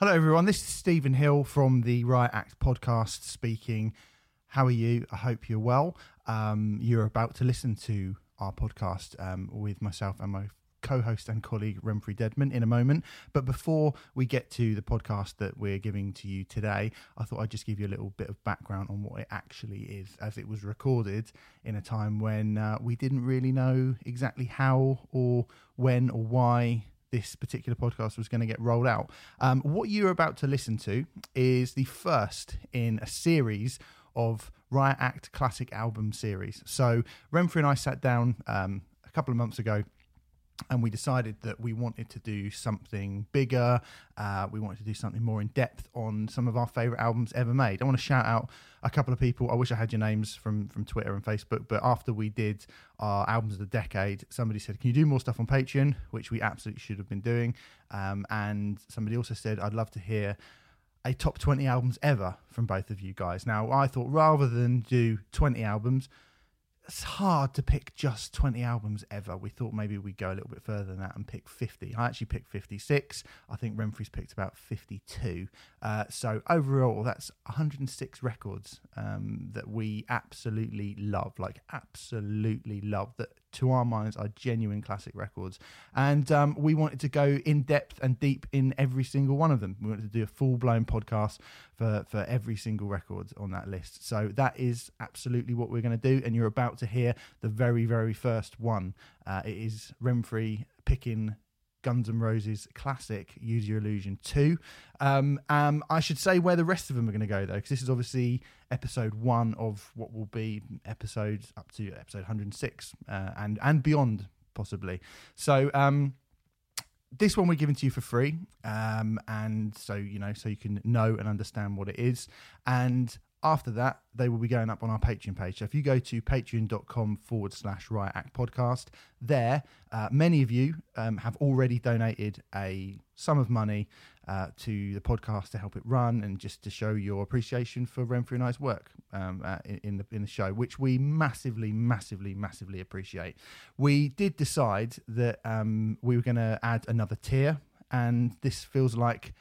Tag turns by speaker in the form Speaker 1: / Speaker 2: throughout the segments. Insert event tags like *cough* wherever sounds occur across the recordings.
Speaker 1: Hello, everyone. This is Stephen Hill from the Riot Act podcast speaking. How are you? I hope you're well. Um, you're about to listen to our podcast um, with myself and my co-host and colleague Remfry Deadman in a moment. But before we get to the podcast that we're giving to you today, I thought I'd just give you a little bit of background on what it actually is, as it was recorded in a time when uh, we didn't really know exactly how or when or why this particular podcast was going to get rolled out. Um, what you're about to listen to is the first in a series of Riot Act classic album series. So Remfry and I sat down um, a couple of months ago and we decided that we wanted to do something bigger. Uh, we wanted to do something more in depth on some of our favorite albums ever made. I want to shout out a couple of people. I wish I had your names from from Twitter and Facebook, but after we did our albums of the decade, somebody said, "Can you do more stuff on Patreon?" Which we absolutely should have been doing. Um, and somebody also said, "I'd love to hear." A top 20 albums ever from both of you guys. Now, I thought rather than do 20 albums, it's hard to pick just 20 albums ever. We thought maybe we'd go a little bit further than that and pick 50. I actually picked 56. I think Remfry's picked about 52. Uh, so overall, that's 106 records um, that we absolutely love, like absolutely love, that to our minds are genuine classic records. And um, we wanted to go in depth and deep in every single one of them. We wanted to do a full blown podcast for, for every single record on that list. So that is absolutely what we're going to do. And you're about to hear the very, very first one. Uh, it is Remfry picking Guns N' Roses classic Use Your Illusion 2. Um, um, I should say where the rest of them are going to go, though, because this is obviously episode one of what will be episodes up to episode 106 uh, and, and beyond, possibly. So, um, this one we're giving to you for free um, and so you know so you can know and understand what it is and after that, they will be going up on our Patreon page. So if you go to patreon.com forward slash riot act podcast, there, uh, many of you um, have already donated a sum of money uh, to the podcast to help it run and just to show your appreciation for Remfry and I's work um, uh, in, in, the, in the show, which we massively, massively, massively appreciate. We did decide that um, we were going to add another tier, and this feels like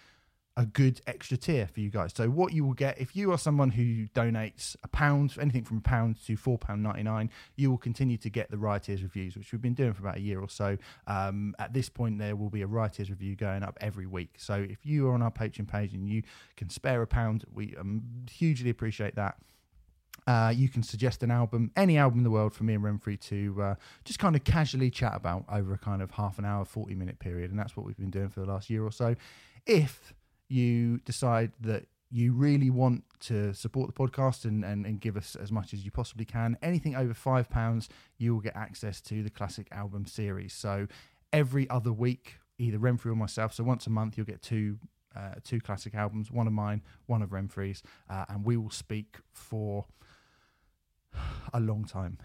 Speaker 1: a good extra tier for you guys. So what you will get if you are someone who donates a pound, anything from a pound to four pound ninety nine, you will continue to get the Rioters reviews, which we've been doing for about a year or so. Um, at this point, there will be a Rioters review going up every week. So if you are on our Patreon page and you can spare a pound, we um, hugely appreciate that. Uh, you can suggest an album, any album in the world for me and Remfry to uh, just kind of casually chat about over a kind of half an hour, 40 minute period. And that's what we've been doing for the last year or so. If you decide that you really want to support the podcast and, and, and give us as much as you possibly can, anything over five pounds, you will get access to the classic album series. So every other week, either Remfry or myself, so once a month, you'll get two uh, two classic albums, one of mine, one of Remfry's, uh, and we will speak for a long time,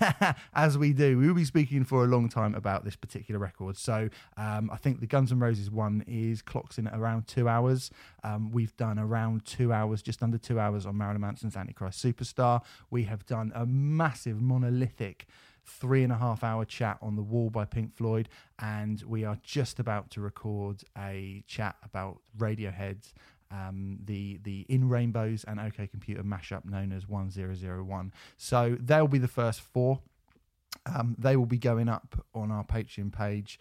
Speaker 1: *laughs* as we do. We will be speaking for a long time about this particular record. So um, I think the Guns N' Roses one is clocks in at around two hours. Um, we've done around two hours, just under two hours on Marilyn Manson's Antichrist Superstar. We have done a massive monolithic three and a half hour chat on the wall by Pink Floyd, and we are just about to record a chat about Radiohead um, the the In Rainbows and OK Computer mashup known as 1001. So they'll be the first four. Um, they will be going up on our Patreon page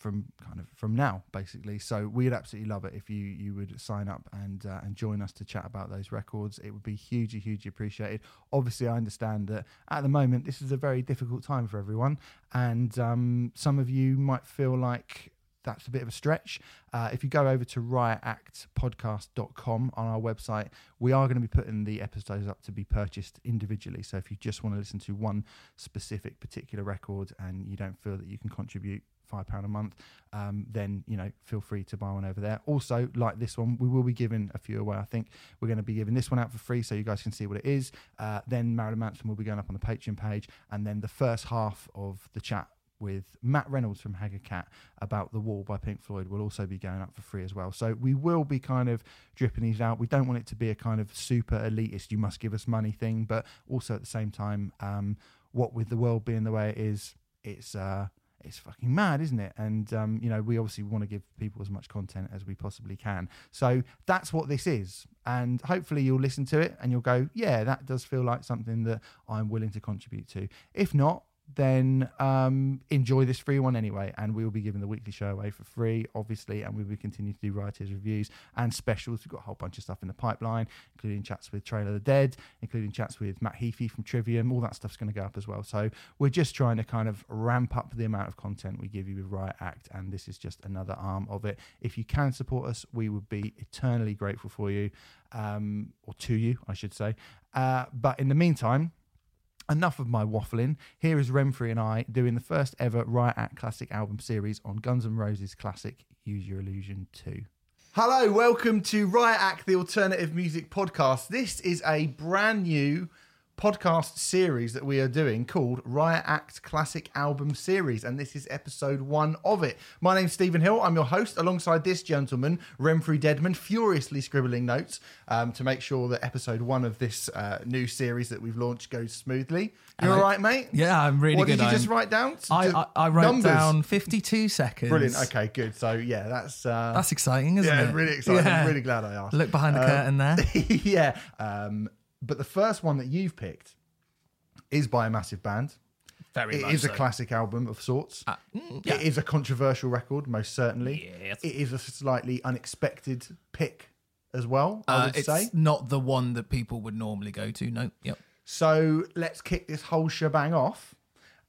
Speaker 1: from kind of from now basically so we'd absolutely love it if you you would sign up and uh, and join us to chat about those records it would be hugely hugely appreciated obviously i understand that at the moment this is a very difficult time for everyone and um, some of you might feel like that's a bit of a stretch. Uh, if you go over to riotactpodcast.com on our website, we are going to be putting the episodes up to be purchased individually. So if you just want to listen to one specific particular record and you don't feel that you can contribute five pound a month, um, then you know feel free to buy one over there. Also, like this one, we will be giving a few away. I think we're going to be giving this one out for free, so you guys can see what it is. Uh, then Marilyn Manson will be going up on the Patreon page, and then the first half of the chat with Matt Reynolds from Haggard Cat about The Wall by Pink Floyd will also be going up for free as well. So we will be kind of dripping these out. We don't want it to be a kind of super elitist, you must give us money thing, but also at the same time, um, what with the world being the way it is, it's uh, it's fucking mad, isn't it? And um, you know, we obviously want to give people as much content as we possibly can. So that's what this is, and hopefully you'll listen to it and you'll go, yeah, that does feel like something that I'm willing to contribute to. If not, then um, enjoy this free one anyway. And we will be giving the weekly show away for free, obviously. And we will continue to do Rioters' reviews and specials. We've got a whole bunch of stuff in the pipeline, including chats with Trail of the Dead, including chats with Matt Heafy from Trivium. All that stuff's going to go up as well. So we're just trying to kind of ramp up the amount of content we give you with Riot Act. And this is just another arm of it. If you can support us, we would be eternally grateful for you, um, or to you, I should say. Uh, but in the meantime, enough of my waffling. Here is Remfry and I doing the first ever Riot Act Classic album series on Guns N' Roses classic Use Your Illusion 2. Hello, welcome to Riot Act, the alternative music podcast. This is a brand new podcast series that we are doing called Riot Act Classic Album Series, and this is episode one of it. My name's Stephen Hill. I'm your host, alongside this gentleman, Remfry Deadman, furiously scribbling notes um, to make sure that episode one of this uh, new series that we've launched goes smoothly. You're all right, mate?
Speaker 2: Yeah, I'm really
Speaker 1: what
Speaker 2: good.
Speaker 1: did you
Speaker 2: I'm-
Speaker 1: just write down?
Speaker 2: I, I, I wrote
Speaker 1: numbers?
Speaker 2: down 52 seconds.
Speaker 1: Brilliant. Okay, good. So yeah, that's uh,
Speaker 2: That's exciting, isn't
Speaker 1: yeah,
Speaker 2: it?
Speaker 1: really exciting.
Speaker 2: Yeah.
Speaker 1: I'm really glad I asked.
Speaker 2: Look behind the
Speaker 1: Um,
Speaker 2: curtain there. *laughs*
Speaker 1: yeah. Um, but the first one that you've picked is by a massive band.
Speaker 2: Very
Speaker 1: It is a classic album of sorts.
Speaker 2: Uh, mm, yeah.
Speaker 1: It is a controversial record, most certainly.
Speaker 2: Yes.
Speaker 1: It is a slightly unexpected pick as well, I
Speaker 2: Uh,
Speaker 1: would
Speaker 2: it's
Speaker 1: say.
Speaker 2: not the one that people would normally go to. No. Yep.
Speaker 1: So let's kick this whole shebang off.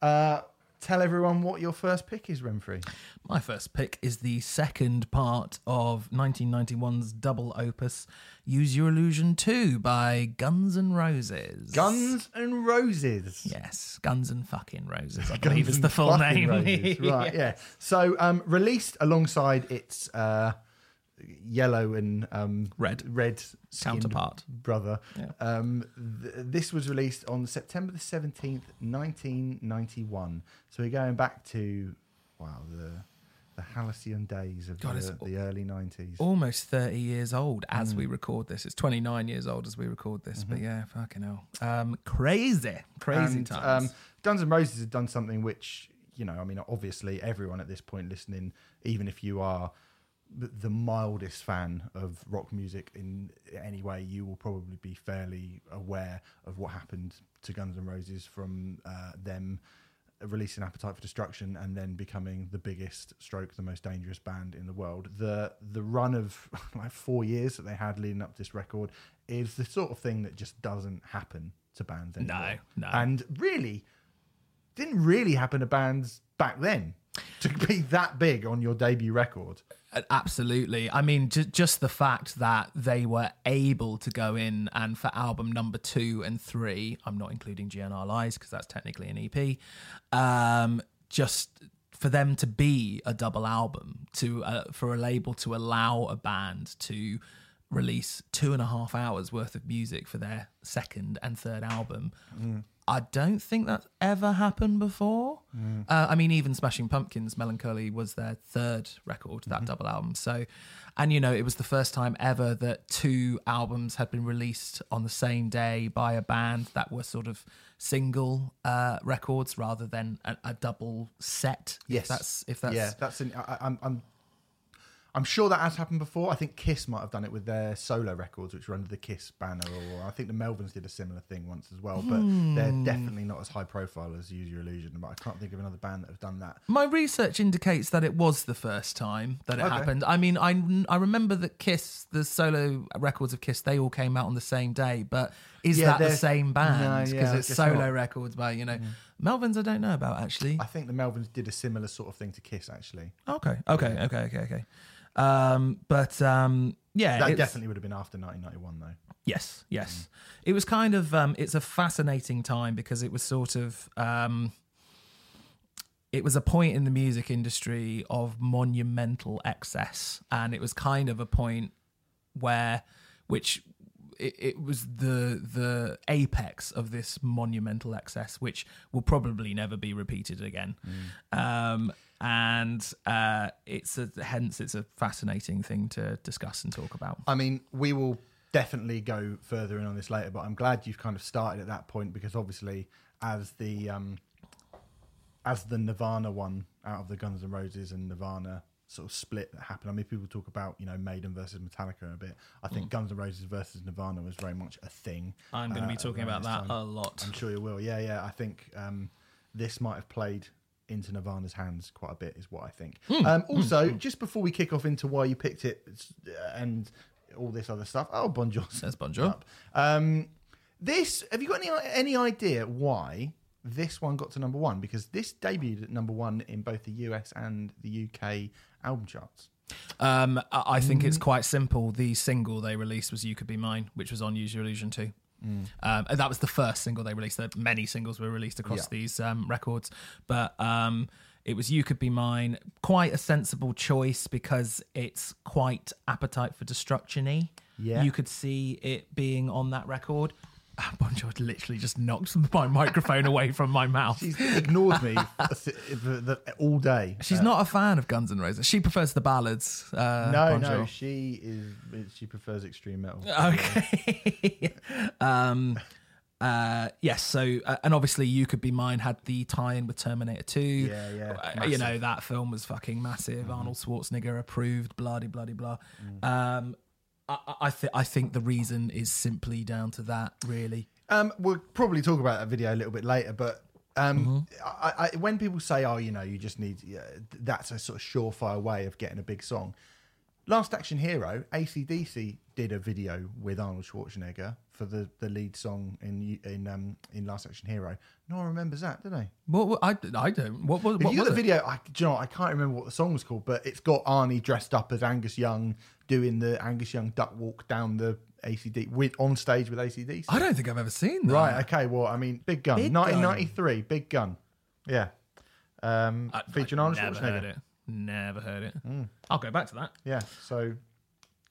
Speaker 1: Uh, tell everyone what your first pick is, Remfry.
Speaker 2: My first pick is the second part of 1991's double opus, Use Your Illusion 2 by Guns N' Roses.
Speaker 1: Guns and Roses.
Speaker 2: Yes, Guns and fucking Roses, I believe is the full name.
Speaker 1: Roses. Right, *laughs* yeah. So um, released alongside its uh, yellow and um,
Speaker 2: Red.
Speaker 1: red
Speaker 2: Counterpart.
Speaker 1: brother.
Speaker 2: Yeah.
Speaker 1: Um, th- this was released on September the seventeenth, nineteen ninety one. So we're going back to wow the the halcyon days of
Speaker 2: God,
Speaker 1: the, the early nineties.
Speaker 2: Almost 30 years old as
Speaker 1: Mm.
Speaker 2: we record this. It's 29 years old as we record this,
Speaker 1: Mm-hmm.
Speaker 2: but yeah, fucking hell. Um, crazy, crazy
Speaker 1: and,
Speaker 2: times.
Speaker 1: Um, Guns N' Roses have done something which, you know, I mean, obviously everyone at this point listening, even if you are the, mildest fan of rock music in any way, you will probably be fairly aware of what happened to Guns N' Roses from uh, them releasing Appetite for Destruction and then becoming the biggest stroke the most dangerous band in the world the the run of *laughs* like 4 years that they had leading up to this record is the sort of thing that just doesn't happen to bands anymore.
Speaker 2: no.
Speaker 1: and really didn't really happen to bands back then to be that big on your debut record
Speaker 2: Uh, Absolutely. I mean, ju- just the fact that they were able to go in and for album number two and three, I'm not including GNR Lies because that's technically an EP, um, just for them to be a double album, to uh, for a label to allow a band to release two and a half hours worth of music for their second and third album. I don't think that's ever happened before. Uh, I mean, even Smashing Pumpkins' Mellon Collie was their third record, that double album. So, and you know, it was the first time ever that two albums had been released on the same day by a band that were sort of single uh, records rather than a, a double set.
Speaker 1: Yes.
Speaker 2: if that's if that's
Speaker 1: yeah that's an, I, I'm, I'm I'm sure that has happened before. I think Kiss might have done it with their solo records, which were under the Kiss banner, or I think the Melvins did a similar thing once as well. But they're
Speaker 2: Hmm.
Speaker 1: definitely not as high profile as Use Your Illusion. But I can't think of another band that have done that.
Speaker 2: My research indicates that it was the first time that it
Speaker 1: Okay.
Speaker 2: happened. I mean, I I remember that Kiss, the solo records of Kiss, they all came out on the same day. But is
Speaker 1: Yeah,
Speaker 2: that the same band?
Speaker 1: No,
Speaker 2: Because
Speaker 1: yeah,
Speaker 2: it's solo
Speaker 1: not.
Speaker 2: records by you know Melvins. I don't know about actually.
Speaker 1: I think the Melvins did a similar sort of thing to Kiss, actually.
Speaker 2: Okay, okay, okay, okay, okay. Um, but um, yeah,
Speaker 1: That definitely would have been after 1991, though.
Speaker 2: Yes, yes. It was kind of um it's a fascinating time because it was sort of um it was a point in the music industry of monumental excess and it was kind of a point where which it, it was the the apex of this monumental excess which will probably never be repeated again. Um and uh it's a hence it's a fascinating thing to discuss and talk about.
Speaker 1: I mean, we will definitely go further in on this later, but I'm glad you've kind of started at that point because obviously, as the um, as the Nirvana one out of the Guns N' Roses and Nirvana sort of split that happened. I mean, people talk about you know Maiden versus Metallica a bit. I think Guns N' Roses versus Nirvana was very much a thing.
Speaker 2: I'm going to
Speaker 1: uh,
Speaker 2: be talking about that
Speaker 1: time.
Speaker 2: a lot.
Speaker 1: I'm sure you will. Yeah, yeah. I think um, this might have played into Nirvana's hands quite a bit, is what I think.
Speaker 2: Hmm.
Speaker 1: Um, also, just before we kick off into why you picked it uh, and all this other stuff, oh, Bon Jovi.
Speaker 2: There's Bon Jovi.
Speaker 1: Um, this have you got any any idea why this one got to number one? Because this debuted at number one in both the US and the UK album charts.
Speaker 2: Um, I think
Speaker 1: Mm.
Speaker 2: it's quite simple. The single they released was "You Could Be Mine," which was on Use Your Illusion 2.
Speaker 1: Mm.
Speaker 2: Um, that was the first single they released. Many singles were released across
Speaker 1: Yeah.
Speaker 2: these um, records, but um, it was "You Could Be Mine." Quite a sensible choice because it's quite "Appetite for Destruction"y.
Speaker 1: Yeah.
Speaker 2: you could see it being on that record. *laughs* Bon Jovi literally just knocked *laughs* my microphone away from my mouth.
Speaker 1: She's ignored me *laughs* for th- the- all day.
Speaker 2: She's not a fan of Guns N' Roses. She prefers the ballads. Uh,
Speaker 1: No,
Speaker 2: Bon
Speaker 1: no, she is. She prefers extreme metal.
Speaker 2: Okay. um, uh, yes. So, uh, and obviously, you could be mine had the tie-in with Terminator Two.
Speaker 1: Yeah, yeah,
Speaker 2: Uh,
Speaker 1: massive. Mm-hmm.
Speaker 2: you know that film was fucking massive. Arnold Schwarzenegger approved. Bloody, bloody, blah.
Speaker 1: Mm.
Speaker 2: Um, I, I- I think I think the reason is simply down to that. Really.
Speaker 1: Um, we'll probably talk about that video a little bit later, but um, I, I, when people say, "Oh, you know, you just need," yeah, that's a sort of surefire way of getting a big song. Last Action Hero, ACDC did a video with Arnold Schwarzenegger for the, the lead song in in um, in Last Action Hero. No one remembers that, do they?
Speaker 2: What, what I, I don't. What, what,
Speaker 1: If
Speaker 2: what
Speaker 1: you
Speaker 2: was
Speaker 1: the
Speaker 2: it?
Speaker 1: video, I, do you know, I can't remember what the song was called, but it's got Arnie dressed up as Angus Young doing the Angus Young duck walk down the ACD with on stage with ACDC.
Speaker 2: I don't think I've ever seen that.
Speaker 1: Right. Okay. Well, I mean, Big Gun,
Speaker 2: Big
Speaker 1: 1993, Big Gun. Yeah. Um,
Speaker 2: I-
Speaker 1: featuring
Speaker 2: I
Speaker 1: Arnold
Speaker 2: never heard it. Never heard it.
Speaker 1: Mm.
Speaker 2: I'll go back to that.
Speaker 1: Yeah. So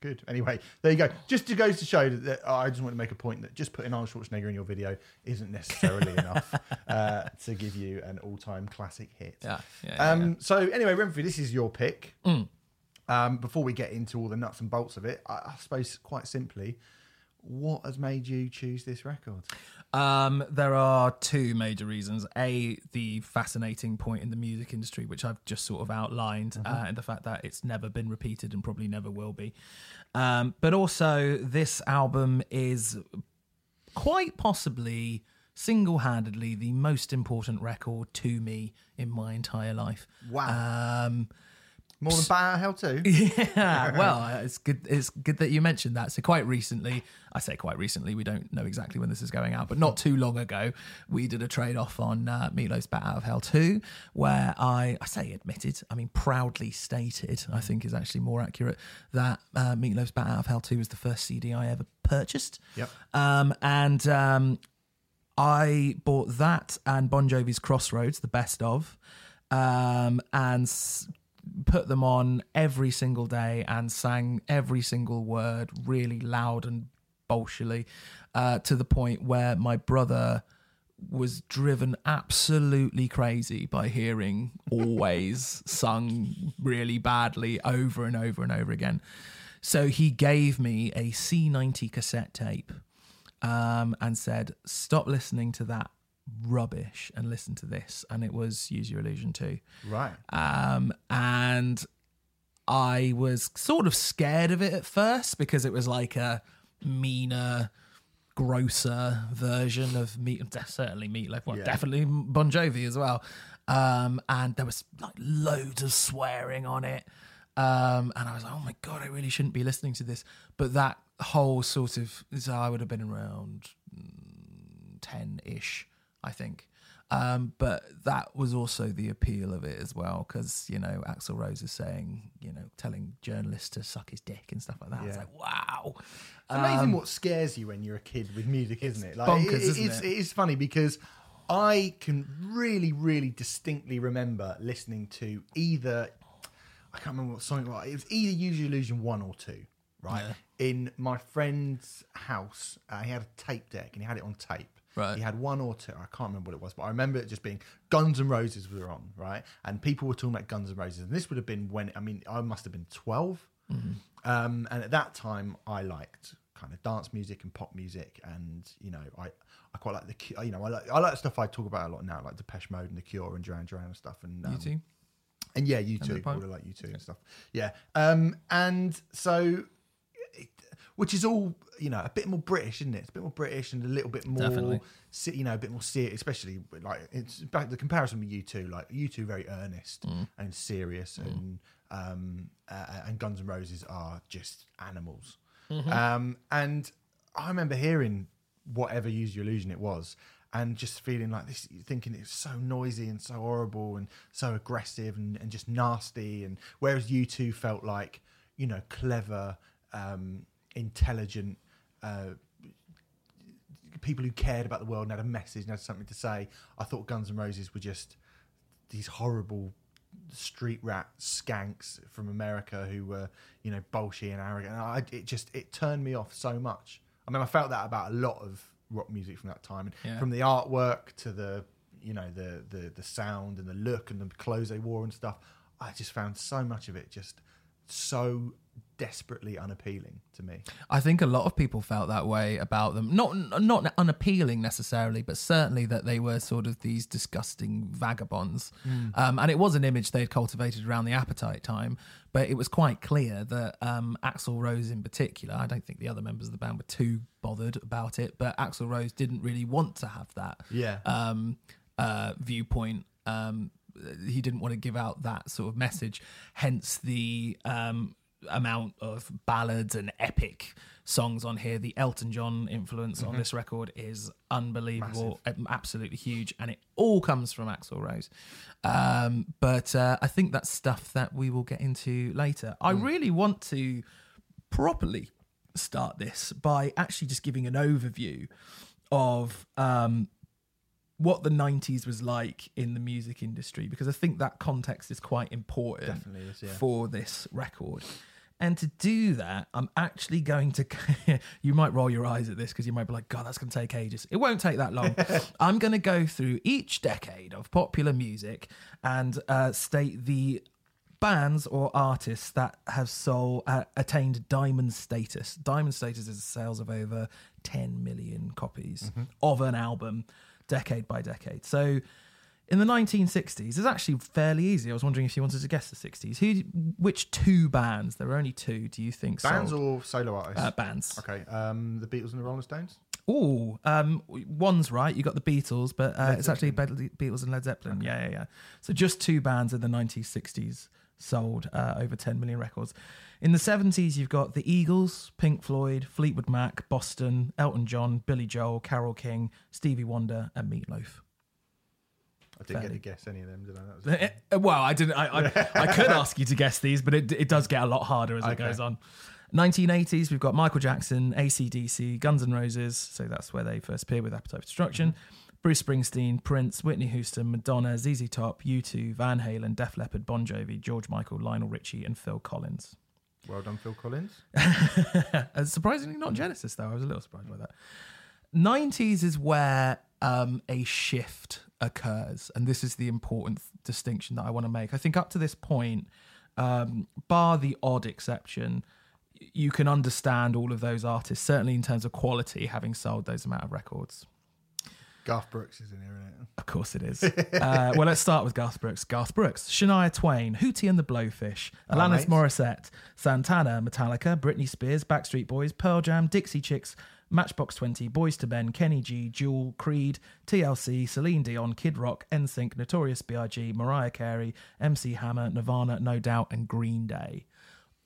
Speaker 1: good. Anyway, there you go. Just to go to show that, that I just want to make a point that just putting Arnold Schwarzenegger in your video isn't necessarily *laughs* enough uh, to give you an all-time classic hit.
Speaker 2: Yeah. yeah, yeah,
Speaker 1: Um,
Speaker 2: yeah.
Speaker 1: So anyway, Remfry, this is your pick.
Speaker 2: Mm.
Speaker 1: Um, before we get into all the nuts and bolts of it, I, I suppose quite simply, what has made you choose this record?
Speaker 2: Um, there are two major reasons. A, the fascinating point in the music industry, which I've just sort of outlined, uh, and the fact that it's never been repeated and probably never will be. Um, but also, this album is quite possibly single handedly the most important record to me in my entire life.
Speaker 1: Wow.
Speaker 2: Um,
Speaker 1: More than Bat Out of Hell 2.
Speaker 2: yeah, *laughs* well, it's good. It's good that you mentioned that. So, quite recently, I say quite recently, we don't know exactly when this is going out, but not too long ago, we did a trade off on uh, Meatloaf's Bat Out of Hell 2, where I, I say admitted, I mean proudly stated, I think is actually more accurate, that uh, Meatloaf's Bat Out of Hell 2 was the first CD I ever purchased.
Speaker 1: Yep.
Speaker 2: Um, and um, I bought that and Bon Jovi's Crossroads, the best of, um, and put them on every single day and sang every single word really loud and bolshily uh, to the point where my brother was driven absolutely crazy by hearing *laughs* always sung really badly over and over and over again. So he gave me a C90 cassette tape um, and said, Stop listening to that rubbish and listen to this. And it was Use Your Illusion 2.
Speaker 1: Right.
Speaker 2: Um, and I was sort of scared of it at first because it was like a meaner, grosser version of meat. Certainly Meatloaf, well,
Speaker 1: Yeah.
Speaker 2: definitely Bon Jovi as well. Um, and there was like loads of swearing on it. Um, and I was like, oh my god, I really shouldn't be listening to this. But that whole sort of, so I would have been around ten ish, I think. Um, but that was also the appeal of it as well, because you know Axl Rose is saying, you know, telling journalists to suck his dick and stuff like that. It's
Speaker 1: Yeah.
Speaker 2: like, wow,
Speaker 1: It's amazing what scares you when you're a kid with music, isn't it? Like,
Speaker 2: bonkers,
Speaker 1: it-
Speaker 2: isn't
Speaker 1: it's,
Speaker 2: it?
Speaker 1: it is funny because I can really, really distinctly remember listening to either I can't remember what song it was. It was either Your Illusion one or two, right?
Speaker 2: Yeah.
Speaker 1: In my friend's house, uh, he had a tape deck and he had it on tape.
Speaker 2: Right.
Speaker 1: He had one or two. I can't remember what it was, but I remember it just being Guns N' Roses were on, right? And people were talking about Guns N' Roses, and this would have been when I mean I must have been 12
Speaker 2: Mm-hmm.
Speaker 1: um, and at that time I liked kind of dance music and pop music, and you know, I I quite like the you know I like I like stuff I talk about a lot now, like Depeche Mode and the Cure and Duran Duran and stuff, and um,
Speaker 2: U2.
Speaker 1: and yeah, you
Speaker 2: And
Speaker 1: too, all like U2 and stuff. Yeah, um, and so, which is all you know, a bit more British, isn't it? It's a bit more British and a little bit more,
Speaker 2: Definitely.
Speaker 1: se- you know, a bit more serious. Especially like it's back the comparison with U2, like U2 very earnest
Speaker 2: Mm.
Speaker 1: and serious, and um, uh, and Guns N' Roses are just animals.
Speaker 2: Mm-hmm.
Speaker 1: Um, and I remember hearing whatever Use Your Illusion it was, and just feeling like this, thinking it's so noisy and so horrible and so aggressive and, and just nasty. And whereas U2 felt like, you know, clever, um, intelligent, uh, people who cared about the world and had a message and had something to say, I thought Guns N' Roses were just these horrible street rat skanks from America who were, you know, bolshy and arrogant. And I, it just it turned me off so much. I mean, I felt that about a lot of rock music from that time, and
Speaker 2: Yeah.
Speaker 1: from the artwork to the, you know, the the the sound and the look and the clothes they wore and stuff. I just found so much of it just so desperately unappealing to me.
Speaker 2: I think a lot of people felt that way about them. Not not unappealing necessarily, but certainly that they were sort of these disgusting vagabonds. Um, and it was an image they'd cultivated around the Appetite time. But it was quite clear that um, Axl Rose, in particular, I don't think the other members of the band were too bothered about it, but Axl Rose didn't really want to have that
Speaker 1: Yeah.
Speaker 2: um, uh, viewpoint. Um, he didn't want to give out that sort of message. Hence the um, amount of ballads and epic songs on here. The Elton John influence on this record is unbelievable, um, absolutely huge, and it all comes from Axl Rose. Um, but uh, I think that's stuff that we will get into later. I really want to properly start this by actually just giving an overview of um, what the 90s was like in the music industry because I think that context is quite important
Speaker 1: is, yeah.
Speaker 2: for this record. And to do that, I'm actually going to. *laughs* you might roll your eyes at this because you might be like, God, that's going to take ages. It won't take that long. *laughs* I'm going to go through each decade of popular music and uh, state the bands or artists that have sold uh, attained diamond status. Diamond status is sales of over 10 million copies of an album, decade by decade. So in the 1960s, it's actually fairly easy. I was wondering if you wanted to guess the 60s. Who, which two bands? There were only two. Do you think
Speaker 1: Bands
Speaker 2: sold?
Speaker 1: or solo artists?
Speaker 2: uh, bands?
Speaker 1: okay, um, the Beatles and the Rolling Stones.
Speaker 2: Oh, um, one's right. You got the Beatles, but uh, it's actually Be- Beatles and Led Zeppelin. Yeah, yeah, yeah. So just two bands in the 1960s sold uh, over 10 million records. In the 70s, you've got the Eagles, Pink Floyd, Fleetwood Mac, Boston, Elton John, Billy Joel, Carole King, Stevie Wonder, and Meatloaf.
Speaker 1: I didn't get to guess any of them, did I? That was
Speaker 2: Uh, Well, I didn't. I, I, I could *laughs* ask you to guess these, but it, it does get a lot harder as it goes on. 1980s, we've got Michael Jackson, ACDC, Guns N' Roses. So that's where they first appear with Appetite for Destruction. Bruce Springsteen, Prince, Whitney Houston, Madonna, ZZ Top, U2, Van Halen, Def Leppard, Bon Jovi, George Michael, Lionel Richie, and Phil Collins.
Speaker 1: well done, Phil Collins. *laughs*
Speaker 2: Uh, surprisingly, not Genesis, though. I was a little surprised by that. 90s is where um, a shift occurs. And this is the important distinction that I want to make. I think up to this point, um, bar the odd exception, you can understand all of those artists, certainly in terms of quality, having sold those amount of records.
Speaker 1: Garth Brooks is in here, isn't it?
Speaker 2: Of course it is. uh, well, let's start with Garth Brooks. Garth Brooks, Shania Twain, Hootie and the Blowfish, Alanis. Morissette, Santana, Metallica, Britney Spears, Backstreet Boys, Pearl Jam, Dixie Chicks, Matchbox 20, Boyz II Men, Kenny G, Jewel, Creed, TLC, Celine Dion, Kid Rock, NSYNC, Notorious B.I.G., Mariah Carey, MC Hammer, Nirvana, No Doubt, and Green Day.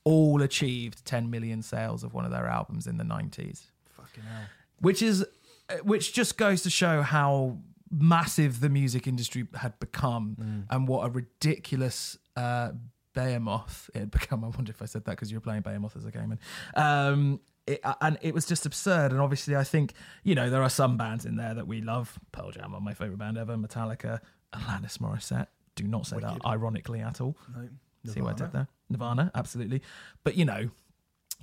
Speaker 2: All achieved 10 million sales of one of their albums in the 90s
Speaker 1: Fucking hell.
Speaker 2: which is uh, which just goes to show how massive the music industry had become and what a ridiculous uh, behemoth it had become. I wonder if I said that because you were playing behemoth as a gamer. Um, it, uh, and it was just absurd. And obviously, I think you know there are some bands in there that we love. Pearl Jam are my favorite band ever. Metallica, Alanis Morissette. Do not say that ironically at all.
Speaker 1: No.
Speaker 2: See what I did there? Nirvana, absolutely. But you know,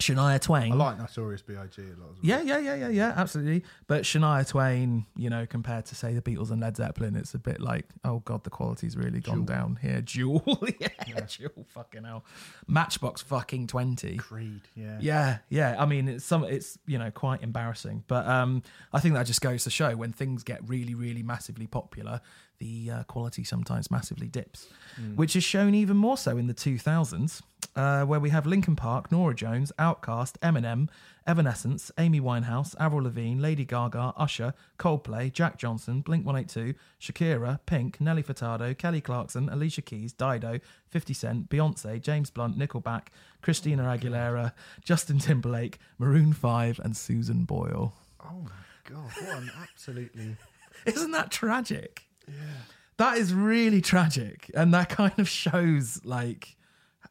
Speaker 2: Shania Twain.
Speaker 1: I like Notorious B.I.G. a lot as well.
Speaker 2: Yeah, yeah, yeah, yeah, yeah, absolutely. But Shania Twain, you know, compared to say the Beatles and Led Zeppelin, it's a bit like, oh god, the quality's really gone down here. *laughs* Jewel, yeah, Jewel, fucking hell. Matchbox fucking twenty.
Speaker 1: Creed, yeah.
Speaker 2: Yeah, yeah. I mean, it's some, it's you know quite embarrassing, but um, I think that just goes to show when things get really, really massively popular, the uh, quality sometimes massively dips, which is shown even more so in the 2000s, uh, where we have Linkin Park, Norah Jones, Outkast, Eminem, Evanescence, Amy Winehouse, Avril Lavigne, Lady Gaga, Usher, Coldplay, Jack Johnson, Blink 182, Shakira, Pink, Nelly Furtado, Kelly Clarkson, Alicia Keys, Dido, 50 Cent, Beyonce, James Blunt, Nickelback, Christina Aguilera, Justin Timberlake, Maroon 5, and Susan Boyle.
Speaker 1: Oh my god, what an absolutely *laughs*
Speaker 2: Isn't that tragic? Yeah. That is really tragic. And that kind of shows like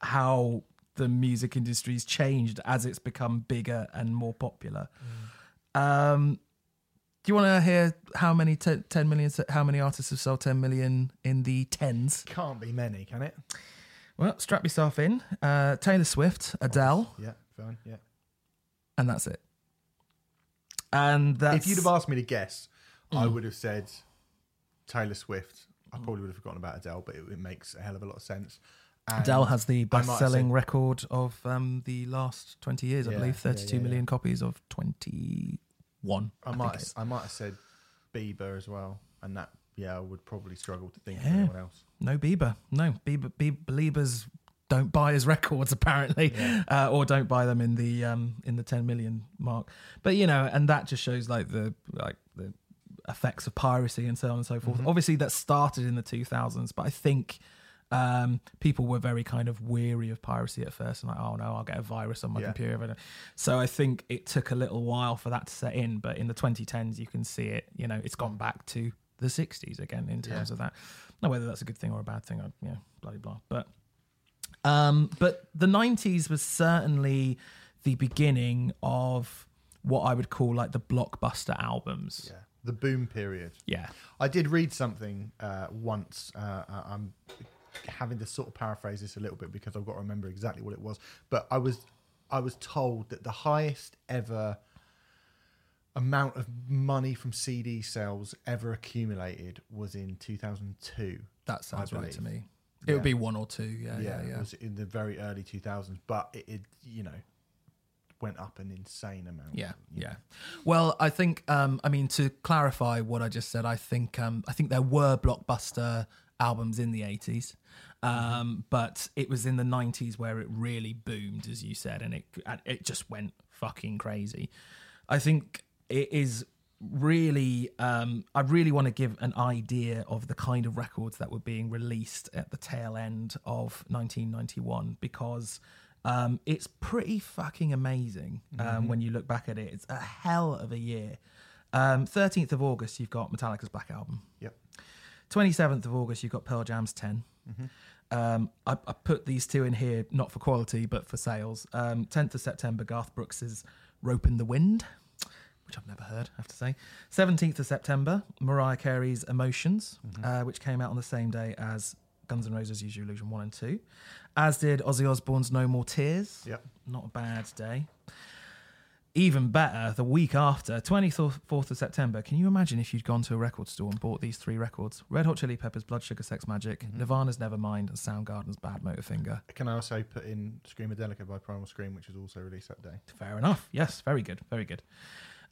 Speaker 2: how the music industry's changed as it's become bigger and more popular. Um do you want to hear how many te- 10 million how many artists have sold 10 million in the tens?
Speaker 1: can't be many, can it?
Speaker 2: Well, strap yourself in. Uh, Taylor Swift, Adele,
Speaker 1: Yeah, fine, yeah.
Speaker 2: and that's it. And that's
Speaker 1: If you'd have asked me to guess, I
Speaker 2: Mm.
Speaker 1: would have said Taylor Swift. I probably would have forgotten about Adele, but it, it makes a hell of a lot of sense. And
Speaker 2: Adele has the
Speaker 1: I
Speaker 2: best-selling
Speaker 1: said-
Speaker 2: record of um, the last twenty years, I
Speaker 1: Yeah,
Speaker 2: believe,
Speaker 1: yeah,
Speaker 2: thirty-two
Speaker 1: yeah,
Speaker 2: million
Speaker 1: yeah.
Speaker 2: copies of twenty-one.
Speaker 1: I
Speaker 2: think
Speaker 1: might, I might have said Bieber as well, and that yeah, I would probably struggle to think of
Speaker 2: Yeah.
Speaker 1: anyone else.
Speaker 2: No Bieber, no Bieber. Bieber believers don't buy his *laughs* records apparently, uh, or don't buy them in the um, in the ten million mark. But you know, and that just shows like the like the effects of piracy and so on and so forth. Obviously, that started in the two thousands, but I think. Um, people were very kind of weary of piracy at first, and like, oh no, I'll get a virus on my
Speaker 1: Yeah.
Speaker 2: computer. So I think it took a little while for that to set in, but in the 2010s, you can see it. You know, it's gone back to the 60s again in terms
Speaker 1: Yeah.
Speaker 2: of that. Now, whether that's a good thing or a bad thing, I, yeah, bloody blah. But, um, but the 90s was certainly the beginning of what I would call like the blockbuster albums.
Speaker 1: Yeah, the boom period.
Speaker 2: Yeah.
Speaker 1: I did read something uh, once. Uh, I- I'm having to sort of paraphrase this a little bit because I've got to remember exactly what it was. But I was I was told that the highest ever amount of money from CD sales ever accumulated was in 2002.
Speaker 2: That sounds right to me. It would be one or two. Yeah, yeah,
Speaker 1: yeah,
Speaker 2: yeah.
Speaker 1: it was in the very early 2000s, but it, it you know went up an insane amount.
Speaker 2: Yeah, yeah. Well, I think um, I mean to clarify what I just said. I think um, I think there were blockbuster albums in the eighties, um, but it was in the nineties where it really boomed, as you said, and it it just went fucking crazy. I think it is really um, I really want to give an idea of the kind of records that were being released at the tail end of 1991 because um, it's pretty fucking amazing um, when you look back at it. It's a hell of a year. Um, 13th of August, you've got Metallica's Black Album.
Speaker 1: Yep.
Speaker 2: 27th of August, you've got Pearl Jam's 10. Um, I, I put these two in here, not for quality, but for sales. Um, 10th of September, Garth Brooks's Ropin' the Wind, which I've never heard, I have to say. 17th of September, Mariah Carey's Emotions, uh, which came out on the same day as Guns N' Roses' Use Your Illusion 1 and 2. As did Ozzy Osbourne's No More Tears.
Speaker 1: Yep.
Speaker 2: Not a bad day. Even better, the week after, 24th of September, can you imagine if you'd gone to a record store and bought these three records? Red Hot Chili Peppers, Blood Sugar Sex Magik, Nirvana's Nevermind, and Soundgarden's Badmotorfinger.
Speaker 1: Can I also put in Screamadelica by Primal Scream, which was also released that day?
Speaker 2: Fair enough. Yes, very good. Very good.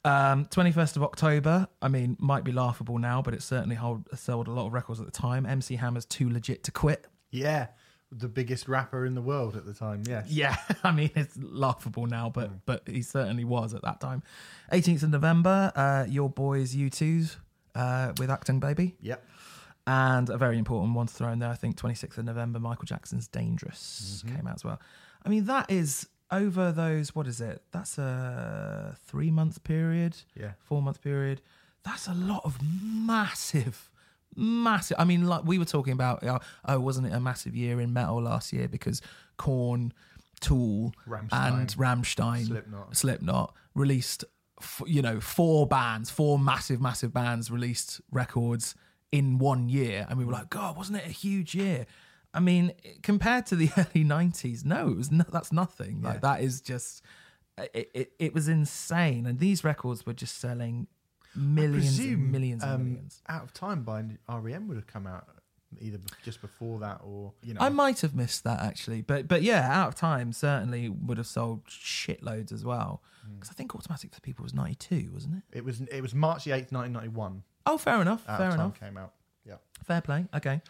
Speaker 2: Um, 21st of October, I mean, might be laughable now, but it certainly hold, sold a lot of records at the time. MC Hammer's Too Legit to Quit.
Speaker 1: Yeah, the biggest rapper in the world at the time. Yes.
Speaker 2: Yeah, *laughs* I mean it's laughable now, but but he certainly was at that time. 18th of November, uh, your boys U2s uh, with Achtung Baby,
Speaker 1: Yep.
Speaker 2: and a very important one to throw in there. I think 26th of November, Michael Jackson's Dangerous came out as well. I mean that is over those. What is it? That's a three month period,
Speaker 1: Yeah.
Speaker 2: four month period. That's a lot of massive, massive. I mean, like we were talking about. Oh, oh wasn't it a massive year in metal last year because Korn, Tool,
Speaker 1: Rammstein.
Speaker 2: and Rammstein,
Speaker 1: Slipknot.
Speaker 2: Slipknot released. f- You know, four bands, four massive, massive bands released records in one year, and we were like, "God, wasn't it a huge year?" I mean, compared to the *laughs* early '90s, no, it was no, that's nothing. Like
Speaker 1: Yeah.
Speaker 2: that is just it, it, it was insane. And these records were just selling millions
Speaker 1: Presume,
Speaker 2: and millions and
Speaker 1: um,
Speaker 2: millions.
Speaker 1: Out of Time by REM would have come out either just before that or you know.
Speaker 2: I might have missed that actually, but but yeah, out of time certainly would have sold shitloads as well.
Speaker 1: Hmm.
Speaker 2: Because I think Automatic for People was ninety two, wasn't it?
Speaker 1: it was it was March the eighth, nineteen ninety one.
Speaker 2: Oh, fair enough.
Speaker 1: Out
Speaker 2: fair
Speaker 1: of Time
Speaker 2: enough.
Speaker 1: came out. Yeah.
Speaker 2: Fair play. Okay.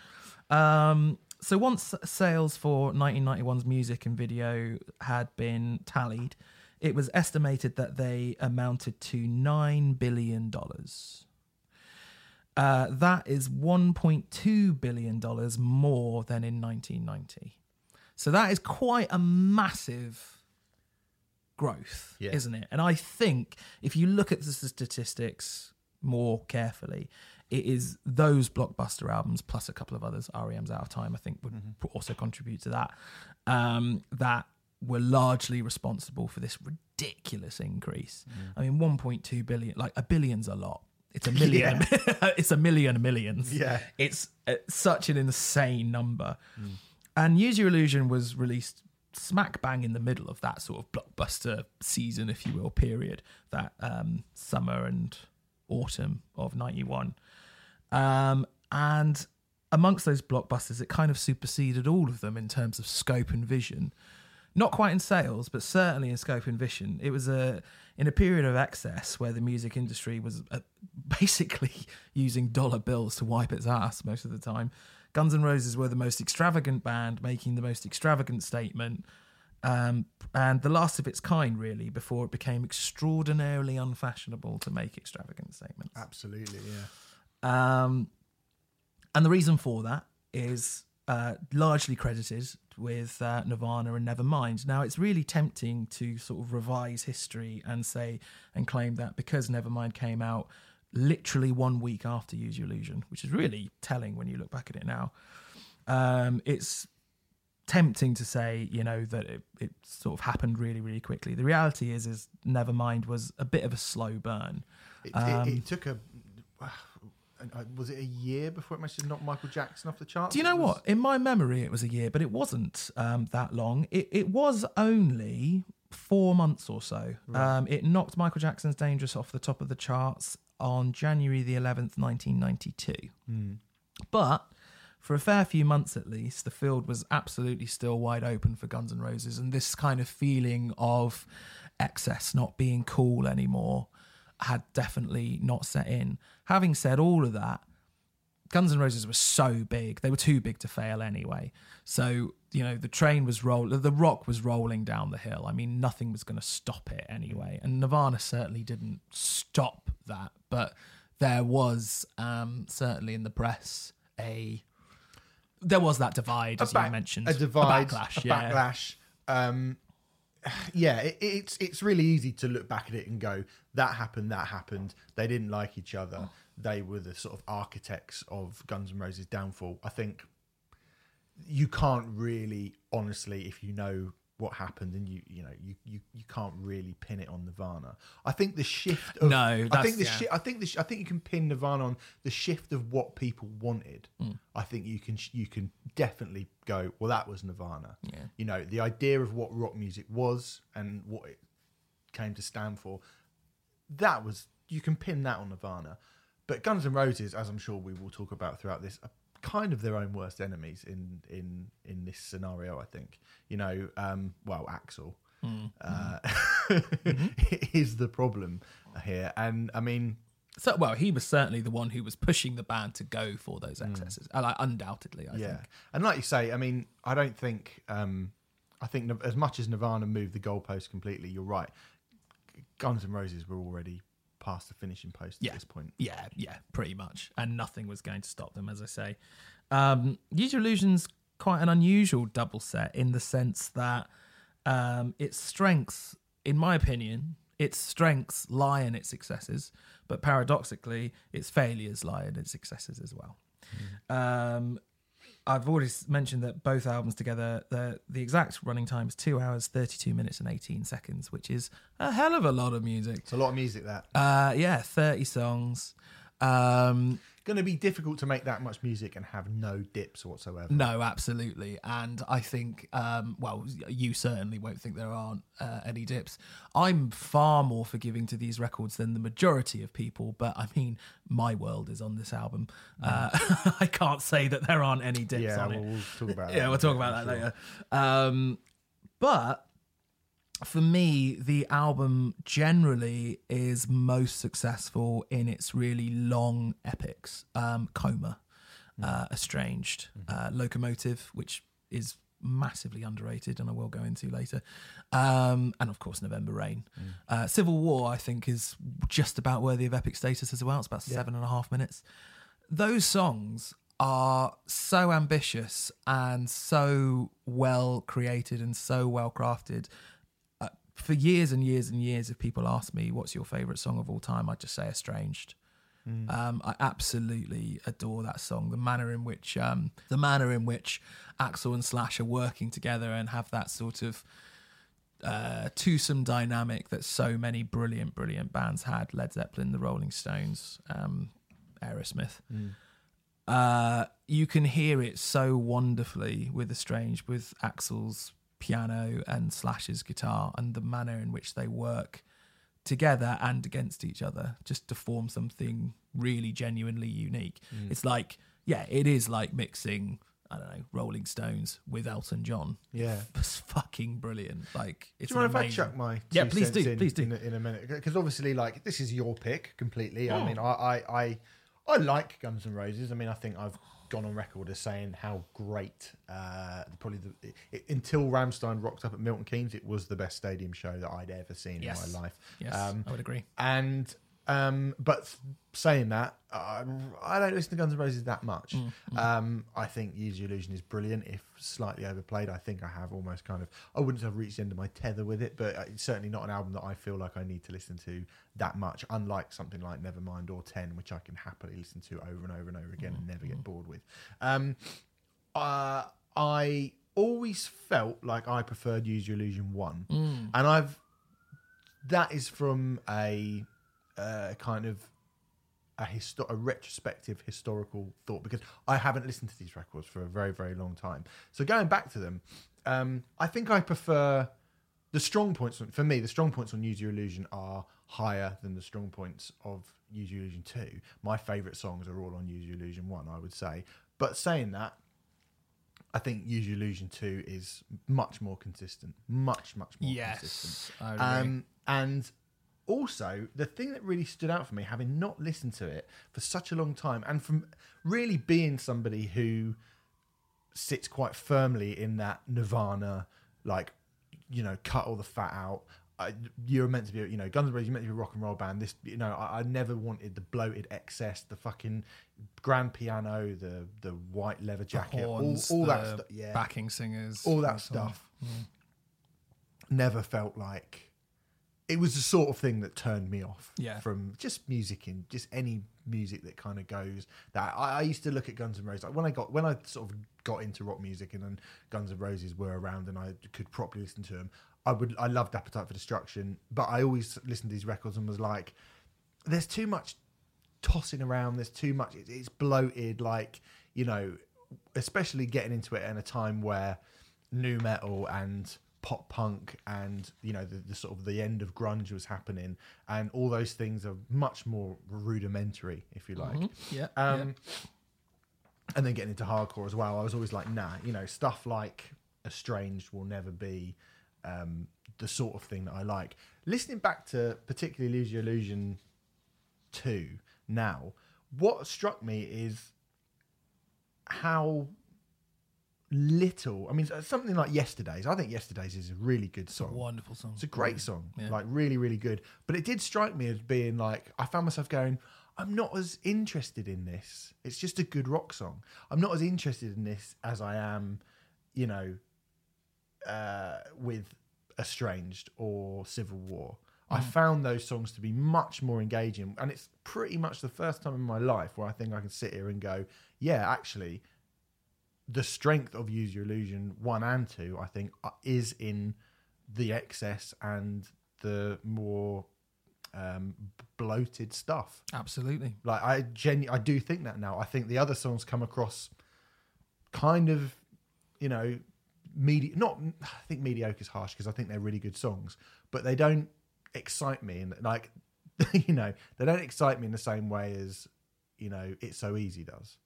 Speaker 2: Um, so once sales for 1991's music and video had been tallied, it was estimated that they amounted to nine billion dollars. Uh, that is 1.2 billion dollars more than in 1990. So that is quite a massive growth,
Speaker 1: Yeah.
Speaker 2: isn't it? And I think if you look at the statistics more carefully, it is those blockbuster albums plus a couple of others, REM's Out of Time, I think would
Speaker 1: Mm-hmm.
Speaker 2: also contribute to that, um, that were largely responsible for this ridiculous increase.
Speaker 1: Mm.
Speaker 2: I mean, 1.2 billion, like a billion's a lot. It's a *laughs* million. *laughs* it's a million of millions.
Speaker 1: Yeah.
Speaker 2: It's uh, such an insane number. And Use Your Illusion was released smack bang in the middle of that sort of blockbuster season, if you will, period, that um, summer and autumn of 91. Um, and amongst those blockbusters, it kind of superseded all of them in terms of scope and vision. Not quite in sales, but certainly in scope and vision. It was a in a period of excess where the music industry was uh, *laughs* basically using dollar bills to wipe its ass most of the time. Guns N' Roses were the most extravagant band, making the most extravagant statement, um, and the last of its kind, really, before it became extraordinarily unfashionable to make extravagant statements.
Speaker 1: Absolutely. Yeah.
Speaker 2: Um, and the reason for that is uh, largely credited with uh, Nirvana and Nevermind. Now, it's really tempting to sort of revise history and say and claim that because Nevermind came out literally one week after Use Your Illusion, which is really telling when you look back at it now. Um, it's tempting to say, you know, that it, it sort of happened really, really quickly. The reality is, is Nevermind was a bit of a slow burn.
Speaker 1: It,
Speaker 2: Um,
Speaker 1: it, it took a. uh, Was it a year before it managed to knock Michael Jackson off the charts?
Speaker 2: Do you know
Speaker 1: was-
Speaker 2: what? In my memory, it was a year, but it wasn't um, that long. It, it was only four months or so. Um, it knocked Michael Jackson's "Dangerous" off the top of the charts on January the eleventh, nineteen ninety-two. But for a fair few months at least, the field was absolutely still wide open for Guns N' Roses, and this kind of feeling of excess not being cool anymore had definitely not set in. Having said all of that, Guns N' Roses were so big; they were too big to fail anyway. So you know, the train was rolling, the rock was rolling down the hill. I mean, nothing was going to stop it anyway, and Nirvana certainly didn't stop that. But there was um, certainly in the press a there was that divide, as
Speaker 1: back-
Speaker 2: you mentioned,
Speaker 1: a divide,
Speaker 2: a backlash,
Speaker 1: a
Speaker 2: yeah.
Speaker 1: backlash. Um, *sighs* yeah, it, it's it's really easy to look back at it and go, that happened, that happened. They didn't like each other. They were the sort of architects of Guns N' Roses' downfall. I think you can't really, honestly, if you know what happened and you you know you you, you can't really pin it on Nirvana. I think the shift. Of,
Speaker 2: No,
Speaker 1: I think the
Speaker 2: yeah.
Speaker 1: shi- I think the sh- I think you can pin Nirvana on the shift of what people wanted. Hmm. I think you can sh- you can definitely go. Well, that was Nirvana.
Speaker 2: Yeah.
Speaker 1: You know the idea of what rock music was and what it came to stand for. That was you can pin that on Nirvana, but Guns and Roses, as I'm sure we will talk about throughout this, are kind of their own worst enemies in in in this scenario. I think you know, um, well, Axl uh, *laughs* is the problem here, and I mean,
Speaker 2: So, well, he was certainly the one who was pushing the band to go for those excesses, uh, like, undoubtedly. I
Speaker 1: yeah,
Speaker 2: think.
Speaker 1: and like you say, I mean, I don't think, um, I think as much as Nirvana moved the goalpost completely, you're right. Guns and Roses were already past the finishing post
Speaker 2: Yeah.
Speaker 1: at this point.
Speaker 2: Yeah, yeah, pretty much. And nothing was going to stop them, as I say. Um, Use Your Illusion's quite an unusual double set in the sense that um, its strengths, in my opinion, its strengths lie in its successes, but paradoxically, its failures lie in its successes as well. Um, I've already mentioned that both albums together, the the exact running time is two hours, thirty two minutes, and eighteen seconds, which is a hell of a lot of music.
Speaker 1: It's a lot of music that.
Speaker 2: Uh, yeah, thirty songs. Um,
Speaker 1: going to be difficult to make that much music and have no dips whatsoever.
Speaker 2: No, absolutely. And I think, um, well, you certainly won't think there aren't uh, any dips. I'm far more forgiving to these records than the majority of people, but I mean, my world is on this album. Uh, *laughs* I can't say that there aren't any dips
Speaker 1: Yeah,
Speaker 2: on
Speaker 1: we'll,
Speaker 2: it.
Speaker 1: we'll talk about *laughs* that.
Speaker 2: Yeah, we'll talk about that later. Um, but for me, the album generally is most successful in its really long epics. Um, Coma, uh, Estranged, uh, Locomotive, which is massively underrated and I will go into later. Um, and of course, November Rain. Uh, Civil War, I think, is just about worthy of epic status as well. It's about seven and a half minutes those songs are so ambitious and so well created and so well crafted. For years and years and years, if people ask me what's your favorite song of all time, I just say "Estranged." Um, I absolutely adore that song. The manner in which um, the manner in which Axl and Slash are working together and have that sort of uh, twosome dynamic that so many brilliant, brilliant bands had. Led Zeppelin, the Rolling Stones, um, Aerosmith. Uh, you can hear it so wonderfully with Estranged, with Axl's piano and Slash's guitar, and the manner in which they work together and against each other just to form something really genuinely unique. Mm. It's like, yeah, it is like mixing, I don't know, Rolling Stones with Elton John.
Speaker 1: Yeah. *laughs*
Speaker 2: It's fucking brilliant. Like, it's
Speaker 1: Do you mind if I chuck my
Speaker 2: Yeah, please do,
Speaker 1: in,
Speaker 2: please do.
Speaker 1: in a, in a minute? Because obviously, like this is your pick completely.
Speaker 2: Oh.
Speaker 1: I mean, I, I I I like Guns N' Roses. I mean, I think I've gone on record as saying how great. Uh, probably the it, until Rammstein rocked up at Milton Keynes, it was the best stadium show that I'd ever seen
Speaker 2: Yes.
Speaker 1: in my life.
Speaker 2: Yes,
Speaker 1: Um,
Speaker 2: I would agree.
Speaker 1: and um, but saying that, uh, I don't listen to Guns N' Roses that much. Um, I think Use Your Illusion is brilliant, if slightly overplayed. I think I have almost kind of, I wouldn't have reached the end of my tether with it, but it's certainly not an album that I feel like I need to listen to that much. Unlike something like Nevermind or Ten, which I can happily listen to over and over and over again and never get bored with. Um, uh, I always felt like I preferred Use Your Illusion one, and I've that is from a uh, kind of a, histo- a retrospective historical thought because I haven't listened to these records for a very very long time. So going back to them, um, I think I prefer the strong points for me. The strong points on Use Your Illusion are higher than the strong points of Use Your Illusion two. My favourite songs are all on Use Your Illusion one, I would say. But saying that, I think Use Your Illusion two is much more consistent, much much more consistent.
Speaker 2: Yes, I agree.
Speaker 1: Um, and also, the thing that really stood out for me, having not listened to it for such a long time, and from really being somebody who sits quite firmly in that Nirvana, like, you know, cut all the fat out. I, you're meant to be, you know, Guns N' Roses. You're meant to be a rock and roll band. This, you know, I, I never wanted the bloated excess, the fucking grand piano, the the white leather jacket,
Speaker 2: Horns,
Speaker 1: all, all that stuff. Yeah,
Speaker 2: backing singers,
Speaker 1: all that
Speaker 2: and so on.
Speaker 1: stuff mm. never felt like it was the sort of thing that turned me off
Speaker 2: Yeah.
Speaker 1: from just music and just any music that kind of goes that I, I used to look at Guns N' Roses like when I got when I sort of got into rock music and then Guns N' Roses were around and I could properly listen to them I would I loved Appetite for Destruction but I always listened to these records and was like there's too much tossing around. There's too much. It's, it's bloated. Like you know, especially getting into it in a time where new metal and pop punk and you know the, the sort of the end of grunge was happening, and all those things are much more rudimentary, if you like.
Speaker 2: Yeah,
Speaker 1: Um, And then getting into hardcore as well. I was always like, nah, you know, stuff like Estranged will never be um, the sort of thing that I like. Listening back to particularly Lose Your Illusion 2 now, what struck me is how little. I mean, something like Yesterday's. I think Yesterday's is a really good song.
Speaker 2: wonderful song.
Speaker 1: It's a great song,
Speaker 2: Yeah.
Speaker 1: like really, really good. But it did strike me as being like I found myself going, I'm not as interested in this. It's just a good rock song. I'm not as interested in this as I am, you know, uh, with Estranged or Civil War. I found those songs to be much more engaging, and it's pretty much the first time in my life where I think I can sit here and go, yeah, actually, the strength of Use Your Illusion one and two, I think, uh, is in the excess and the more um, bloated stuff.
Speaker 2: Absolutely.
Speaker 1: Like I genu- I do think that now. I think the other songs come across kind of, you know, medi- not I think mediocre is harsh because I think they're really good songs, but they don't excite me and like *laughs* you know, they don't excite me in the same way as, you know, It's So Easy does.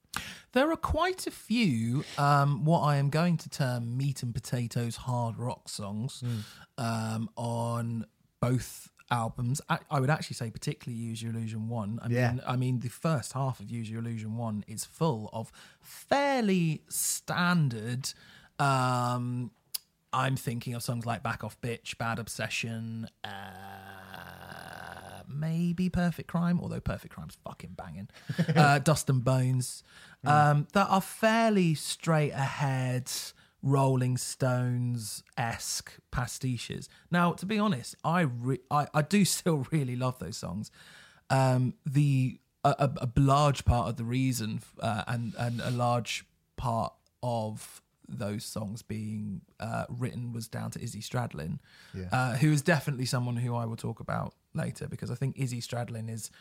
Speaker 2: There are quite a few um, what I am going to term meat and potatoes hard rock songs um, on both albums. I, I would actually say particularly Use Your Illusion One. I
Speaker 1: Yeah.
Speaker 2: mean, I mean the first half of Use Your Illusion One is full of fairly standard. Um, I'm thinking of songs like Back Off Bitch, Bad Obsession, uh, maybe Perfect Crime, although Perfect Crime's fucking banging. *laughs* uh, Dust and Bones, um, that are fairly straight ahead, Rolling Stones esque pastiches. Now, to be honest, I, re- I I do *laughs* still really love those songs. Um, the a, a, a large part of the reason uh, and and a large part of those songs being uh, written was down to Izzy Stradlin,
Speaker 1: Yeah.
Speaker 2: uh, who is definitely someone who I will talk about later because I think Izzy Stradlin is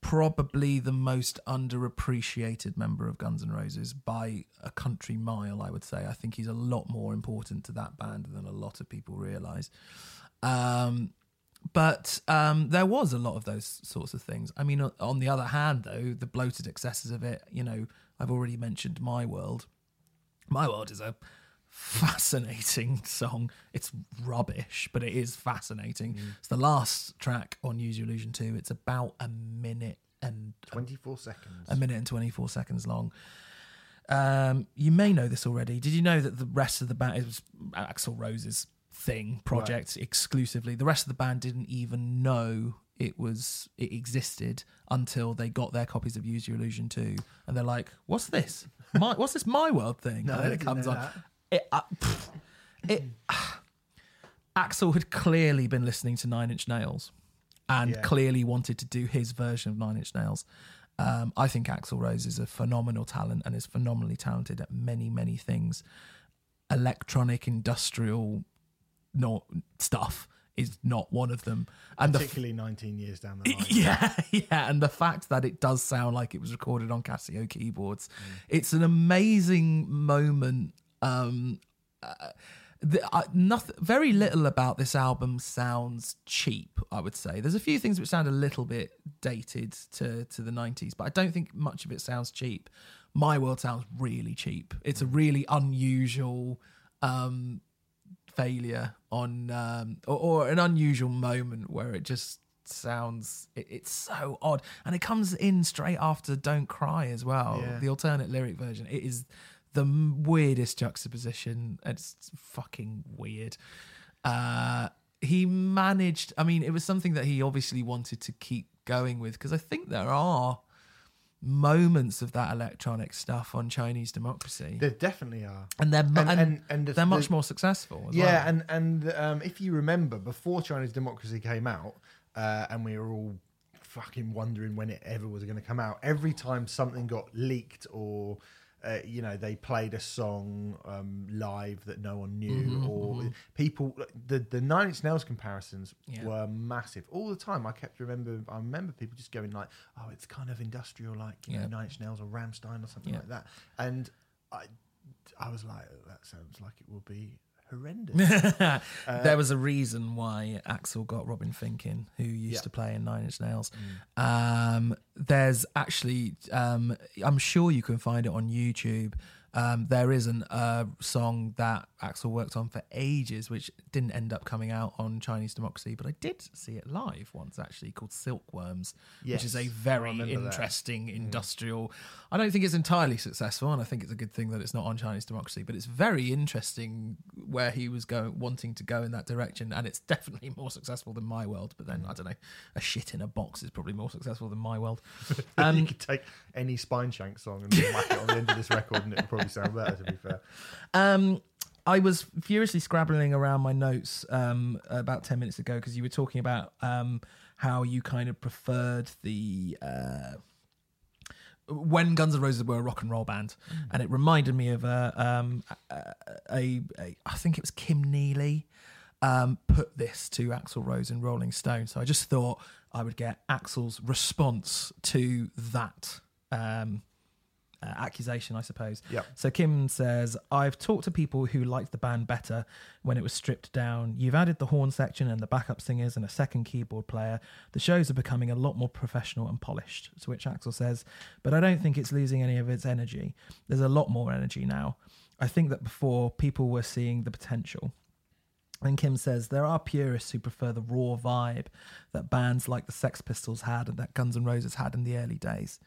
Speaker 2: probably the most underappreciated member of Guns N' Roses by a country mile. I would say. I think he's a lot more important to that band than a lot of people realize. Um, but um, there was a lot of those sorts of things. I mean, on the other hand, though, the bloated excesses of it, you know, I've already mentioned My World. My World is a fascinating *laughs* song. It's rubbish, but it is fascinating. It's the last track on Use Your Illusion 2. It's about a minute and
Speaker 1: 24 seconds.
Speaker 2: a minute and 24 seconds long. Um, you may know this already. Did you know that the rest of the band it was Axl Rose's thing project exclusively? The rest of the band didn't even know it was it existed until they got their copies of Use Your Illusion 2 and they're like, "What's this? My what's this my world thing?" *laughs*
Speaker 1: No,
Speaker 2: and then it comes on.
Speaker 1: that.
Speaker 2: It, uh, pff, it *sighs* Axl had clearly been listening to Nine Inch Nails and
Speaker 1: Yeah.
Speaker 2: clearly wanted to do his version of Nine Inch Nails. Um, I think Axl Rose is a phenomenal talent and is phenomenally talented at many, many things. Electronic, industrial, not stuff is not one of them. And the f-
Speaker 1: Particularly 19 years down the *laughs* line.
Speaker 2: yeah, yeah, and the fact that it does sound like it was recorded on Casio keyboards, it's an amazing moment. Um, uh, the, uh, nothing, very little about this album sounds cheap. I would say there's a few things which sound a little bit dated to to the '90s, but I don't think much of it sounds cheap. My World sounds really cheap. It's a really unusual. Um, failure on um or, or an unusual moment where it just sounds it, it's so odd and it comes in straight after don't cry as well
Speaker 1: Yeah.
Speaker 2: the alternate lyric version it is the weirdest juxtaposition it's fucking weird uh he managed i mean it was something that he obviously wanted to keep going with because i think there are moments of that electronic stuff on chinese democracy
Speaker 1: There definitely are.
Speaker 2: and they're mu-
Speaker 1: And-
Speaker 2: and,
Speaker 1: and- the-
Speaker 2: they're much
Speaker 1: the-
Speaker 2: more successful as
Speaker 1: Yeah,
Speaker 2: well.
Speaker 1: and and um, if you remember, before Chinese democracy came out, uh, and we were all fucking wondering when it ever was going to come out. Every time something got leaked or uh, you know they played a song um, live that no one knew,
Speaker 2: Mm-hmm,
Speaker 1: or people the the Nine Inch Nails comparisons
Speaker 2: Yeah.
Speaker 1: were massive all the time. I kept remember I remember people just going like, oh, it's kind of industrial, like you
Speaker 2: Yeah.
Speaker 1: know Nine Inch Nails or Rammstein or something
Speaker 2: Yeah.
Speaker 1: like that, and I I was like, that sounds like it will be horrendous. *laughs*
Speaker 2: there was a reason why Axl got Robin Finck, who used
Speaker 1: Yeah.
Speaker 2: to play in Nine Inch Nails. Um, there's actually, um, I'm sure you can find it on YouTube. Um, there is an uh, song that Axl worked on for ages, which didn't end up coming out on Chinese Democracy, but I did see it live once actually, called Silkworms, which is a very
Speaker 1: remember that.
Speaker 2: interesting industrial. I don't think it's entirely successful, and I think it's a good thing that it's not on Chinese Democracy. But it's very interesting where he was going, wanting to go in that direction, and it's *laughs* definitely more successful than My World. But then I don't know, a shit in a box is probably more successful than My World. *laughs*
Speaker 1: you
Speaker 2: Um,
Speaker 1: could take any Spineshank song and whack it on the end of this record, and it would probably sound better. To be fair,
Speaker 2: Um, I was furiously scrabbling around my notes um, about 10 minutes ago because you were talking about um, how you kind of preferred the. Uh, when Guns N' Roses were a rock and roll band, and it reminded me of a, um, a, a, a I think it was Kim Neely, um, put this to Axl Rose in Rolling Stone. So I just thought I would get Axl's response to that um, uh, accusation, I suppose.
Speaker 1: Yep.
Speaker 2: So Kim says, I've talked to people who liked the band better when it was stripped down. You've added the horn section and the backup singers and a second keyboard player. The shows are becoming a lot more professional and polished. To which Axl says, But I don't think it's losing any of its energy. There's a lot more energy now. I think that before people were seeing the potential. And Kim says there are purists who prefer the raw vibe that bands like the Sex Pistols had and that Guns N' Roses had in the early days.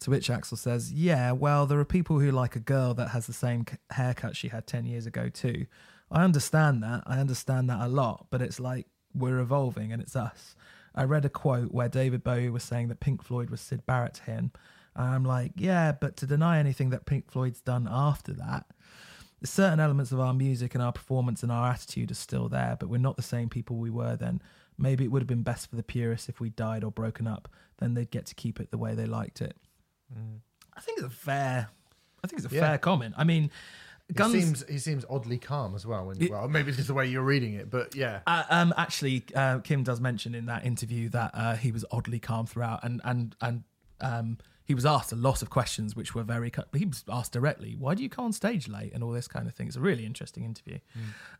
Speaker 2: To which Axl says, Yeah, well, there are people who like a girl that has the same haircut she had 10 years ago, too. I understand that. I understand that a lot, but it's like we're evolving and it's us. I read a quote where David Bowie was saying that Pink Floyd was Syd Barrett to him. And I'm like, Yeah, but to deny anything that Pink Floyd's done after that, certain elements of our music and our performance and our attitude are still there, but we're not the same people we were then. Maybe it would have been best for the purists if we died or broken up. Then they'd get to keep it the way they liked it. I think it's a fair. I think it's a
Speaker 1: Yeah.
Speaker 2: fair comment. I mean, Guns.
Speaker 1: He seems he seems oddly calm as well. When,
Speaker 2: It-
Speaker 1: well, maybe it's just the way you're reading it, but yeah.
Speaker 2: Uh, um, actually, uh, Kim does mention in that interview that uh, he was oddly calm throughout, and and and um, he was asked a lot of questions which were very. He was asked directly, "Why do you come on stage late?" and all this kind of thing. It's a really interesting interview,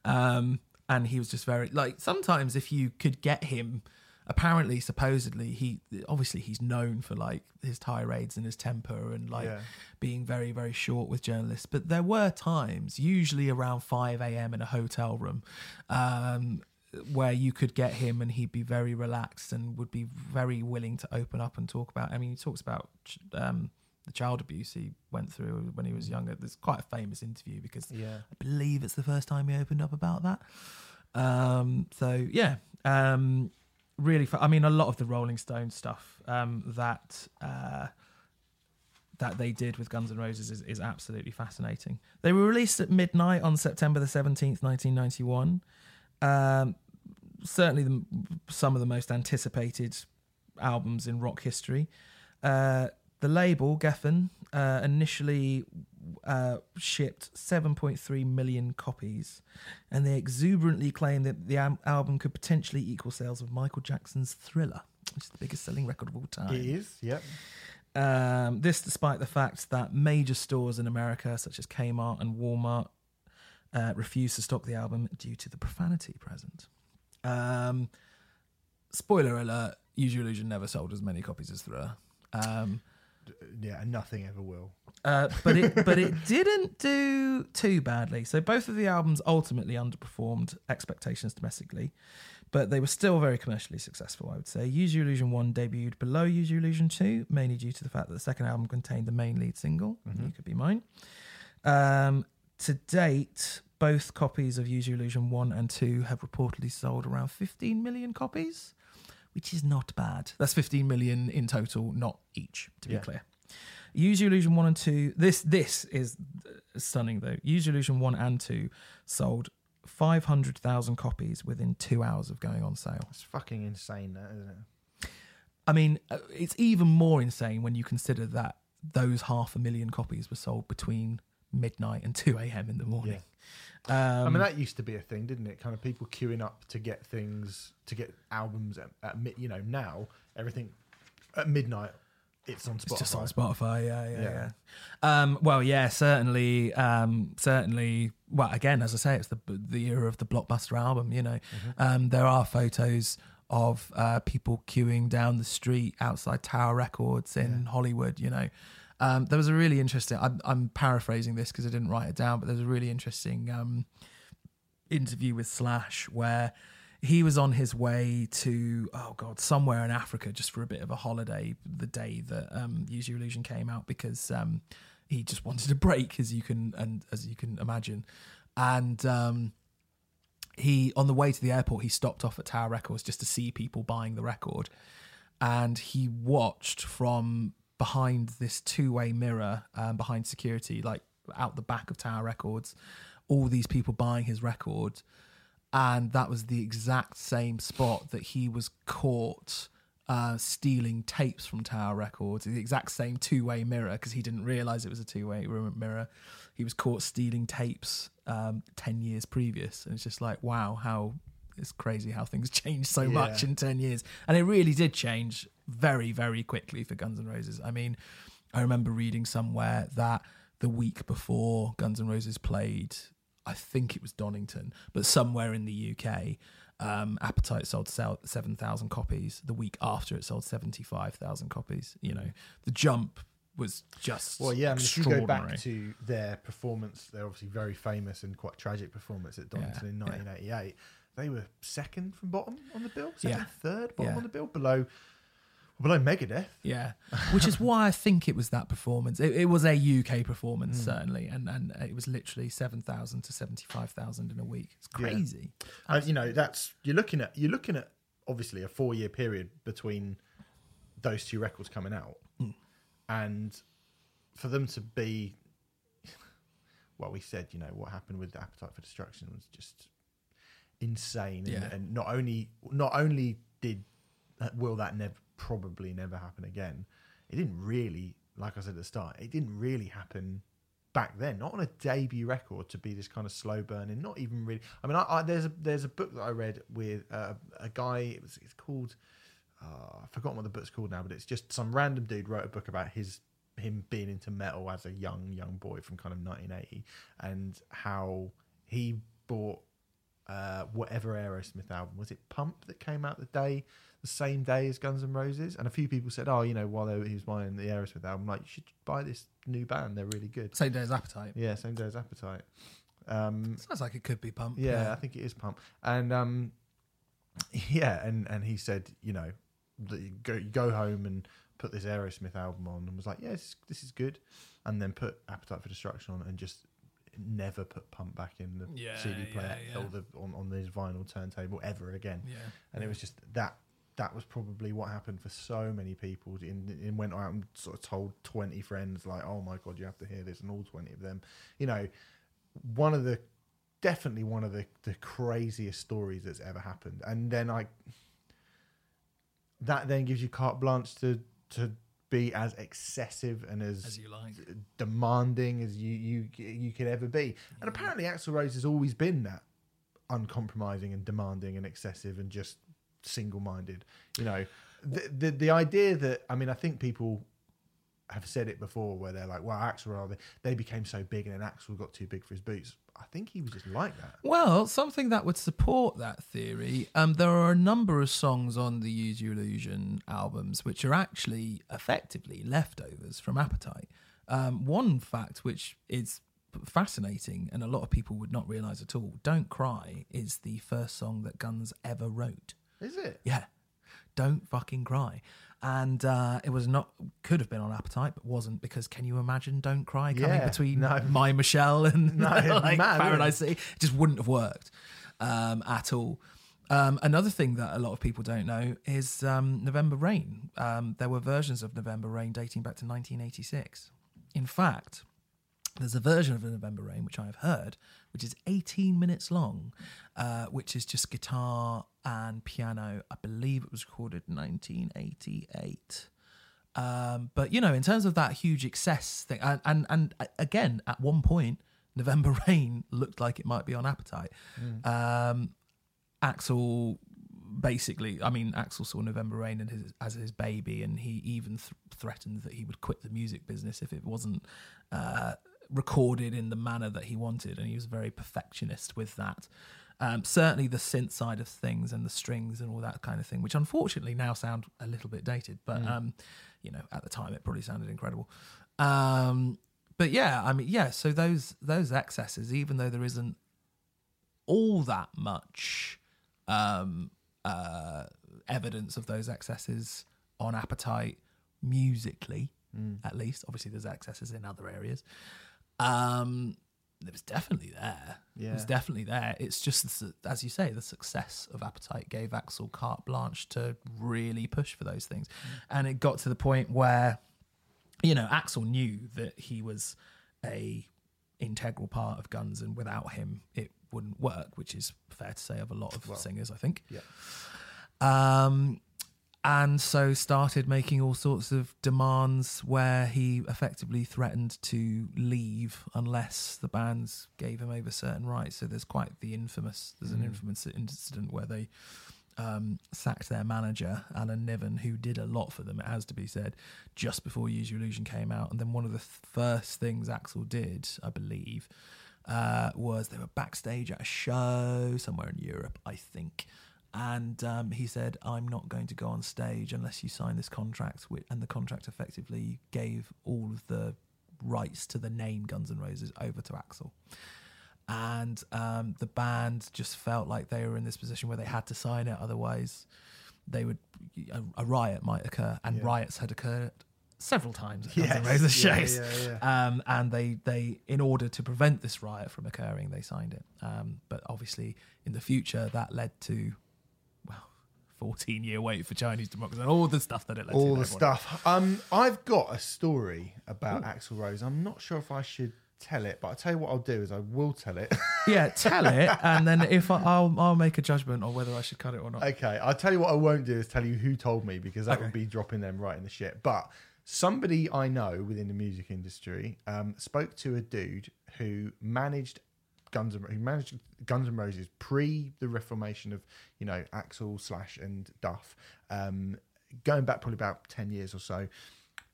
Speaker 2: um, and he was just very like. Sometimes, if you could get him, apparently, supposedly, he obviously he's known for like his tirades and his temper and like
Speaker 1: Yeah.
Speaker 2: being very very short with journalists but there were times usually around 5 a.m in a hotel room um, where you could get him and he'd be very relaxed and would be very willing to open up and talk about i mean he talks about um, the child abuse he went through when he was younger there's quite a famous interview because
Speaker 1: Yeah.
Speaker 2: I believe it's the first time he opened up about that. Um, so yeah, um, really. Fu- I mean, a lot of the Rolling Stones stuff um, that uh, that they did with Guns N' Roses is, is absolutely fascinating. They were released at midnight on September the seventeenth, nineteen ninety one. Um, certainly, the, some of the most anticipated albums in rock history. Uh, the label Geffen uh, initially uh, shipped 7.3 million copies, and they exuberantly claimed that the am- album could potentially equal sales of Michael Jackson's Thriller, which is the biggest selling record of all time.
Speaker 1: It is. Yep.
Speaker 2: Um, this, despite the fact that major stores in America, such as Kmart and Walmart, uh, refused to stock the album due to the profanity present. Um, spoiler alert: Use Your Illusion never sold as many copies as Thriller. Um,
Speaker 1: Yeah, and nothing ever will.
Speaker 2: uh, but it but it didn't do too badly. So both of the albums ultimately underperformed expectations domestically, but they were still very commercially successful. I would say. Use Your Illusion one debuted below Use Your Illusion two, mainly due to the fact that the second album contained the main lead single. You could be mine. Um, to date, both copies of Use Your Illusion one and two have reportedly sold around 15 million copies, which is not bad. That's 15 million in total, not each. To be
Speaker 1: Yeah.
Speaker 2: clear. Use Your Illusion 1 and 2. This this is uh, stunning though. Use Your Illusion 1 and 2 sold 500,000 copies within 2 hours of going on sale.
Speaker 1: It's fucking insane, that isn't it?
Speaker 2: I mean, uh, it's even more insane when you consider that those half a million copies were sold between midnight and 2 a.m. in the morning. Um,
Speaker 1: I mean, that used to be a thing, didn't it? Kind of people queuing up to get things, to get albums at, at mid, you know, now everything at midnight, it's on Spotify.
Speaker 2: It's just on Spotify, yeah, yeah,
Speaker 1: Yeah.
Speaker 2: yeah. Um, well, yeah, certainly, um, certainly. Well, again, as I say, it's the the era of the blockbuster album. You know, um, there are photos of uh, people queuing down the street outside Tower Records in Hollywood. You know, um, there was a really interesting. I'm, I'm paraphrasing this because I didn't write it down, but there's a really interesting um, interview with Slash where he was on his way to oh god somewhere in Africa just for a bit of a holiday the day that um, Use Your Illusion came out because um, he just *laughs* wanted a break as you can and as you can imagine and um, he on the way to the airport he stopped off at Tower Records just to see people buying the record and he watched from behind this two-way mirror um, behind security like out the back of Tower Records all these people buying his record and that was the exact same spot that he was caught uh, stealing tapes from Tower Records. The exact same two-way mirror because he didn't realize it was a two-way mirror. He was caught stealing tapes um, ten years previous, and it's just like, wow, how it's crazy how things *laughs* change so
Speaker 1: Yeah.
Speaker 2: much in 10 years. And it really did change very, very quickly for Guns N' Roses. I mean, I remember reading somewhere that the week before Guns N' Roses played, I think it was Donington, but somewhere in the UK, um, Appetite sold 7,000 copies. The week after it sold 75,000 copies. You know, the jump was just
Speaker 1: Well, yeah, I mean, if you go
Speaker 2: extraordinary.
Speaker 1: back to their performance, they're obviously very famous and quite tragic performance at Donington
Speaker 2: Yeah,
Speaker 1: in
Speaker 2: yeah.
Speaker 1: 1988. They were second from bottom on the bill, second,
Speaker 2: Yeah.
Speaker 1: third bottom
Speaker 2: Yeah.
Speaker 1: on the bill, below below Megadeth.
Speaker 2: Yeah, which is why I think it was that performance. It, it was a UK performance certainly, and and it was literally seven thousand to seventy five thousand in a week. It's
Speaker 1: Yeah.
Speaker 2: crazy.
Speaker 1: And you know, that's you're looking at you're looking at obviously a four year period between those two records coming out,
Speaker 2: Hmm.
Speaker 1: and for them to be, well, we said you know what happened with Appetite for Destruction was just insane, and,
Speaker 2: Yeah.
Speaker 1: and not only not only did uh, will that never probably never happen again, it didn't really, like I said at the start, it didn't really happen back then, not on a debut record to be this kind of slow burning. Not even really. I mean, I, I, there's a there's a book that I read with uh, a guy. It was it's called. Uh, I've forgotten what the book's called now, but it's just some random dude wrote a book about his him being into metal as a young young boy from kind of 1980 and how he bought uh, whatever Aerosmith album was it Pump that came out the day the same day as Guns N' Roses and a few people said oh you know while they, he was buying the Aerosmith album like you should buy this new band they're really good
Speaker 2: Same day as Appetite.
Speaker 1: yeah, same day as Appetite. Um,
Speaker 2: Sounds like it could be Pump.
Speaker 1: yeah, I think it is Pump. And um, *laughs* yeah, and and he said, you know, that you go you go home and put this Aerosmith album on, and was like, yeah, this, is- good, and then put Appetite for Destruction on, and just never put Pump back in the
Speaker 2: Yeah,
Speaker 1: CD player
Speaker 2: yeah, yeah.
Speaker 1: or the on on the vinyl turntable ever again.
Speaker 2: yeah.
Speaker 1: And it was just that. That was probably what happened for so many people. In, in went out and sort of told twenty friends, like, "Oh my god, you have to hear this," and all twenty of them, you know, one of the definitely one of the the craziest stories that's ever happened. And then I that then gives you carte blanche to to be as excessive and as,
Speaker 2: as you like.
Speaker 1: demanding as you you you could ever be. And apparently, Axl Rose has always been that uncompromising and demanding and excessive and just single-minded. You know, the the, the idea that I mean, I think people have said it before where they're like, "Well, Axl Rose, they became so big, and then Axl got too big for his boots." I think he was just like that.
Speaker 2: Well, something that would support that theory. Um, there are a number of songs on the Use Your Illusion albums which are actually effectively leftovers from Appetite. Um, one fact which is fascinating and a lot of people would not realize at all Don't Cry is the first song that Guns ever wrote.
Speaker 1: Is it?
Speaker 2: Yeah. Don't fucking cry. And uh, it was not, could have been on Appetite, but wasn't because can you imagine Don't Cry coming
Speaker 1: Yeah,
Speaker 2: between
Speaker 1: no. *laughs*
Speaker 2: My Michelle and *laughs*
Speaker 1: No, *laughs*
Speaker 2: like
Speaker 1: mad,
Speaker 2: Paradise City? It just wouldn't have worked um, at all. Um, another thing that a lot of people don't know is um, November Rain. Um, there were versions of November Rain dating back to 1986. In fact, there's a version of November Rain which I have heard, which is 18 minutes long, uh, which is just guitar and piano. I believe it was recorded in 1988. Um, but you know, in terms of that huge excess thing, and, and and again, at one point, November *laughs* Rain looked like it might be on Appetite. Um, Axl basically, I mean, Axl saw November Rain and his, as his baby, and he even th- threatened that he would quit the music business if it wasn't uh, recorded in the manner that he wanted, and he was very perfectionist with that. Um, certainly, the synth side of things and the strings and all that kind of thing, which unfortunately now sound a little bit dated, but um, you know, at the time it probably sounded incredible. Um, but yeah, I mean, yeah. So those those excesses, even though there isn't all that much um, uh, evidence of those excesses on appetite musically, at least. Obviously, there's excesses in other areas. Um, it was definitely there. It was definitely there. It's just, as you say, the success of Appetite gave Axl carte blanche to really push for those things. And it got to the point where, you know, Axl knew that he was a integral part of Guns, and without him, it wouldn't work, which is fair to say of a lot of singers, I think.
Speaker 1: Yeah.
Speaker 2: Um, and so started making all sorts of demands where he effectively threatened to leave unless the bands gave him over certain rights. So there's quite the infamous. There's an
Speaker 1: Mm.
Speaker 2: infamous incident where they um, sacked their manager Alan Niven, who did a lot for them. It has to be said, just before Use Your Illusion came out, and then one of the th- first things Axl did, I believe, uh, was they were backstage at a show somewhere in Europe, I think. And um, he said, "I'm not going to go on stage unless you sign this contract." And the contract effectively gave all of the rights to the name Guns N' Roses over to Axl. And um, the band just felt like they were in this position where they had to sign it, otherwise, they would a, a riot might occur, and
Speaker 1: Yeah.
Speaker 2: riots had occurred several times at Guns N' Roses shows.
Speaker 1: yeah, yeah.
Speaker 2: Um, and they, they, in order to prevent this riot from occurring, they signed it. Um, but obviously, in the future, that led to, 14 year wait for Chinese democracy and all the stuff that it led to.
Speaker 1: all the stuff. Um, I've got a story about Axl Rose. I'm not sure if I should tell it, but I'll tell you what I'll do is I will tell it. *laughs*
Speaker 2: Yeah, tell it, *laughs* and then if I, I'll, I'll make a judgment on whether I should cut it or not.
Speaker 1: okay, I'll tell you what I won't do is tell you who told me because that
Speaker 2: Okay.
Speaker 1: would be dropping them right in the shit. But somebody I know within the music industry um, spoke to a dude who managed Guns and who managed Guns N' Roses pre the reformation of you know Axl slash and Duff, um, going back probably about ten years or so,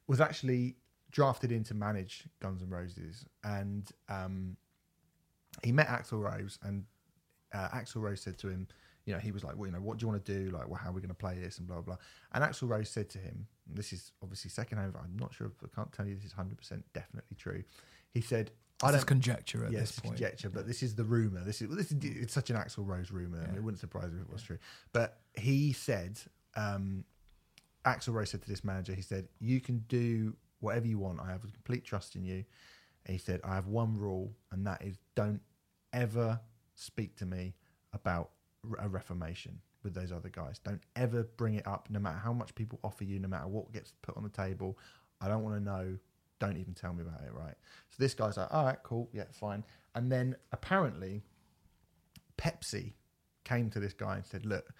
Speaker 1: was actually drafted in to manage Guns and Roses, and um, he met Axl Rose, and uh, Axl Rose said to him, you know, he was like, well, you know, what do you want to do? Like, well, how are we going to play this and blah blah. blah. And Axl Rose said to him, and this is obviously secondhand. I'm not sure. If, I can't tell you this is 100 percent definitely true. He said, I
Speaker 2: This is conjecture at
Speaker 1: yes,
Speaker 2: this point.
Speaker 1: conjecture, but this is the rumor. This is well, this is it's such an Axl Rose rumor. I mean, it wouldn't surprise me if it was true. But he said, um, Axl Rose said to this manager, he said, "You can do whatever you want. I have complete trust in you." And he said, "I have one rule, and that is don't ever speak to me about a reformation." With those other guys, don't ever bring it up. No matter how much people offer you, no matter what gets put on the table, I don't want to know. Don't even tell me about it, right? So this guy's like, all right, cool, yeah, fine. And then apparently, Pepsi came to this guy and said, look,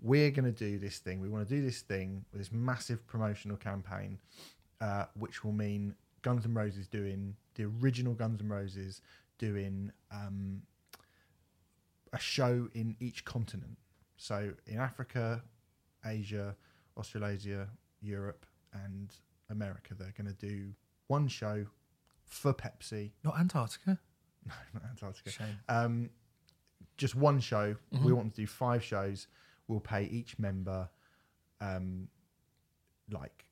Speaker 1: we're going to do this thing. We want to do this thing with this massive promotional campaign, uh, which will mean Guns N' Roses doing the original Guns N' Roses doing um, a show in each continent. So in Africa, Asia, Australasia, Europe, and America, they're going to do one show for Pepsi,
Speaker 2: Not Antarctica.
Speaker 1: No, *laughs* not Antarctica.
Speaker 2: Shame.
Speaker 1: Um, just one show. We
Speaker 2: Mhm.
Speaker 1: want to do five shows. We'll pay each member um, like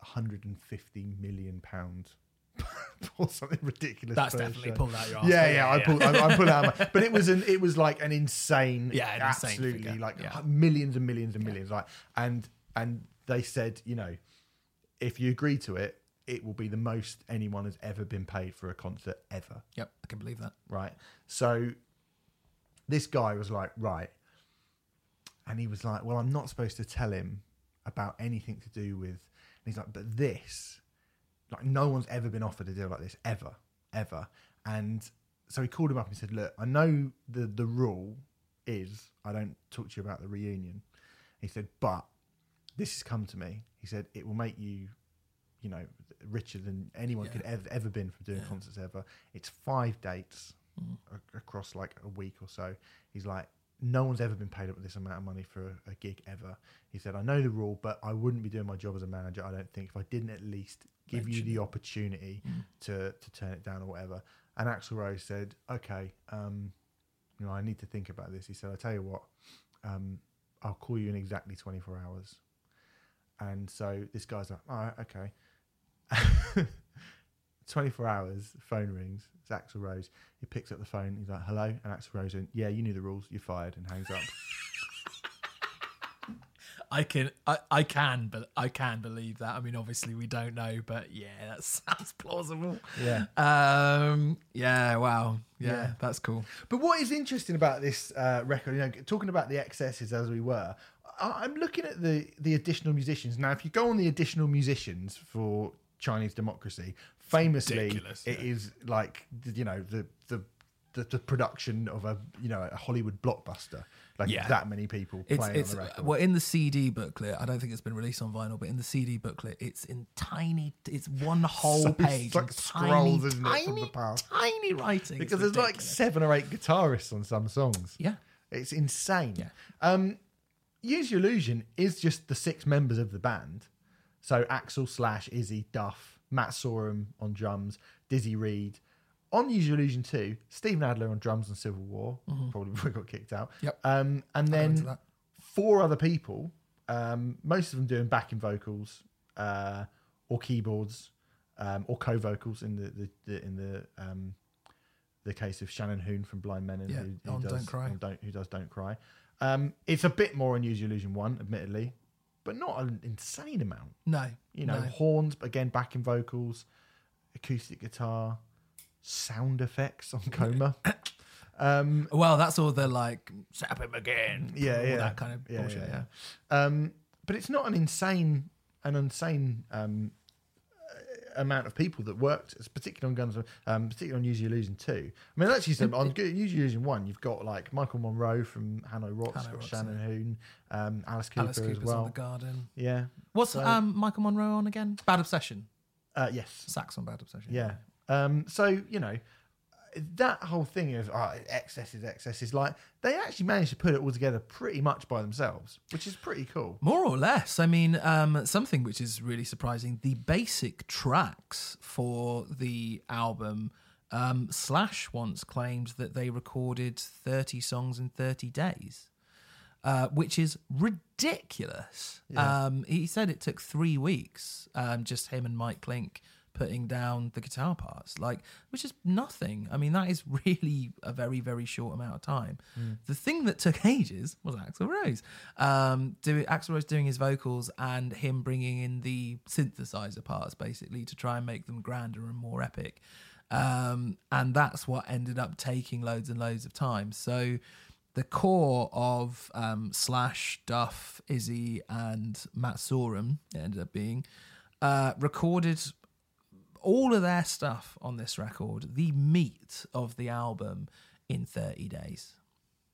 Speaker 1: 150 million pounds *laughs* or something ridiculous.
Speaker 2: That's definitely
Speaker 1: show.
Speaker 2: pulled out your ass.
Speaker 1: Yeah,
Speaker 2: but
Speaker 1: yeah, I pulled, I, I pulled out, my, *laughs* but it was an, it was like an insane,
Speaker 2: Yeah, an
Speaker 1: absolutely
Speaker 2: figure,
Speaker 1: like
Speaker 2: yeah.
Speaker 1: millions and millions and millions, like, and and they said, you know, if you agree to it, it will be the most anyone has ever been paid for a concert ever
Speaker 2: Yep, I can believe that.
Speaker 1: right? So this guy was like, right. And he was like, well, I'm not supposed to tell him about anything to do with. And he's like, but this, like, no one's ever been offered a deal like this, ever, ever. And so he called him up and said, look, I know the, the rule is I don't talk to you about the reunion. He said, but this has come to me. He said, it will make you, you know, richer than anyone
Speaker 2: Yeah.
Speaker 1: could ever ever been from doing
Speaker 2: Yeah.
Speaker 1: concerts ever. It's five dates
Speaker 2: Mm.
Speaker 1: a- across like a week or so. He's like, no one's ever been paid up with this amount of money for a, a gig ever. He said, I know the rule, but I wouldn't be doing my job as a manager. I don't think if I didn't at least give you the opportunity
Speaker 2: Mm.
Speaker 1: to to turn it down or whatever. And Axl Rose said, okay, um, you know, I need to think about this. He said, I tell you what, um, I'll call you in exactly 24 hours. And so this guy's like, all right, okay. *laughs* 24 hours, phone rings. It's Axl Rose. He picks up the phone. He's like, hello. And Axl Rose, went, yeah, you knew the rules. You're fired and hangs up. *laughs*
Speaker 2: I can, I, I can, but I can believe that. I mean, obviously we don't know, but yeah, that *laughs* sounds plausible.
Speaker 1: yeah.
Speaker 2: Um, yeah, wow, yeah,
Speaker 1: Yeah.
Speaker 2: that's cool.
Speaker 1: But what is interesting about this uh, record, you know, talking about the excesses as we were, I- I'm looking at the the additional musicians. Now, if you go on the additional musicians for Chinese Democracy, famously,
Speaker 2: ridiculous,
Speaker 1: it
Speaker 2: yeah.
Speaker 1: is like you know the the the, the production of a you know a Hollywood blockbuster. Like
Speaker 2: Yeah.
Speaker 1: that many people
Speaker 2: It's
Speaker 1: playing
Speaker 2: it's
Speaker 1: on the record.
Speaker 2: well in the CD booklet. I don't think it's been released on vinyl, but in the CD booklet, it's in tiny. It's one *laughs* whole
Speaker 1: So it's
Speaker 2: page,
Speaker 1: like
Speaker 2: in
Speaker 1: scrolls,
Speaker 2: tiny,
Speaker 1: isn't it, from
Speaker 2: tiny,
Speaker 1: the past?
Speaker 2: tiny writing.
Speaker 1: because there's like
Speaker 2: ridiculous.
Speaker 1: seven or eight guitarists on some songs.
Speaker 2: yeah,
Speaker 1: It's insane.
Speaker 2: Yeah.
Speaker 1: Um, Use Your Illusion is just the six members of the band. So Axl Slash, Izzy, Duff, Matt Sorum on drums, Dizzy Reed. On Your Illusion 2, Steven Adler on drums and Civil War, probably *laughs* before he got kicked out.
Speaker 2: Mm-hmm. Yep.
Speaker 1: Um, and
Speaker 2: I'll go into
Speaker 1: then four other people, um, most of them doing backing vocals uh, or keyboards um, or co-vocals in the, the, the in the um, the case of Shannon Hoon from Blind Melon,
Speaker 2: Yeah,
Speaker 1: who, who
Speaker 2: on
Speaker 1: does
Speaker 2: Don't Cry.
Speaker 1: on don't who does Don't Cry. Um, it's a bit more on Your Illusion one, admittedly, but not an insane amount.
Speaker 2: no,
Speaker 1: You know,
Speaker 2: no.
Speaker 1: horns, but again, backing vocals, acoustic guitar, sound effects on Coma. *coughs* um,
Speaker 2: Well, that's all the like sap him again.
Speaker 1: Yeah,
Speaker 2: all
Speaker 1: yeah.
Speaker 2: that kind of
Speaker 1: Yeah,
Speaker 2: bullshit.
Speaker 1: yeah,
Speaker 2: Yeah,
Speaker 1: Um, but it's not an insane, an insane um, amount of people that worked, particularly on Guns, um, particularly on Your Illusion two. I mean, actually, so on Your Illusion one, you've got like Michael Monroe from Hanoi Rocks,
Speaker 2: Hanoi Rocks,
Speaker 1: Shannon Hoon, um, Alice Cooper
Speaker 2: Alice
Speaker 1: as well.
Speaker 2: on the Garden.
Speaker 1: yeah,
Speaker 2: What's
Speaker 1: So-
Speaker 2: um Michael Monroe on again? Bad Obsession.
Speaker 1: uh, yes,
Speaker 2: Sax on Bad Obsession.
Speaker 1: yeah. Um, so you know. That whole thing of oh, excess is excess is like they actually managed to put it all together pretty much by themselves, which is pretty cool.
Speaker 2: More or less. I mean, um, something which is really surprising the basic tracks for the album. Um, Slash once claimed that they recorded 30 songs in 30 days, uh, which is ridiculous. Um, he said it took three weeks, um, just him and Mike Clink putting down the guitar parts, like, which is nothing. I mean, that is *laughs* really a very, very short amount of time. The thing that took *laughs* ages was Axl Rose. Um, do, Axl Rose doing his vocals and him bringing in the synthesizer parts, basically, to try and make them grander and more epic. Um, and that's what ended up taking loads and loads of time. So the core of um, Slash, Duff, Izzy, and Matt Sorum it ended up being uh, recorded all of their stuff on this record, the meat of the album, in 30 days,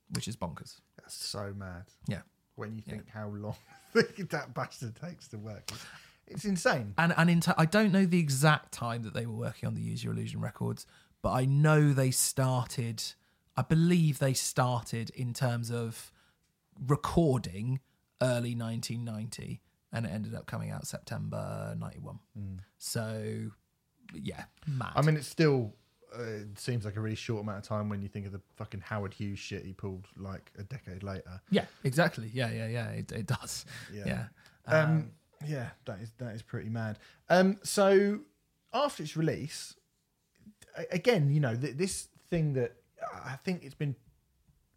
Speaker 2: which is bonkers.
Speaker 1: That's so mad.
Speaker 2: Yeah.
Speaker 1: when you think how long *laughs* that bastard takes to work. It's, insane.
Speaker 2: And and in t- I don't know the exact time that they were working on the Use Your Illusion records, but I know they started. I believe they started in terms of recording early 1990, and it ended up coming out September 91. Mm. So, yeah, mad.
Speaker 1: I mean, it's still uh, it seems like a really short amount of time when you think of the fucking Howard Hughes shit he pulled like a decade later.
Speaker 2: yeah, exactly. Yeah, yeah, yeah. It, it does.
Speaker 1: Yeah.
Speaker 2: Yeah.
Speaker 1: Um, yeah, that is that is pretty mad. Um, so after its release, again, you know, th- this thing that I think it's been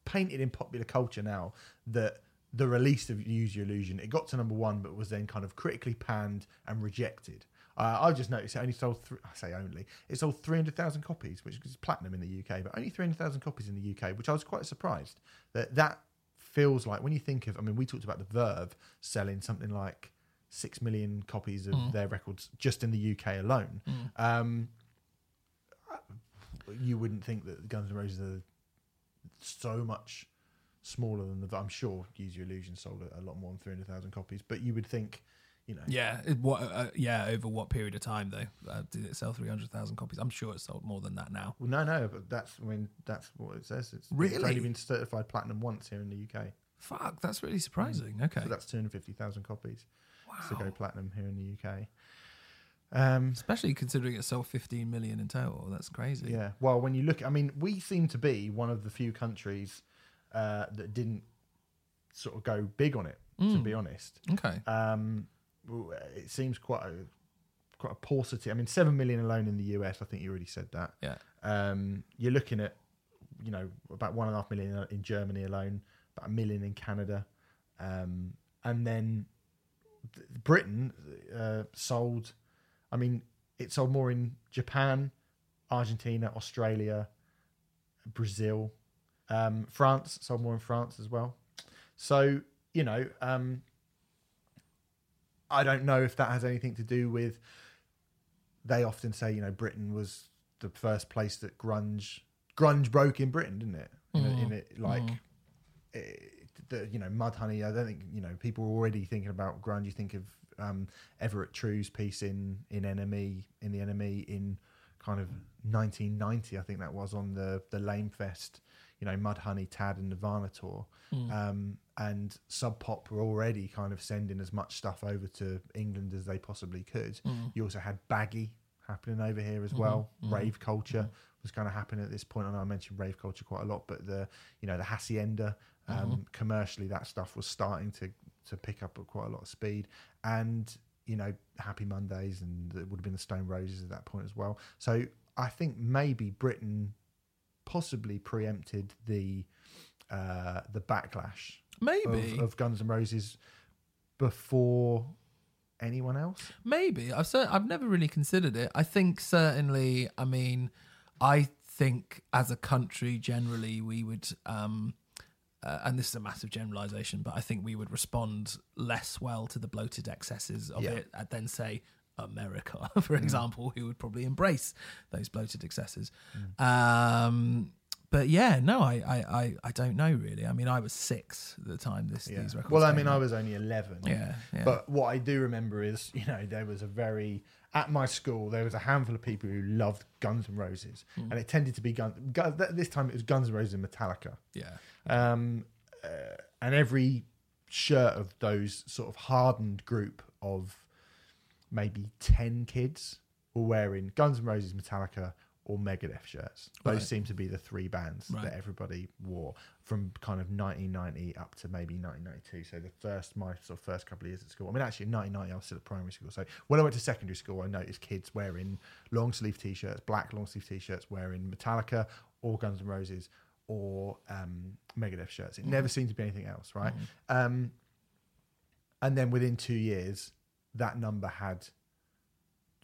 Speaker 1: painted in popular culture now that the release of Use Your Illusion it got to number one, but was then kind of critically panned and rejected. Uh, I just noticed it only sold. Th- I say only it sold three hundred thousand copies, which is platinum in the UK, but only three hundred thousand copies in the UK, which I was quite surprised that that feels like when you think of. I mean, we talked about the Verve selling something like six million copies of their records just in the UK alone. Um, you wouldn't think that Guns N' Roses are so much smaller than the. I'm sure Use Your Illusion sold a, a lot more than three hundred thousand copies, but you would think, you know,
Speaker 2: Yeah, it- what? Uh, yeah, over what period of time though? Uh, did it sell three hundred thousand copies? I'm sure it sold more than that now.
Speaker 1: Well, no, no, but that's I mean that's what it says. It's, it's
Speaker 2: Really?
Speaker 1: only been certified platinum once here in the UK,
Speaker 2: Fuck, that's really surprising. Okay,
Speaker 1: so that's two hundred fifty thousand copies to go platinum here in the UK. Um,
Speaker 2: Especially considering it sold 15 million in total. That's crazy.
Speaker 1: yeah. Well, when you look, I mean, we seem to be one of the few countries uh, that didn't sort of go big on it. To
Speaker 2: Mm.
Speaker 1: be honest,
Speaker 2: Okay.
Speaker 1: um, it seems quite a quite a paucity. I mean, seven million alone in the US. I think you already said that.
Speaker 2: Yeah.
Speaker 1: Um, you're looking at, you know, about one and a half million in Germany alone, about a million in Canada, um, and then th- Britain uh, sold. I mean, it sold more in Japan, Argentina, Australia, Brazil, um, France sold more in France as well. So you know, um, I don't know if that has anything to do with. They often say, you know, Britain was the first place that grunge grunge broke in Britain, didn't it? In, a- in it, like eh, the you know Mudhoney. I don't think you know people are already thinking about grunge. You think of um, Everett True's piece in in NME in the NME in kind of 1990. I think that was on the the Lamefest. You know Mudhoney, Tad, and Nirvana tour. Um, and Sub Pop were already kind of sending as much stuff over to England as they possibly could. Mm. You also had Baggy happening over here as mm-hmm. well. Mm-hmm. Rave culture mm-hmm. was kind of happening at this point. I know I mentioned rave culture quite a lot, but the you know the hacienda um, commercially that stuff was starting to to pick up at quite a lot of speed, and you know Happy Mondays and it would have been the Stone Roses at that point as well. So I think maybe Britain possibly preempted the uh, the backlash
Speaker 2: Maybe.
Speaker 1: of, of Guns N' Roses before anyone else.
Speaker 2: Maybe I've cer- I've never really considered it. I think certainly. I mean, I think as a country generally we would, um, uh, and this is a massive generalization, but I think we would respond less well to the bloated excesses of
Speaker 1: Yeah.
Speaker 2: it uh, than say America, *laughs* for example, who would probably embrace those bloated excesses. Um, but yeah, no, I, I, I, I don't know really. I mean, I was six at the time this
Speaker 1: Yeah.
Speaker 2: these records.
Speaker 1: Well, I mean, I was only eleven.
Speaker 2: yeah, yeah.
Speaker 1: But what I do remember is, you know, there was a very at my school there was a handful of people who loved Guns N' Roses,
Speaker 2: Hmm.
Speaker 1: and it tended to be Guns. Gu- this time it was Guns N' Roses and Metallica,
Speaker 2: yeah,
Speaker 1: um, uh, and every shirt of those sort of hardened group of maybe ten kids were wearing Guns N' Roses, Metallica, or Megadeth shirts. Those
Speaker 2: Right.
Speaker 1: seem to be the three bands
Speaker 2: Right.
Speaker 1: that everybody wore from kind of 1990 up to maybe 1992. So the first, my sort of first couple of years at school. I mean, actually, in 1990, I was still at primary school. So when I went to secondary school, I noticed kids wearing long sleeve t-shirts, black long sleeve t-shirts, wearing Metallica or Guns N' Roses or um, Megadeth shirts. It never seemed to be anything else, right? Um, and then within two years, that number had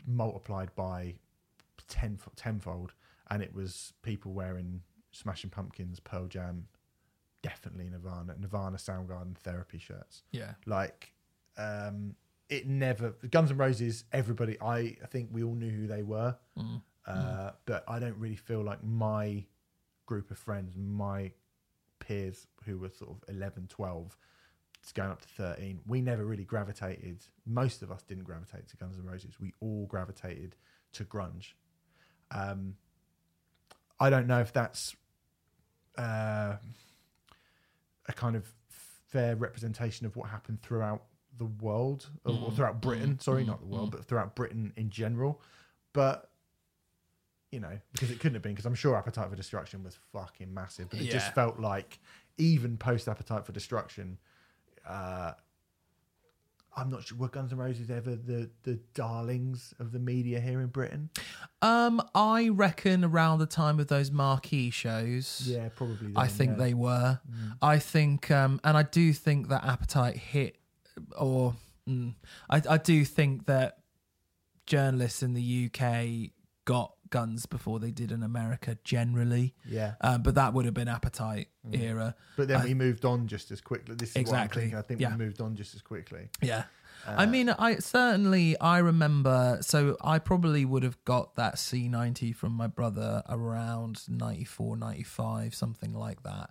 Speaker 1: multiplied by ten, tenfold, and it was people wearing Smashing Pumpkins, Pearl Jam, definitely Nirvana, Nirvana, Soundgarden, Therapy shirts.
Speaker 2: yeah.
Speaker 1: Like, um, it never Guns N' Roses. Everybody, I, I think we all knew who they were,
Speaker 2: Mm.
Speaker 1: uh, but I don't really feel like my group of friends, my peers who were sort of 11, 12, it's going up to 13, we never really gravitated. Most of us didn't gravitate to Guns N' Roses. We all gravitated to grunge. Um, I don't know if that's uh, a kind of fair representation of what happened throughout the world or, or throughout Britain. Sorry, not the world, but throughout Britain in general. But you know, because it couldn't have been, because I'm sure Appetite for Destruction was fucking massive, but it
Speaker 2: Yeah.
Speaker 1: just felt like even post Appetite for Destruction, uh, I'm not sure were Guns N' Roses ever the the darlings of the media here in Britain.
Speaker 2: Um, I reckon around the time of those marquee shows.
Speaker 1: Yeah, probably.
Speaker 2: I think
Speaker 1: yeah.
Speaker 2: they were. I think, um, and I do think that Appetite hit, or mm, I, I do think that journalists in the UK got guns before they did in America generally.
Speaker 1: Yeah,
Speaker 2: Um, but that would have been Appetite era.
Speaker 1: but then
Speaker 2: I-
Speaker 1: we moved on just as quickly. This is
Speaker 2: Exactly.
Speaker 1: I think
Speaker 2: yeah.
Speaker 1: we moved on just as quickly.
Speaker 2: Yeah. I mean, I certainly I remember. So I probably would have got that C90 from my brother around 94, 95, something like that.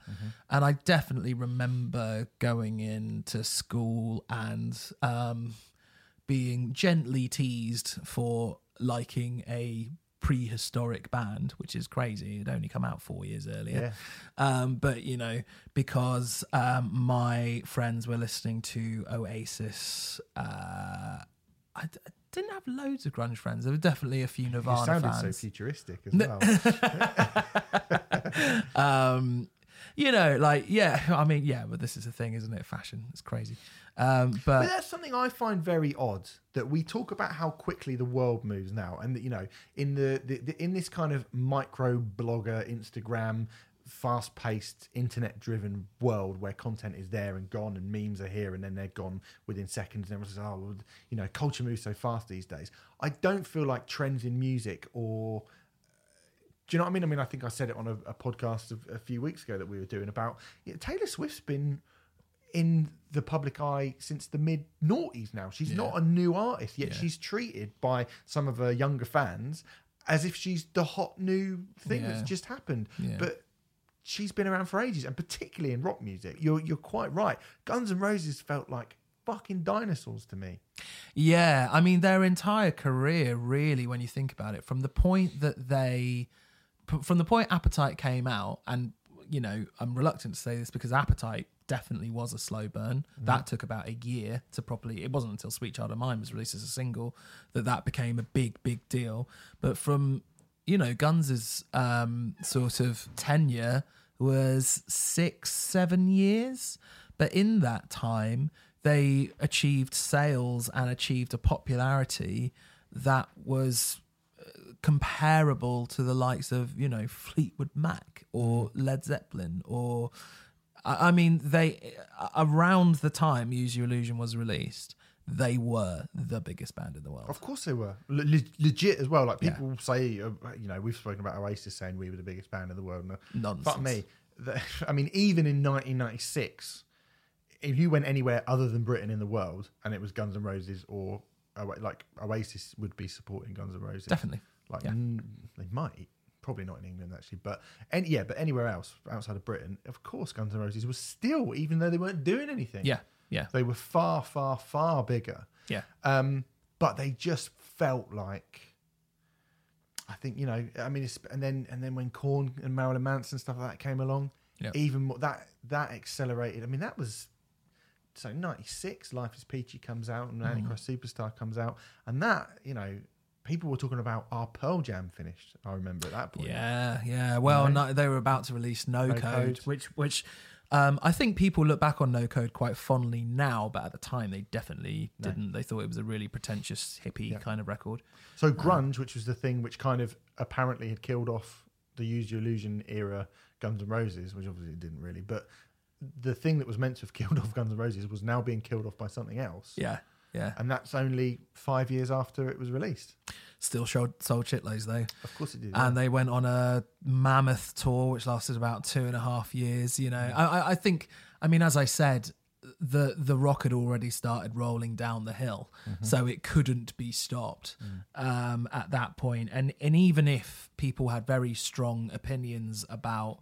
Speaker 2: And I definitely remember going into school and um, being gently teased for liking a prehistoric band, which is crazy. It only come out four years earlier. Um, but you know, because um, my friends were listening to Oasis, uh, I, d- I didn't have loads of grunge friends. There were definitely a few
Speaker 1: You
Speaker 2: Nirvana
Speaker 1: sounded
Speaker 2: fans.
Speaker 1: so futuristic as well. *laughs*
Speaker 2: um, you know, like yeah, I mean, yeah, but this is the thing, isn't it? Fashion, it's crazy. Um,
Speaker 1: But
Speaker 2: but
Speaker 1: that's something I find very odd that we talk about how quickly the world moves now, and that, you know, in the, the, the in this kind of micro blogger, Instagram, fast-paced, internet-driven world where content is there and gone, and memes are here and then they're gone within seconds, and everyone says, "Oh, well, you know, culture moves so fast these days." I don't feel like trends in music or do you know what I mean? I mean, I think I said it on a, a podcast of, a few weeks ago that we were doing about Taylor Swift's been in the public eye since the mid noughties now. She's not a new artist, yet
Speaker 2: Yeah.
Speaker 1: she's treated by some of her younger fans as if she's the hot new thing
Speaker 2: Yeah.
Speaker 1: that's just happened.
Speaker 2: Yeah.
Speaker 1: But she's been around for ages, and particularly in rock music. You're you're quite right. Guns N' Roses felt like fucking dinosaurs to me.
Speaker 2: Yeah, I mean their entire career, really, when you think about it, from the point that they, from the point Appetite came out, and you know, I'm reluctant to say this because Appetite definitely was a slow burn. That took about a year to properly. It wasn't until Sweet Child of Mine was released as a single that that became a big, big deal. But from you know, Guns's um, sort of tenure was six, seven years. But in that time, they achieved sales and achieved a popularity that was uh, comparable to the likes of, you know, Fleetwood Mac or Led Zeppelin or. I I mean, they around the time "Use Your Illusion" was released, they were the biggest band in the world.
Speaker 1: Of course they were Le- le- legit as well. Like
Speaker 2: Yeah.
Speaker 1: people say, uh, you know, we've spoken about Oasis saying we were the biggest band in the world. No,
Speaker 2: Nonsense.
Speaker 1: Fuck me. The- *laughs* I mean, even in 1996, if you went anywhere other than Britain in the world, and it was Guns N' Roses or like Oasis would be supporting Guns N' Roses.
Speaker 2: Definitely.
Speaker 1: Like
Speaker 2: yeah.
Speaker 1: mm, they might, probably not in England actually, but any, yeah, but anywhere else outside of Britain, of course, Guns N' Roses was still, even though they weren't doing anything.
Speaker 2: Yeah. Yeah.
Speaker 1: they were far, far, far bigger.
Speaker 2: Yeah.
Speaker 1: Um, but they just felt like I think you know. I mean, it's, and then and then when Korn and Marilyn Manson stuff like that came along,
Speaker 2: Yeah.
Speaker 1: even more that that accelerated. I mean, that was so ninety six. Life is Peachy comes out and
Speaker 2: Mm.
Speaker 1: Antichrist Superstar comes out, and that you know. People were talking about our Pearl Jam finished. I remember at that point.
Speaker 2: Yeah, yeah. Well,
Speaker 1: know?
Speaker 2: no, they were about to release No,
Speaker 1: No
Speaker 2: Code,
Speaker 1: Code.
Speaker 2: which which um, I think people look back on No Code quite fondly now, but at the time they definitely
Speaker 1: No.
Speaker 2: didn't. They thought it was a really pretentious hippie
Speaker 1: Yeah.
Speaker 2: kind of record.
Speaker 1: So grunge, which was the thing which kind of apparently had killed off the Use Your Illusion era Guns N' Roses, which obviously it didn't really, but the thing that was meant to have *laughs* killed off Guns N' Roses was now being killed off by something else.
Speaker 2: Yeah, yeah.
Speaker 1: And that's only five years after it was released.
Speaker 2: Still showed, sold shitloads though,
Speaker 1: Of course it did.
Speaker 2: and they went on a mammoth tour which lasted about two and a half years. You know, I, I, I think. I mean, as I said. The the rock had already started rolling down the hill, so it couldn't be stopped um, at that point. And and even if people had very strong opinions about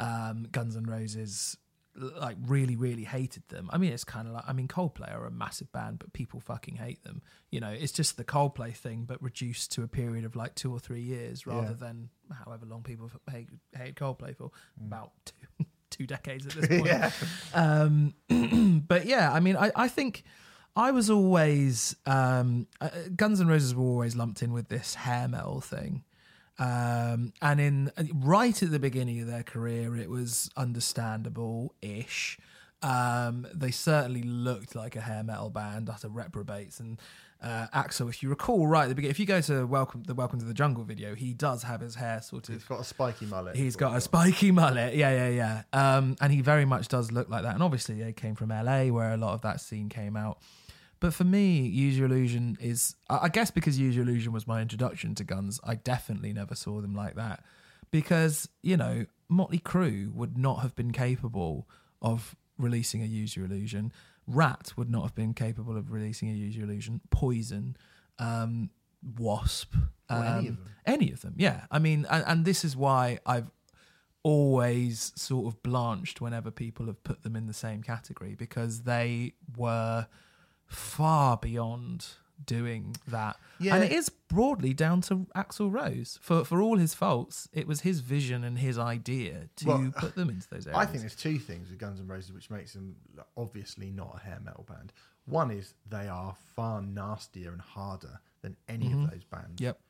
Speaker 2: um, Guns N' Roses, like really really hated them. I mean, it's kind of like I mean, Coldplay are a massive band, but people fucking hate them. You know, it's just the Coldplay thing, but reduced to a period of like two or three years rather
Speaker 1: Yeah.
Speaker 2: than however long people hate, hate Coldplay for about two, *laughs* two decades at *laughs* this point.
Speaker 1: yeah.
Speaker 2: Um, *clears throat* but yeah, I mean, I, I think I was always um, uh, Guns N' Roses were always lumped in with this hair metal thing. Um, and in right at the beginning of their career, it was understandable ish. Um, they certainly looked like a hair metal band, utter reprobates. And uh, Axl, if you recall right at the beginning, if you go to Welcome the Welcome to the Jungle video, he does have his hair sort of
Speaker 1: He's got a spiky mullet.
Speaker 2: He's got a spiky mullet. Yeah, yeah, yeah. Um, and he very much does look like that. And obviously, they came from LA, where a lot of that scene came out. But for me, Use Your Illusion is, I guess, because Use Your Illusion was my introduction to guns. I definitely never saw them like that, because you know, Motley Crue would not have been capable of releasing a Use Your Illusion. Ratt would not have been capable of releasing a Use Your Illusion. Poison, um, Wasp,
Speaker 1: Or any
Speaker 2: um,
Speaker 1: of them.
Speaker 2: any of them. Yeah, I mean, and, and this is why I've always sort of blanched whenever people have put them in the same category because they were far beyond doing that.
Speaker 1: Yeah.
Speaker 2: And it is broadly down to Axl Rose. For for all his faults, it was his vision and his idea to
Speaker 1: Well,
Speaker 2: put them into those areas.
Speaker 1: I think there's two things with Guns N' Roses which makes them obviously not a hair metal band. One is they are far nastier and harder than any of those bands.
Speaker 2: Mm-hmm. Yep.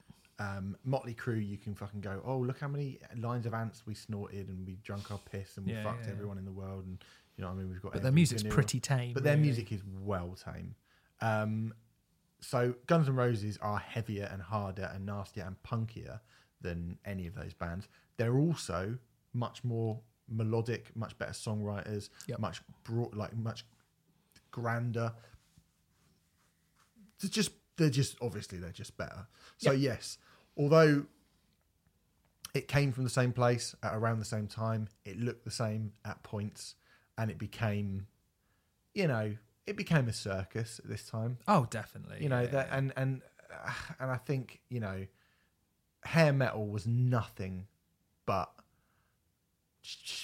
Speaker 1: Um, Motley Crue, you can fucking go, oh, look how many lines of ants we snorted and we drunk our piss and we
Speaker 2: Yeah,
Speaker 1: fucked
Speaker 2: yeah.
Speaker 1: everyone in the world. And, you know what I mean? We've got
Speaker 2: But their music's
Speaker 1: vinyl.
Speaker 2: pretty tame.
Speaker 1: But their
Speaker 2: really.
Speaker 1: music is well tame. Um, so Guns N' Roses are heavier and harder and nastier and punkier than any of those bands. They're also much more melodic, much better songwriters,
Speaker 2: Yep.
Speaker 1: much broad, like much grander. They're just they're just obviously they're just better. So
Speaker 2: Yep.
Speaker 1: yes, although it came from the same place at around the same time, it looked the same at points, and it became, you know, it became a circus at this time
Speaker 2: Oh, definitely.
Speaker 1: you know
Speaker 2: yeah,
Speaker 1: that
Speaker 2: yeah.
Speaker 1: and and uh, *sighs* and i think you know hair metal was nothing but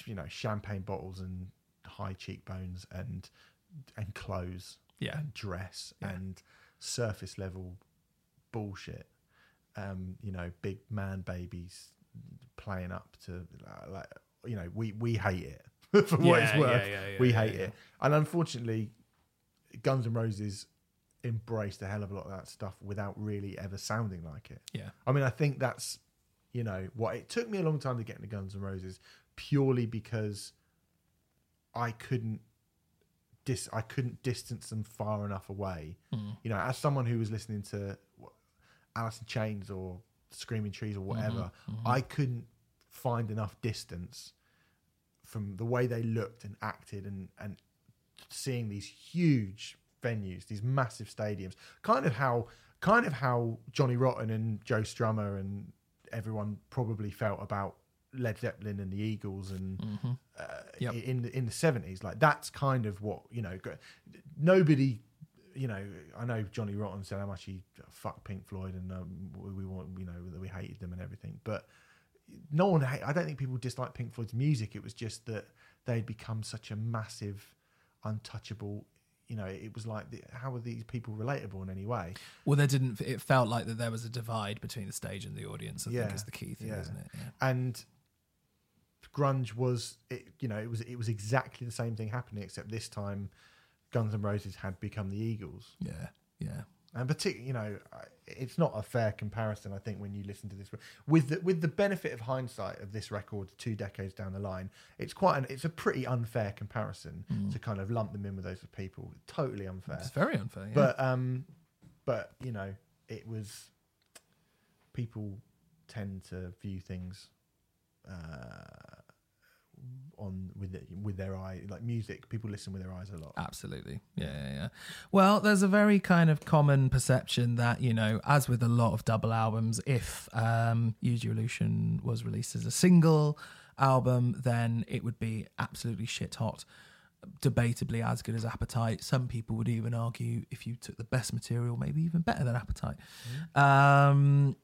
Speaker 1: you know champagne bottles and high cheekbones and and clothes
Speaker 2: Yeah.
Speaker 1: and dress
Speaker 2: Yeah.
Speaker 1: and surface level bullshit. Um, you know, big man babies playing up to like you know we we hate it *laughs* for what it's worth. we hate it, and unfortunately, Guns N' Roses embraced a hell of a lot of that stuff without really ever sounding like it.
Speaker 2: Yeah.
Speaker 1: I mean, I think that's you know what it took me a long time to get into Guns N' Roses purely because I couldn't dis I couldn't distance them far enough away.
Speaker 2: Mm.
Speaker 1: You know, as someone who was listening to what, Alice in Chains or Screaming Trees or whatever,
Speaker 2: Mm-hmm.
Speaker 1: I couldn't find enough distance from the way they looked and acted and and seeing these huge venues, these massive stadiums, kind of how kind of how Johnny Rotten and Joe Strummer and everyone probably felt about Led Zeppelin and the Eagles and
Speaker 2: Mm-hmm.
Speaker 1: uh,
Speaker 2: Yep.
Speaker 1: in the in the seventies. Like that's kind of what you know. Nobody, you know. I know Johnny Rotten said how much he fucked Pink Floyd and um, we, we want you know that we hated them and everything, but no one. I don't think people disliked Pink Floyd's music. It was just that they'd become such a massive, untouchable. You know, it was like, the, how are these people relatable in any way?
Speaker 2: Well, there didn't. It felt like that there was a divide between the stage and the audience. I
Speaker 1: Yeah,
Speaker 2: think is the key thing,
Speaker 1: yeah.
Speaker 2: isn't it? Yeah.
Speaker 1: and grunge was it you know it was it was exactly the same thing happening except this time guns N' roses had become the eagles
Speaker 2: Yeah. Yeah.
Speaker 1: And particularly you know it's not a fair comparison i think when you listen to this with the with the benefit of hindsight of this record two decades down the line it's quite an it's a pretty unfair comparison to kind of lump them in with those people totally unfair
Speaker 2: It's very unfair. Yeah.
Speaker 1: but um but you know it was people tend to view things uh on with it, with their eye like music people listen with their eyes a lot
Speaker 2: Absolutely. Yeah, yeah, yeah. Well, there's a very kind of common perception that, you know, as with a lot of double albums, if um, Use Your Illusion was released as a single album, then it would be absolutely shit hot. Debatably as good as Appetite. Some people would even argue if you took the best material, maybe even better than Appetite. Um,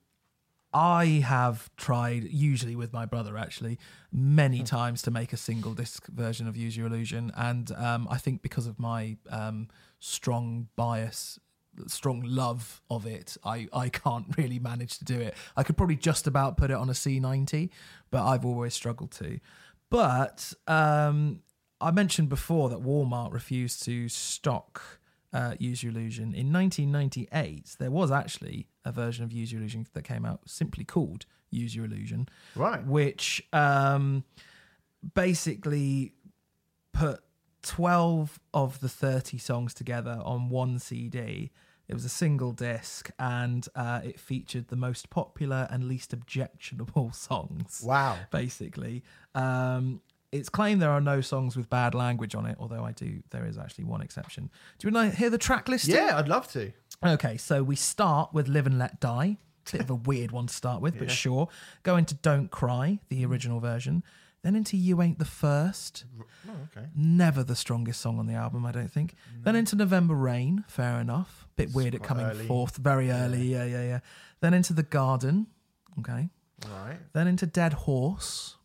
Speaker 2: I have tried, usually with my brother actually, many times to make a single disc version of Use Your Illusion. And um, I think because of my um, strong bias, strong love of it, I, I can't *laughs* really manage to do it. I could probably just about put it on a C90, but I've always struggled to. But um, I mentioned before that Walmart refused to stock uh, Use Your Illusion. In 1998, there was actually a version of Use Your Illusion that came out simply called Use Your Illusion,
Speaker 1: right
Speaker 2: which um, basically put 12 of the 30 songs together on one CD. It was a single disc and uh, it featured the most popular and least objectionable *laughs* songs
Speaker 1: wow
Speaker 2: basically. Um, it's claimed there are no songs with bad language on it, although I do. There is actually one exception. Do you want to hear the track list?
Speaker 1: yeah i'd love to
Speaker 2: Okay, so we start with "Live and Let Die." Bit of a weird one to start with, but sure. Go into "Don't Cry," the mm. original version. Then into "You Ain't the First.
Speaker 1: oh, okay
Speaker 2: Never the strongest song on the album, I don't think. Mm. Then into November Rain, fair enough. Bit weird
Speaker 1: quite
Speaker 2: coming
Speaker 1: early.
Speaker 2: fourth, very early. Yeah, yeah, yeah. Then into The Garden, okay.
Speaker 1: right
Speaker 2: Then into Dead Horse.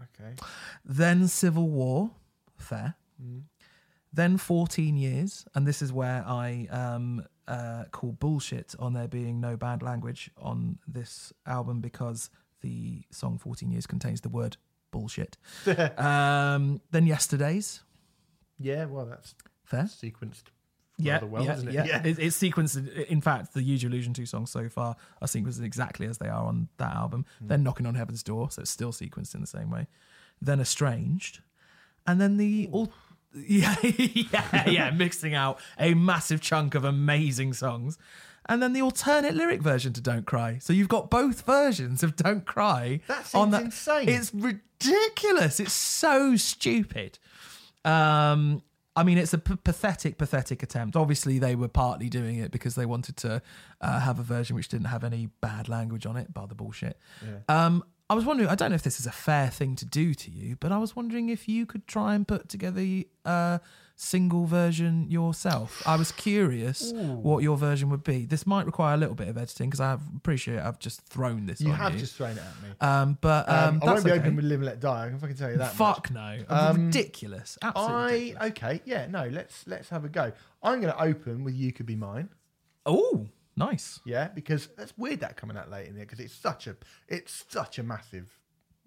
Speaker 1: Uh, okay
Speaker 2: Then Civil War, fair. Mm. Then 14 years, and this is where I um, uh, call bullshit on there being no bad language on this album because the song 14 years contains the word bullshit. *laughs* um, then Yesterday's,
Speaker 1: yeah well that's
Speaker 2: fair.
Speaker 1: sequenced
Speaker 2: Yeah,
Speaker 1: rather well
Speaker 2: yeah,
Speaker 1: isn't it
Speaker 2: yeah. It, it's sequenced. In fact, the Your Illusion two songs so far are sequenced exactly as they are on that album. Then Knocking on Heaven's Door, so it's still sequenced in the same way. Then Estranged, and then the all. *laughs* Yeah, yeah, yeah, mixing out a massive chunk of amazing songs. And then the alternate lyric version to Don't Cry. So you've got both versions of Don't Cry.
Speaker 1: That
Speaker 2: on
Speaker 1: insane.
Speaker 2: It's ridiculous. It's so stupid. Um, I mean, it's a p- pathetic, pathetic attempt. Obviously, they were partly doing it because they wanted to uh, have a version which didn't have any bad language on it, bar the bullshit. Um, I was wondering. I don't know if this is a fair thing to do to you, but I was wondering if you could try and put together a single version yourself. I was curious what your version would be. This might require a little bit of editing because I appreciate I've just thrown this.
Speaker 1: You have
Speaker 2: you.
Speaker 1: just thrown it at me.
Speaker 2: Um, but um,
Speaker 1: Um, I won't be
Speaker 2: okay.
Speaker 1: open with Live and Let Die. I can fucking tell you that. much.
Speaker 2: Fuck no,
Speaker 1: Um,
Speaker 2: ridiculous. Absolutely
Speaker 1: I
Speaker 2: ridiculous.
Speaker 1: okay, yeah, no. Let's let's have a go. I'm going to open with "You Could Be Mine."
Speaker 2: Oh, nice.
Speaker 1: Yeah, because that's weird that coming out late in there because it's such a it's such a massive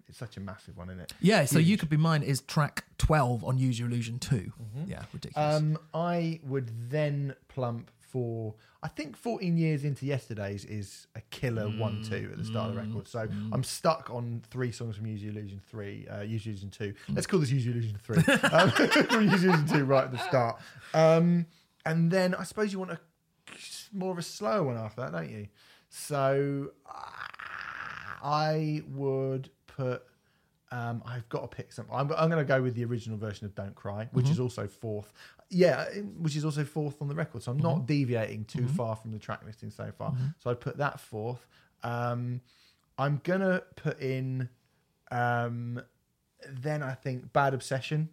Speaker 1: it's such a massive one, isn't it?
Speaker 2: Yeah, so you could be mine is track twelve on Use Your Illusion 2 Yeah, ridiculous.
Speaker 1: Um, I would then plump for. I think 14 years into yesterday's is a killer one two at the start of the record. So I'm stuck on three songs from Use Your Illusion three, uh, Use Your Illusion two. Let's call this Use Your Illusion three. *laughs* um, *laughs* from Use Your Illusion two right at the start. Um, and then I suppose you want a more of a slow one after that, don't you? So ah, I would put. Um, I've got to pick something. I'm, I'm going to go with the original version of "Don't Cry," which is also fourth. Yeah, which is also fourth on the record. So I'm not deviating too far from the track listing so far. So I put that fourth. Um, I'm gonna put in. Um, then I think "Bad Obsession."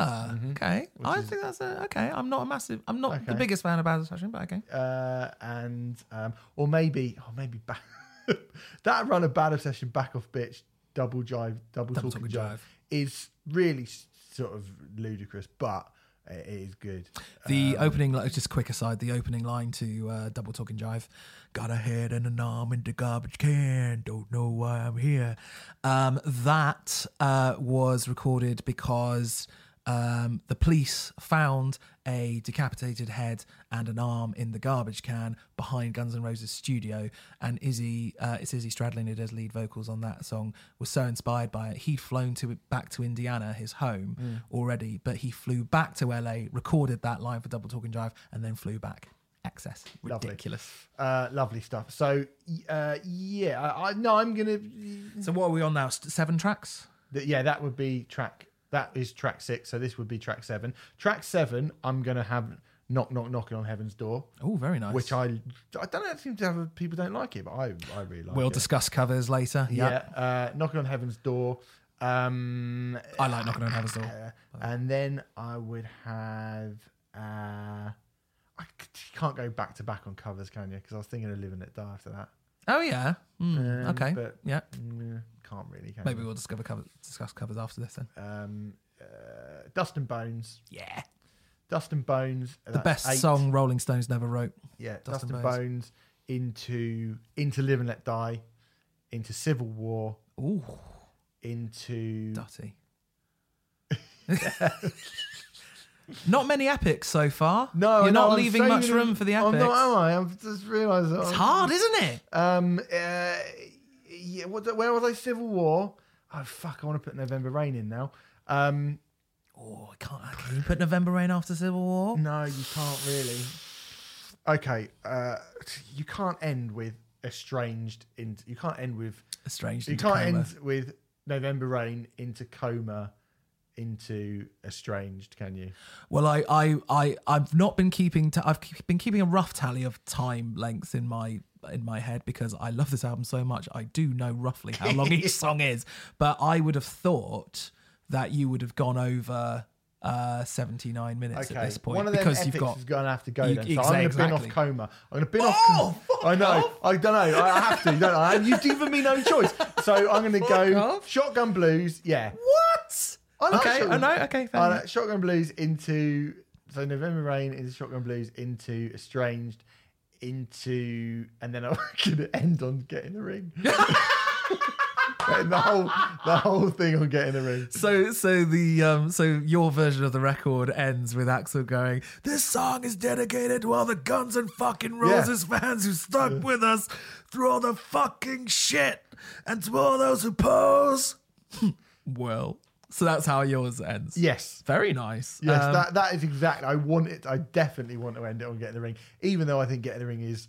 Speaker 2: Ah, okay. I
Speaker 1: is-
Speaker 2: think that's a, okay. I'm not a massive. I'm not the biggest fan of Bad Session, but okay.
Speaker 1: uh, and um, or maybe or maybe back, *laughs* that run of bad obsession back off bitch double jive double,
Speaker 2: Double
Speaker 1: talking
Speaker 2: Talking
Speaker 1: jive,
Speaker 2: Jive.
Speaker 1: is really sort of ludicrous, but it is good.
Speaker 2: The opening, like, just quick aside, the opening line to uh, Double Talking Jive, got a head and an arm in the garbage can, don't know why I'm here. Um, that uh, was recorded because um, the police found a decapitated head and an arm in the garbage can behind Guns N' Roses studio, and Izzy, uh, it's Izzy Stradlin who does lead vocals on that song, was so inspired by it. He'd flown to back to Indiana, his home, already, but he flew back to LA, recorded that line for Double Talking Jive, and then flew back. Excess,
Speaker 1: Lovely.
Speaker 2: ridiculous.
Speaker 1: Uh, lovely stuff. So uh, yeah, I, I no, I'm gonna.
Speaker 2: So what are we on now? Seven tracks.
Speaker 1: th- Yeah, that would be track. That is track six. So this would be track seven. Track seven, I'm gonna have knock knock knocking on heaven's door.
Speaker 2: Oh, very nice.
Speaker 1: Which I I don't know. It seems to have people don't like it, but I I really like
Speaker 2: we'll
Speaker 1: it.
Speaker 2: discuss covers later. Yeah,
Speaker 1: Yeah, uh, knocking on heaven's door. Um,
Speaker 2: I like knocking on heaven's door.
Speaker 1: uh, and then I would have. Uh, I can't go back to back on covers, can you? Because I was thinking of living it Die after that.
Speaker 2: Oh yeah. Hmm,
Speaker 1: Um,
Speaker 2: okay.
Speaker 1: but-
Speaker 2: yeah.
Speaker 1: Mm, can't really. Can
Speaker 2: Maybe
Speaker 1: you?
Speaker 2: we'll discover cover, discuss covers after this then.
Speaker 1: Um, uh, Dust and Bones.
Speaker 2: Yeah.
Speaker 1: Dust and Bones.
Speaker 2: The best song Rolling Stones never wrote.
Speaker 1: Yeah,
Speaker 2: Dust
Speaker 1: Dust,
Speaker 2: and
Speaker 1: and
Speaker 2: Bones.
Speaker 1: Bones. into into Live and Let Die, into Civil War,
Speaker 2: Ooh,
Speaker 1: into
Speaker 2: dirty. *laughs* not many epics so far.
Speaker 1: No,
Speaker 2: you're
Speaker 1: no,
Speaker 2: not
Speaker 1: I'm
Speaker 2: leaving much room for the epics.
Speaker 1: I'm not, am I? I've just realised.
Speaker 2: it's hard, isn't it?
Speaker 1: Um, uh, yeah. What? Where was I? Civil War. Oh fuck! I want to put November Rain in now. Um,
Speaker 2: Oh, I can't. Can you put November Rain after Civil War?
Speaker 1: no, you can't really. Okay. Uh, you can't end with estranged. In you can't end with.
Speaker 2: Estranged.
Speaker 1: You can't
Speaker 2: coma.
Speaker 1: end with November Rain into coma, into estranged. Can you?
Speaker 2: Well, I, I, I, I've not been keeping. T- I've been keeping a rough tally of time lengths in my in my head because I love this album so much. I do know roughly how long each *laughs* song is, but I would have thought that you would have gone over uh 79 minutes
Speaker 1: Okay.
Speaker 2: at this point
Speaker 1: One of them
Speaker 2: because you've got
Speaker 1: is going to have to go
Speaker 2: You-
Speaker 1: then. So
Speaker 2: exa-
Speaker 1: I'm going to bin off
Speaker 2: exactly.
Speaker 1: coma. I'm going to bin off.
Speaker 2: Oh,
Speaker 1: Com-
Speaker 2: fuck
Speaker 1: I know.
Speaker 2: off.
Speaker 1: I don't know. I have to, don't I? And you've given me no choice. So I'm going to go
Speaker 2: off.
Speaker 1: Shotgun Blues. Yeah.
Speaker 2: what?
Speaker 1: I like
Speaker 2: okay,
Speaker 1: Shotgun-
Speaker 2: I know. Okay, fair
Speaker 1: I like Shotgun Blues into so November Rain into Shotgun Blues into Estranged into and then I'm to *laughs* end on Get in the Ring. *laughs* the whole the whole thing on Get in the Ring.
Speaker 2: So, so the um, so your version of the record ends with Axl going, "This song is dedicated to all the Guns and fucking Roses fans who stuck with us through all the fucking shit, and to all those who pose." *laughs* well, so that's how yours ends.
Speaker 1: Yes.
Speaker 2: very nice.
Speaker 1: Yes,
Speaker 2: Um,
Speaker 1: that that is exactly. I want it. I definitely want to end it on Get in the Ring, even though I think Get in the Ring is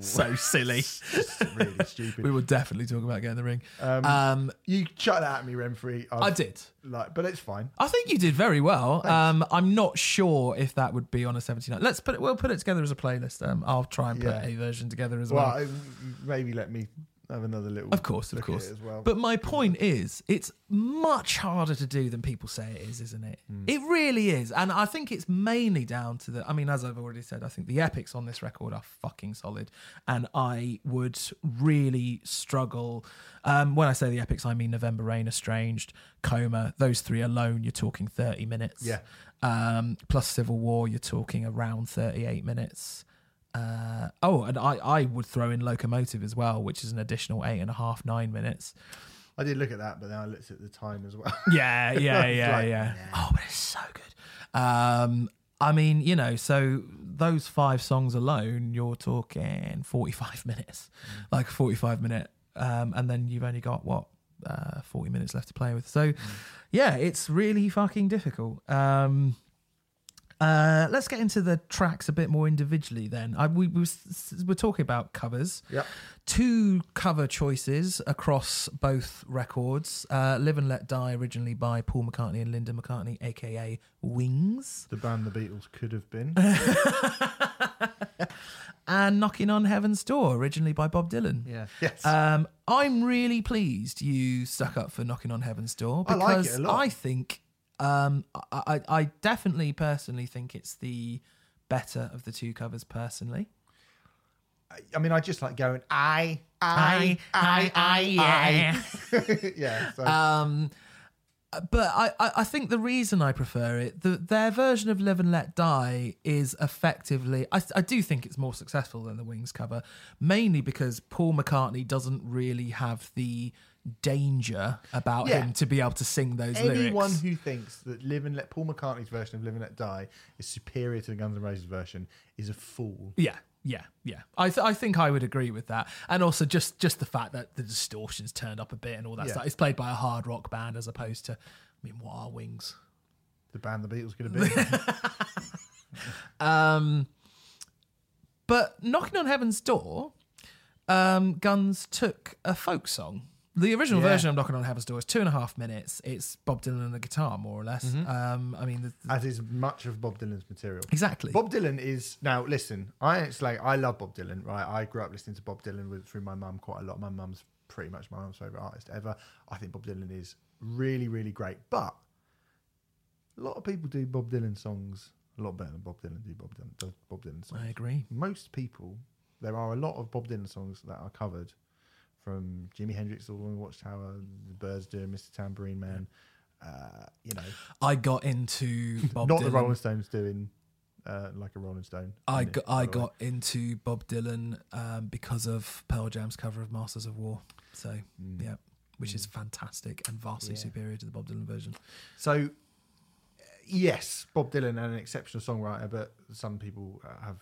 Speaker 2: so *laughs* silly.
Speaker 1: just really *laughs* stupid.
Speaker 2: we will definitely talk about Get in the Ring. Um,
Speaker 1: You chuck that at me, Remfry.
Speaker 2: I did.
Speaker 1: like, but it's fine.
Speaker 2: I think you did very well. Um, I'm not sure if that would be on a 79. Let's put it. We'll put it together as a playlist. Um, I'll try and put
Speaker 1: Yeah.
Speaker 2: a version together as well.
Speaker 1: Well, maybe let me have another little.
Speaker 2: Of course, of course.
Speaker 1: as well.
Speaker 2: But my point is, it's much harder to do than people say it is, isn't it?
Speaker 1: Hmm.
Speaker 2: It really is. And I think it's mainly down to the. I mean, as I've already said, I think the epics on this record are fucking solid. And I would really struggle. Um, when I say the epics, I mean November Rain, Estranged, Coma. Those three alone, you're talking 30 minutes.
Speaker 1: Yeah.
Speaker 2: Um, plus Civil War, you're talking around 38 minutes. Uh, oh, and I, I would throw in Locomotive as well, which is an additional eight and a half, nine minutes.
Speaker 1: I did look at that, but then I looked at the time as well.
Speaker 2: Yeah, yeah, *laughs* yeah,
Speaker 1: like,
Speaker 2: yeah. Oh, but it's so good. Um, I mean, you know, so those five songs alone, you're talking 45 *laughs* minutes, like 45 minute, um, and then you've only got what uh, 40 minutes left to play with. So, yeah, it's really fucking difficult. Um, uh, let's get into the tracks a bit more individually. Then I, we, we was- we're talking about covers
Speaker 1: Yep.
Speaker 2: two cover choices across both records uh, Live and Let Die, originally by Paul McCartney and Linda McCartney, aka Wings,
Speaker 1: The band the Beatles could have been. *laughs*
Speaker 2: and Knocking on Heaven's Door, originally by Bob Dylan.
Speaker 1: yeah. Yes.
Speaker 2: Um, I'm really pleased you stuck up for Knocking on Heaven's Door
Speaker 1: I like it
Speaker 2: because
Speaker 1: a lot.
Speaker 2: I think, um, I, I, definitely personally think it's the better of the two covers, personally.
Speaker 1: I mean, I just like going, I, I, I, I, I. *laughs* yeah. So,
Speaker 2: Um, but I, I, I think the reason I prefer it, the, their version of Live and Let Die is effectively, I, I do think it's more successful than the Wings cover, mainly because Paul McCartney doesn't really have the danger about
Speaker 1: Yeah.
Speaker 2: him to be able to sing those lyrics.
Speaker 1: anyone
Speaker 2: lyrics.
Speaker 1: who thinks that Live and Let Paul McCartney's version of Live and Let Die is superior to the Guns N' Roses version is a fool.
Speaker 2: Yeah, yeah, yeah. I th- I think I would agree with that, and also just just the fact that the distortions turned up a bit and all that
Speaker 1: Yeah.
Speaker 2: stuff. It's played by a hard rock band as opposed to, I mean, what are Wings?
Speaker 1: The band the Beatles could have been. *laughs*
Speaker 2: Um, but knocking on heaven's door, um, Guns took a folk song. The original
Speaker 1: Yeah.
Speaker 2: version of Knocking on Heaven's Door is two and a half minutes. It's Bob Dylan and a guitar, more or less.
Speaker 1: Mm-hmm.
Speaker 2: Um, I mean, the, the-
Speaker 1: as is much of Bob Dylan's material.
Speaker 2: exactly.
Speaker 1: Bob Dylan is now. Listen, I it's like I love Bob Dylan. Right, I grew up listening to Bob Dylan with through my mum quite a lot. My mum's pretty much my mum's favorite artist ever. I think Bob Dylan is really, really great. But a lot of people do Bob Dylan songs a lot better than Bob Dylan do Bob Dylan does Bob Dylan songs.
Speaker 2: I agree.
Speaker 1: Most people, there are a lot of Bob Dylan songs that are covered from Jimi Hendrix all the way to Watchtower, the Byrds doing Mr. Tambourine Man. Uh, you know,
Speaker 2: I got into Bob
Speaker 1: not
Speaker 2: Dylan.
Speaker 1: the Rolling Stones doing uh, like a Rolling Stone.
Speaker 2: I
Speaker 1: in it,
Speaker 2: I
Speaker 1: the way.
Speaker 2: got into Bob Dylan um, because of Pearl Jam's cover of Masters of War. So, yeah, which is fantastic and vastly
Speaker 1: Mm. Yeah.
Speaker 2: superior to the Bob Dylan version.
Speaker 1: So, uh, yes, Bob Dylan, an exceptional songwriter, but some people uh, have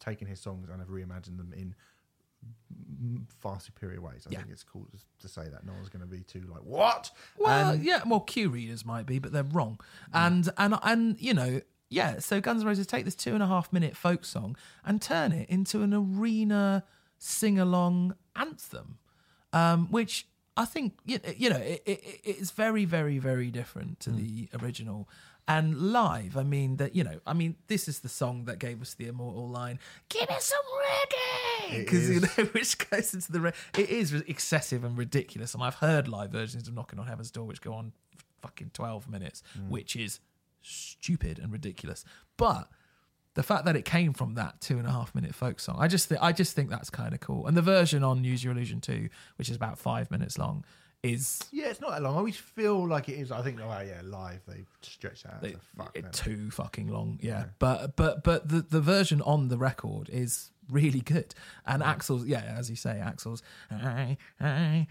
Speaker 1: taken his songs and have reimagined them in mm, far superior ways. I
Speaker 2: Yeah.
Speaker 1: think it's cool to, say that. No one's going to be too like, what?
Speaker 2: Well,
Speaker 1: And-
Speaker 2: yeah, well, Q readers might be, but they're wrong. And and and you know, yeah. So Guns N' Roses take this two and a half minute folk song and turn it into an arena sing along anthem, um, which I think you you know it, it, it's very very very different to the original. And live, I mean that you know, I mean this is the song that gave us the immortal line, "Give me some reggae," because you know *laughs* which goes into the re- it is excessive and ridiculous. And I've heard live versions of Knocking on Heaven's Door which go on fucking twelve minutes, mm. which is stupid and ridiculous. But the fact that it came from that two and a half minute folk song, I just think I just think that's kind of cool. And the version on Use Your Illusion two, which is about five minutes long, is
Speaker 1: Yeah, it's not that long. I always feel like it is. I think, oh yeah, live they stretch out. to fuck,
Speaker 2: it- too fucking long. Yeah, but but but the the version on the record is really good. And Axl's yeah, as you say, Axl's
Speaker 1: Iconic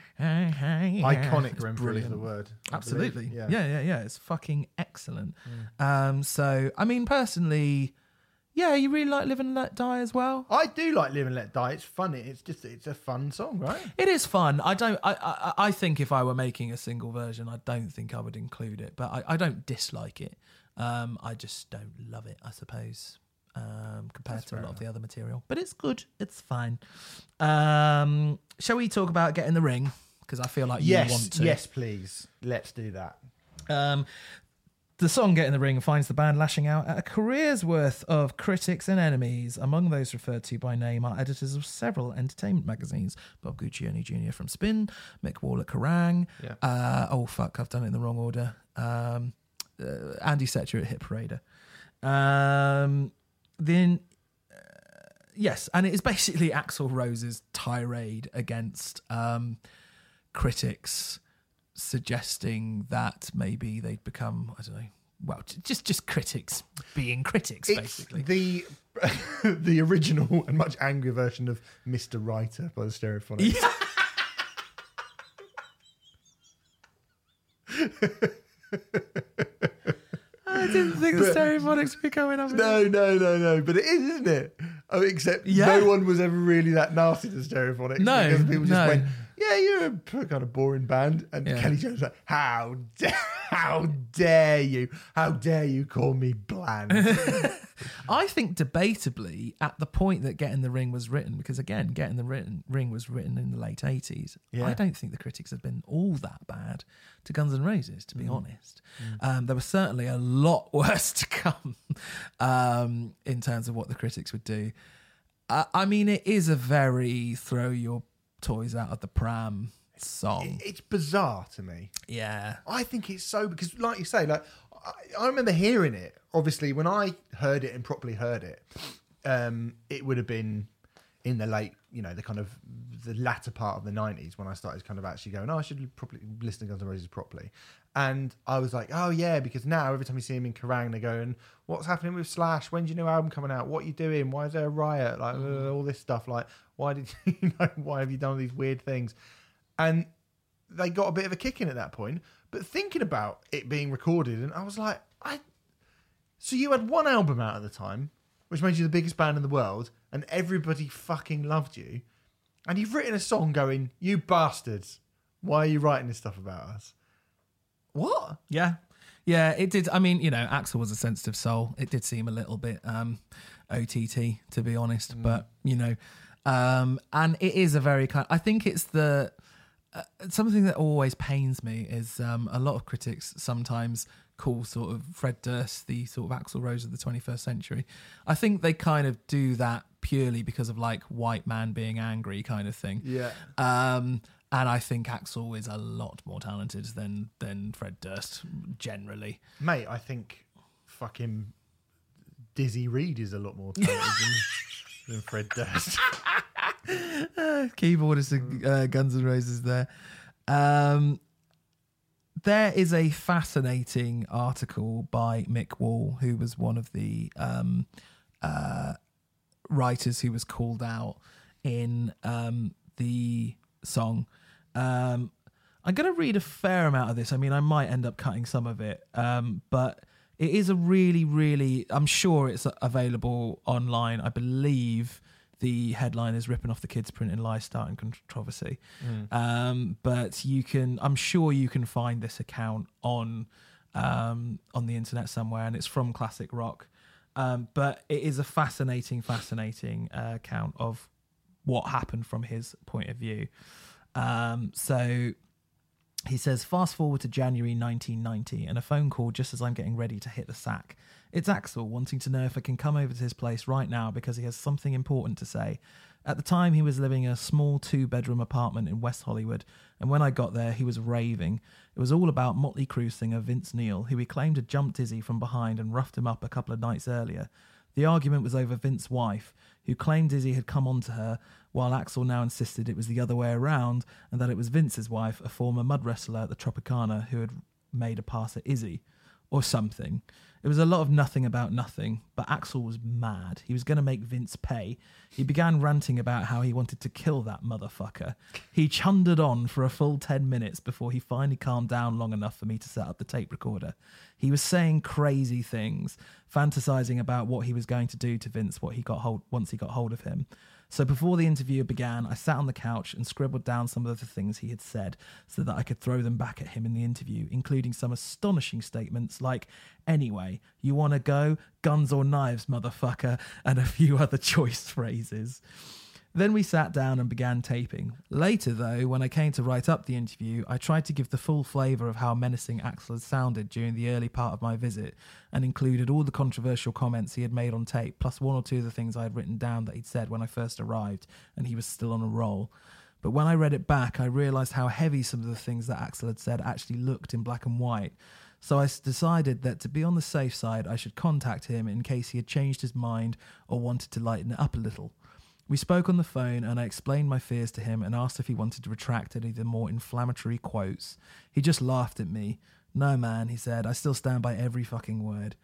Speaker 1: Renfrew is
Speaker 2: brilliant.
Speaker 1: the word. I believe.
Speaker 2: Absolutely.
Speaker 1: Yeah.
Speaker 2: Yeah. yeah, yeah, It's fucking excellent. Um, so I mean, personally, yeah, you really like Live and Let Die as well.
Speaker 1: I do like Live and Let Die. It's funny. It's just it's a fun song, right?
Speaker 2: It is fun. I don't. I, I. I think if I were making a single version, I don't think I would include it. But I, I don't dislike it. Um, I just don't love it. I suppose. Um, compared
Speaker 1: That's
Speaker 2: to a lot of the other material, but it's good. It's fine. Um, shall we talk about Get in the Ring? Because I feel like you
Speaker 1: yes,
Speaker 2: want to.
Speaker 1: yes, please. Let's do that.
Speaker 2: Um, The song Get in the Ring finds the band lashing out at a career's worth of critics and enemies. Among those referred to by name are editors of several entertainment magazines Bob Guccione Jr. from Spin, Mick Wall at Kerrang.
Speaker 1: Yeah.
Speaker 2: Uh, oh, fuck, I've done it in the wrong order. Um, uh, Andy Secher at Hit Parader. Um, then, uh, yes, and it is basically Axl Rose's tirade against um, critics suggesting that maybe they'd become, I don't know, well, just just critics being critics,
Speaker 1: It's
Speaker 2: basically.
Speaker 1: the *laughs* the original and much angrier version of Mr. Writer by the Stereophonics. *laughs*
Speaker 2: I didn't think the stereophonics would be coming up.
Speaker 1: No, no, no, no. But it is, isn't it? Oh, except
Speaker 2: Yeah.
Speaker 1: no one was ever really that nasty to Stereophonics.
Speaker 2: No,
Speaker 1: because people just
Speaker 2: no.
Speaker 1: went, "Yeah, you're a kind of boring band." And
Speaker 2: Yeah.
Speaker 1: Kelly Jones like, "How dare, how dare you? How dare you call me bland?" *laughs*
Speaker 2: I think debatably at the point that Get in the Ring was written, because again, Get in the Written, Ring was written in the late 80s.
Speaker 1: Yeah.
Speaker 2: I don't think the critics have been all that bad to Guns N' Roses, to be honest. Um, there was certainly a lot *laughs* worse to come um, in terms of what the critics would do. I mean, it is a very throw your toys out of the pram song.
Speaker 1: it's bizarre to me.
Speaker 2: yeah.
Speaker 1: I think it's so because, like you say, like I, I remember hearing it. Obviously, when I heard it and properly heard it, um, it would have been in the late, you know, the kind of the latter part of the nineties when I started kind of actually going, oh, I should probably listen to Guns N' Roses properly. And I was like, oh yeah, because now every time you see him in Kerrang, they're going, what's happening with Slash? When's your new album coming out? What are you doing? Why is there a riot? Like uh, all this stuff. Like why did *laughs* you know? Why have you done all these weird things? And they got a bit of a kick in at that point. But thinking about it being recorded, and I was like, I. So you had one album out at the time, which made you the biggest band in the world, and everybody fucking loved you, and you've written a song going, "You bastards, why are you writing this stuff about us?" What?
Speaker 2: Yeah. Yeah, it did. I mean, you know, Axl was a sensitive soul. It did seem a little bit um, OTT, to be honest. But, you know, um, and it is a very kind I think it's the. Uh, something that always pains me is um, a lot of critics sometimes call sort of Fred Durst the sort of Axl Rose of the 21st century. I think they kind of do that purely because of like white man being angry kind of thing.
Speaker 1: Yeah.
Speaker 2: Um, and I think Axl is a lot more talented than than Fred Durst generally.
Speaker 1: Mate, I think fucking Dizzy Reed is a lot more talented than, *laughs* than Fred Durst. *laughs* *laughs*
Speaker 2: Keyboardist of uh, Guns N' Roses there. Um, there is a fascinating article by Mick Wall, who was one of the um, uh, writers who was called out in um, the song. Um, I'm going to read a fair amount of this. I mean, I might end up cutting some of it, um, but it is a really, really. I'm sure it's available online. I believe the headline is ripping off the kids' print in lies, starting controversy. Um, but you can, I'm sure you can find this account on um, on the internet somewhere, and it's from Classic Rock. Um, but it is a fascinating, fascinating uh, account of what happened from his point of view. Um, so he says, fast forward to January 1990 and a phone call just as I'm getting ready to hit the sack. It's Axl wanting to know if I can come over to his place right now because he has something important to say. At the time, he was living in a small two bedroom apartment in West Hollywood, and when I got there, he was raving. It was all about Motley Crue singer Vince Neil, who he claimed had jumped Izzy from behind and roughed him up a couple of nights earlier. The argument was over Vince's wife, who claimed Izzy had come on to her, while Axl now insisted it was the other way around and that it was Vince's wife, a former mud wrestler at the Tropicana, who had made a pass at Izzy. Or something. It was a lot of nothing about nothing, but Axl was mad. He was going to make Vince pay. He began ranting about how he wanted to kill that motherfucker. He chundered on for a full 10 minutes before he finally calmed down long enough for me to set up the tape recorder. He was saying crazy things, fantasizing about what he was going to do to Vince what he got hold once he got hold of him. So before the interview began, I sat on the couch and scribbled down some of the things he had said so that I could throw them back at him in the interview, including some astonishing statements like, Anyway, you want to go? Guns or knives, motherfucker, and a few *laughs* other choice phrases. Then we sat down and began taping. Later, though, when I came to write up the interview, I tried to give the full flavour of how menacing Axl had sounded during the early part of my visit and included all the controversial comments he had made on tape, plus one or two of the things I had written down that he'd said when I first arrived and he was still on a roll. But when I read it back, I realised how heavy some of the things that Axl had said actually looked in black and white. So I decided that to be on the safe side, I should contact him in case he had changed his mind or wanted to lighten it up a little. We spoke on the phone and I explained my fears to him and asked if he wanted to retract any of the more inflammatory quotes. He just laughed at me. No, man, he said, I still stand by every fucking word.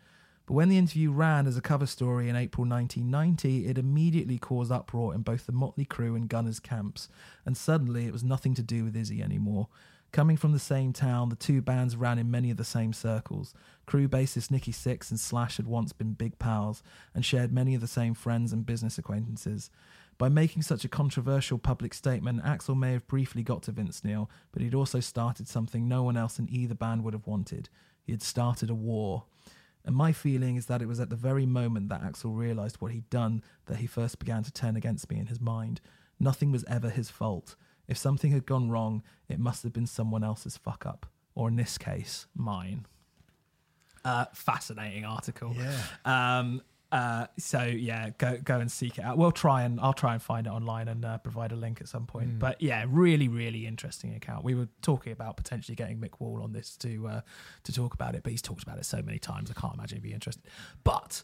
Speaker 2: But when the interview ran as a cover story in April 1990, it immediately caused uproar in both the Motley Crue and Gunners camps, and suddenly it was nothing to do with Izzy anymore. Coming from the same town, the two bands ran in many of the same circles. Crue bassist Nikki Sixx and Slash had once been big pals and shared many of the same friends and business acquaintances. By making such a controversial public statement, Axl may have briefly got to Vince Neil, but he'd also started something no one else in either band would have wanted. He had started a war. And my feeling is that it was at the very moment that Axl realised what he'd done that he first began to turn against me in his mind. Nothing was ever his fault. If something had gone wrong, it must have been someone else's fuck up, or in this case, mine. Uh, fascinating article.
Speaker 1: Yeah.
Speaker 2: Um, uh, so yeah, go go and seek it out. We'll try and I'll try and find it online and uh, provide a link at some point.
Speaker 1: Mm.
Speaker 2: But yeah, really, really interesting account. We were talking about potentially getting Mick Wall on this to uh, to talk about it, but he's talked about it so many times. I can't imagine he'd be interested. But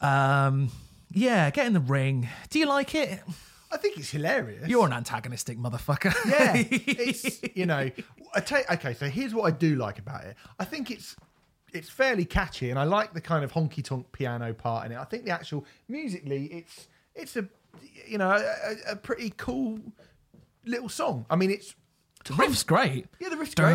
Speaker 2: um, yeah, get in the ring. Do you like it?
Speaker 1: I think it's hilarious.
Speaker 2: You're an antagonistic motherfucker.
Speaker 1: yeah, *laughs* it's you know, I take okay. So here's what I do like about it. I think it's it's fairly catchy, and I like the kind of honky tonk piano part in it. I think the actual musically, it's it's a you know a, a pretty cool little song. I mean, it's
Speaker 2: the riff's great.
Speaker 1: yeah, the riff's great.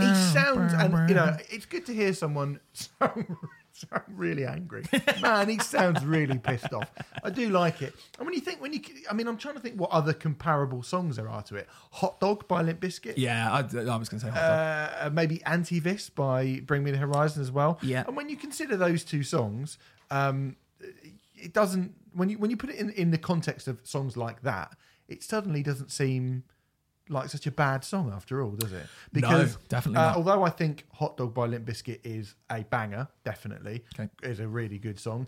Speaker 1: He sounds, and you know, it's good to hear someone *laughs* sound, *laughs* sound really angry. Man, he sounds really pissed off. I do like it. And when you think, when you, I mean, I'm trying to think what other comparable songs there are to it. Hot Dog by Limp Bizkit.
Speaker 2: Yeah, I, I was going to say hot dog.
Speaker 1: Uh, maybe Antivist by Bring Me the Horizon as well.
Speaker 2: Yeah.
Speaker 1: And when you consider those two songs, um, it doesn't when you when you put it in in the context of songs like that, it suddenly doesn't seem like such a bad song after all, does it?
Speaker 2: Because definitely
Speaker 1: uh,
Speaker 2: not.
Speaker 1: although I think "Hot Dog" by Limp Bizkit is a banger, definitely
Speaker 2: Okay.
Speaker 1: is a really good song.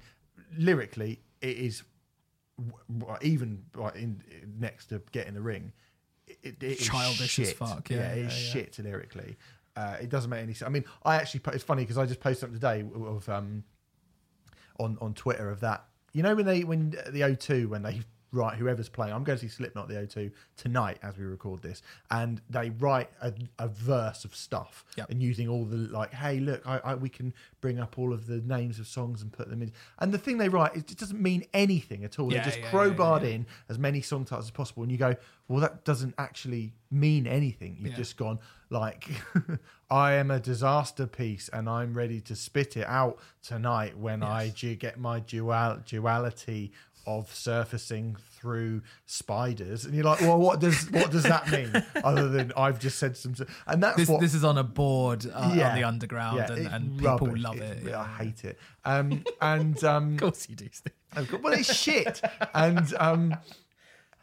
Speaker 1: Lyrically, it is even in next to "Get in the Ring." It, it is
Speaker 2: Childish as
Speaker 1: shit.
Speaker 2: fuck,
Speaker 1: Yeah,
Speaker 2: yeah,
Speaker 1: it is
Speaker 2: yeah,
Speaker 1: shit lyrically. Uh, it doesn't make any sense. I mean, I actually put, it's funny because I just posted something today of um on on Twitter of that. You know when they when the O2 when they write whoever's playing. I'm going to see Slipknot the O2 tonight as we record this, and they write a, a verse of stuff
Speaker 2: Yep.
Speaker 1: and using all the like, hey, look, I, I we can bring up all of the names of songs and put them in. And the thing they write is it doesn't mean anything at all.
Speaker 2: Yeah,
Speaker 1: they just
Speaker 2: yeah,
Speaker 1: crowbarred
Speaker 2: yeah.
Speaker 1: in as many song titles as possible, and you go, well, that doesn't actually mean anything. You've just gone like, *laughs* I am a disaster piece, and I'm ready to spit it out tonight when I
Speaker 2: Yes.
Speaker 1: du- get my dual duality of surfacing through spiders and you're like well what does what does that mean *laughs* other than i've just said some and that's
Speaker 2: This,
Speaker 1: what
Speaker 2: this is on a board uh, on the underground,
Speaker 1: yeah,
Speaker 2: and, and people
Speaker 1: rubbish.
Speaker 2: love
Speaker 1: It's-
Speaker 2: it.
Speaker 1: i hate it um *laughs* and um
Speaker 2: Of course you do.
Speaker 1: Got- well, it's shit, *laughs* and um,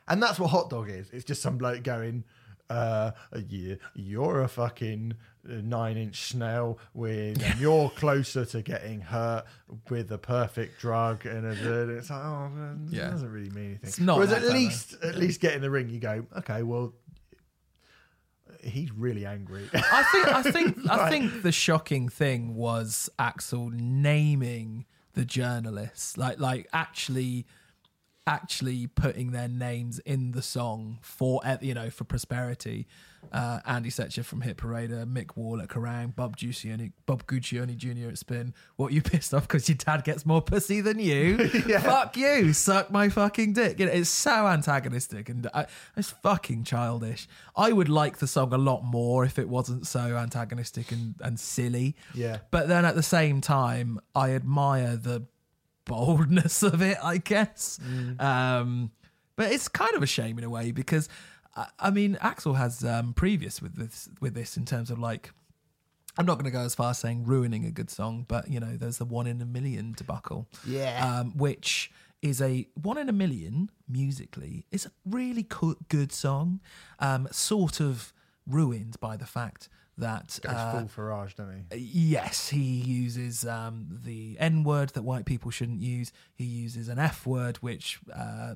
Speaker 1: and that's what hot dog is. It's just some bloke going, uh, yeah, you're a fucking nine inch snail with, and you're closer to getting hurt with the perfect drug, and a- it's like, oh, man,
Speaker 2: Yeah.
Speaker 1: it doesn't really mean anything.
Speaker 2: It's not
Speaker 1: Whereas at least, at least get in the ring, you go, okay, well, he's really angry.
Speaker 2: I think I think *laughs* I think the shocking thing was Axl naming the journalists, like like actually actually putting their names in the song for you know for prosperity. Uh, Andy Secher from Hit Parader, Mick Wall at Kerrang, Bob Guccione, Bob Guccione Jr. at Spin. What you *laughs* pissed off because your dad gets more pussy than you? *laughs*
Speaker 1: Yeah.
Speaker 2: Fuck you, suck my fucking dick. You know, it's so antagonistic and uh, it's fucking childish. I would like the song a lot more if it wasn't so antagonistic and, and silly.
Speaker 1: Yeah.
Speaker 2: But then at the same time, I admire the boldness *laughs* of it, I guess. Um, but it's kind of a shame in a way because, I, I mean, Axl has um, previous with this with this in terms of like. I'm not going to go as far as saying ruining a good song, but you know, there's the one in a million debacle
Speaker 1: Yeah.
Speaker 2: um, which is a one in a million musically. It's a really co- good song, um, sort of ruined by the fact that
Speaker 1: Goes
Speaker 2: uh,
Speaker 1: full Farage, don't he?
Speaker 2: Yes, he uses um, the N word that white people shouldn't use. He uses an F word, which, uh,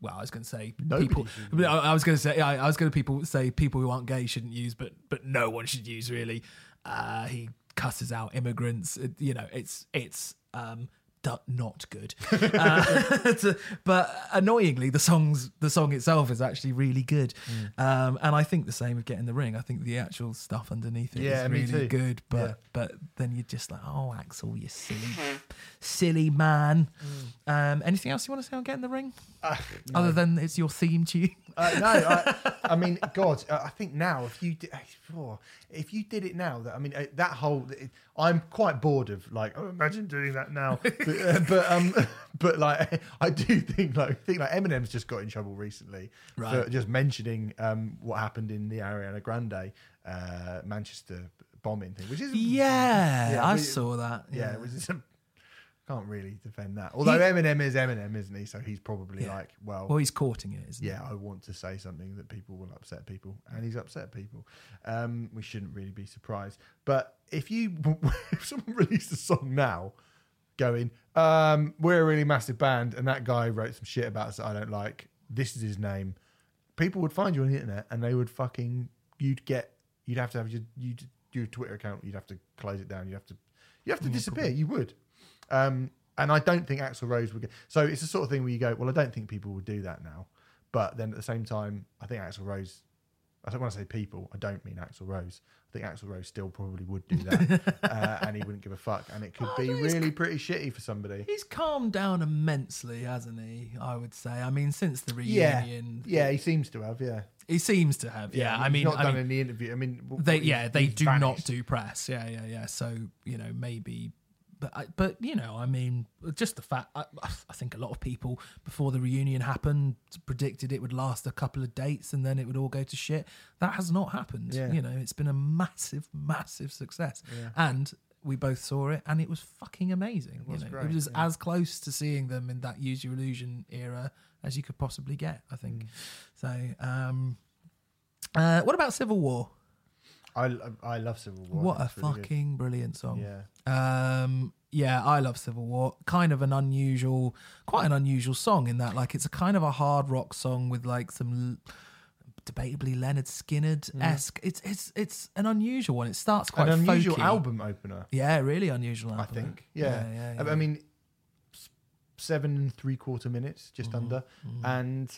Speaker 2: well, I was going to say
Speaker 1: Nobody
Speaker 2: people. I I was going to say, I I was going to people say people who aren't gay shouldn't use, but but no one should use really. Uh, he cusses out immigrants. It- you know, it's it's um, not good. *laughs* uh, *laughs* but annoyingly, the songs the song itself is actually really good.
Speaker 1: Mm.
Speaker 2: Um, and I think the same with Get in the Ring. I think the actual stuff underneath it is
Speaker 1: Yeah, me
Speaker 2: really good. But
Speaker 1: Yeah.
Speaker 2: but then you're just like, oh, Axl, you silly, silly man. Um, anything else you want to say on Get in the Ring?
Speaker 1: Uh,
Speaker 2: Other than it's your theme tune.
Speaker 1: Uh, no, I, I mean, God, uh, I think now if you did, *sighs* oh, if you did it now, that I mean, uh, that whole, it, I'm quite bored of like, oh, imagine doing that now. *laughs* but, uh, but um, *laughs* but like, *laughs* I do think like, I think like Eminem's just got in trouble recently
Speaker 2: Right.
Speaker 1: for just mentioning um what happened in the Ariana Grande uh Manchester bombing thing, which is
Speaker 2: Yeah,
Speaker 1: Yeah,
Speaker 2: I
Speaker 1: we-
Speaker 2: saw that.
Speaker 1: yeah,
Speaker 2: Yeah,
Speaker 1: which is. Can't really defend that. Although Eminem is Eminem, isn't he? So he's probably
Speaker 2: Yeah.
Speaker 1: like, well,
Speaker 2: well, he's courting it, isn't he?
Speaker 1: yeah, I want to say something that people will upset people, and he's upset people. Um, we shouldn't really be surprised. But if you, *laughs* if someone released a song now, going, um, we're a really massive band, and that guy wrote some shit about us that I don't like. This is his name. People would find you on the internet, and they would fucking, you'd get, you'd have to have your, you'd, your Twitter account, you'd have to close it down, you'd have to, you have to disappear. You would. Um, and I don't think Axl Rose would get. So it's the sort of thing where you go, well, I don't think people would do that now. But then at the same time, I think Axl Rose. I don't want to say people. I don't mean Axl Rose. I think Axl Rose still probably would do that, *laughs* uh, and he wouldn't give a fuck. And it could
Speaker 2: Oh,
Speaker 1: be really pretty shitty for somebody.
Speaker 2: He's calmed down immensely, hasn't he? I would say. I mean, since the
Speaker 1: Yeah,
Speaker 2: reunion,
Speaker 1: yeah, yeah he seems to have. Yeah,
Speaker 2: he seems to have. Yeah, I
Speaker 1: he's
Speaker 2: mean,
Speaker 1: not
Speaker 2: I
Speaker 1: done
Speaker 2: mean,
Speaker 1: in the interview. I mean,
Speaker 2: they yeah they do not do press yeah yeah yeah so you know maybe but I, but you know i mean just the fact I, I think a lot of people before the reunion happened predicted it would last a couple of dates and then it would all go to shit that has not happened
Speaker 1: Yeah.
Speaker 2: you know it's been a massive massive success yeah. and we both saw it and it was fucking amazing It
Speaker 1: was
Speaker 2: you know
Speaker 1: great,
Speaker 2: it was
Speaker 1: yeah.
Speaker 2: as close to seeing them in that use your illusion era as you could possibly get i think
Speaker 1: Mm.
Speaker 2: so um uh, what about civil war
Speaker 1: I, I love Civil War.
Speaker 2: what a
Speaker 1: It's really good.
Speaker 2: fucking brilliant song.
Speaker 1: yeah.
Speaker 2: Um, yeah, I love Civil War. Kind of an unusual, quite an unusual song in that, like, it's a kind of a hard rock song with like some l- debatably Lynyrd Skynyrd esque. It's it's it's an unusual one. It starts quite
Speaker 1: An unusual
Speaker 2: folky.
Speaker 1: album opener.
Speaker 2: Yeah, really unusual.
Speaker 1: I think. Yeah.
Speaker 2: yeah,
Speaker 1: I-
Speaker 2: yeah.
Speaker 1: I mean, seven and three quarter minutes, just
Speaker 2: Mm-hmm.
Speaker 1: under, and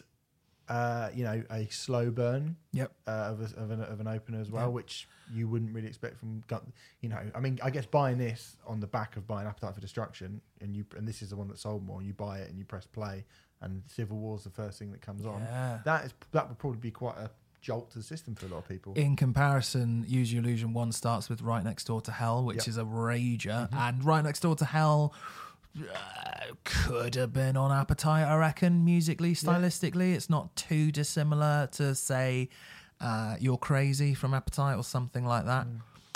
Speaker 1: uh, you know a slow burn
Speaker 2: Yep.
Speaker 1: uh, of, a, of, an, of an opener as well,
Speaker 2: Yeah.
Speaker 1: which you wouldn't really expect from Gun. You know, I mean, I guess buying this on the back of buying Appetite for Destruction, and you and this is the one that sold more, and you buy it and you press play, and Civil War's the first thing that comes on.
Speaker 2: Yeah.
Speaker 1: That is that would probably be quite a jolt to the system for a lot of people.
Speaker 2: In comparison, Use Your Illusion 1 starts with Right Next Door to Hell, which
Speaker 1: Yep.
Speaker 2: is a rager. And Right Next Door to Hell uh, could have been on Appetite, I reckon, musically, stylistically. It's not too dissimilar to, say, uh, You're Crazy from Appetite or something like that.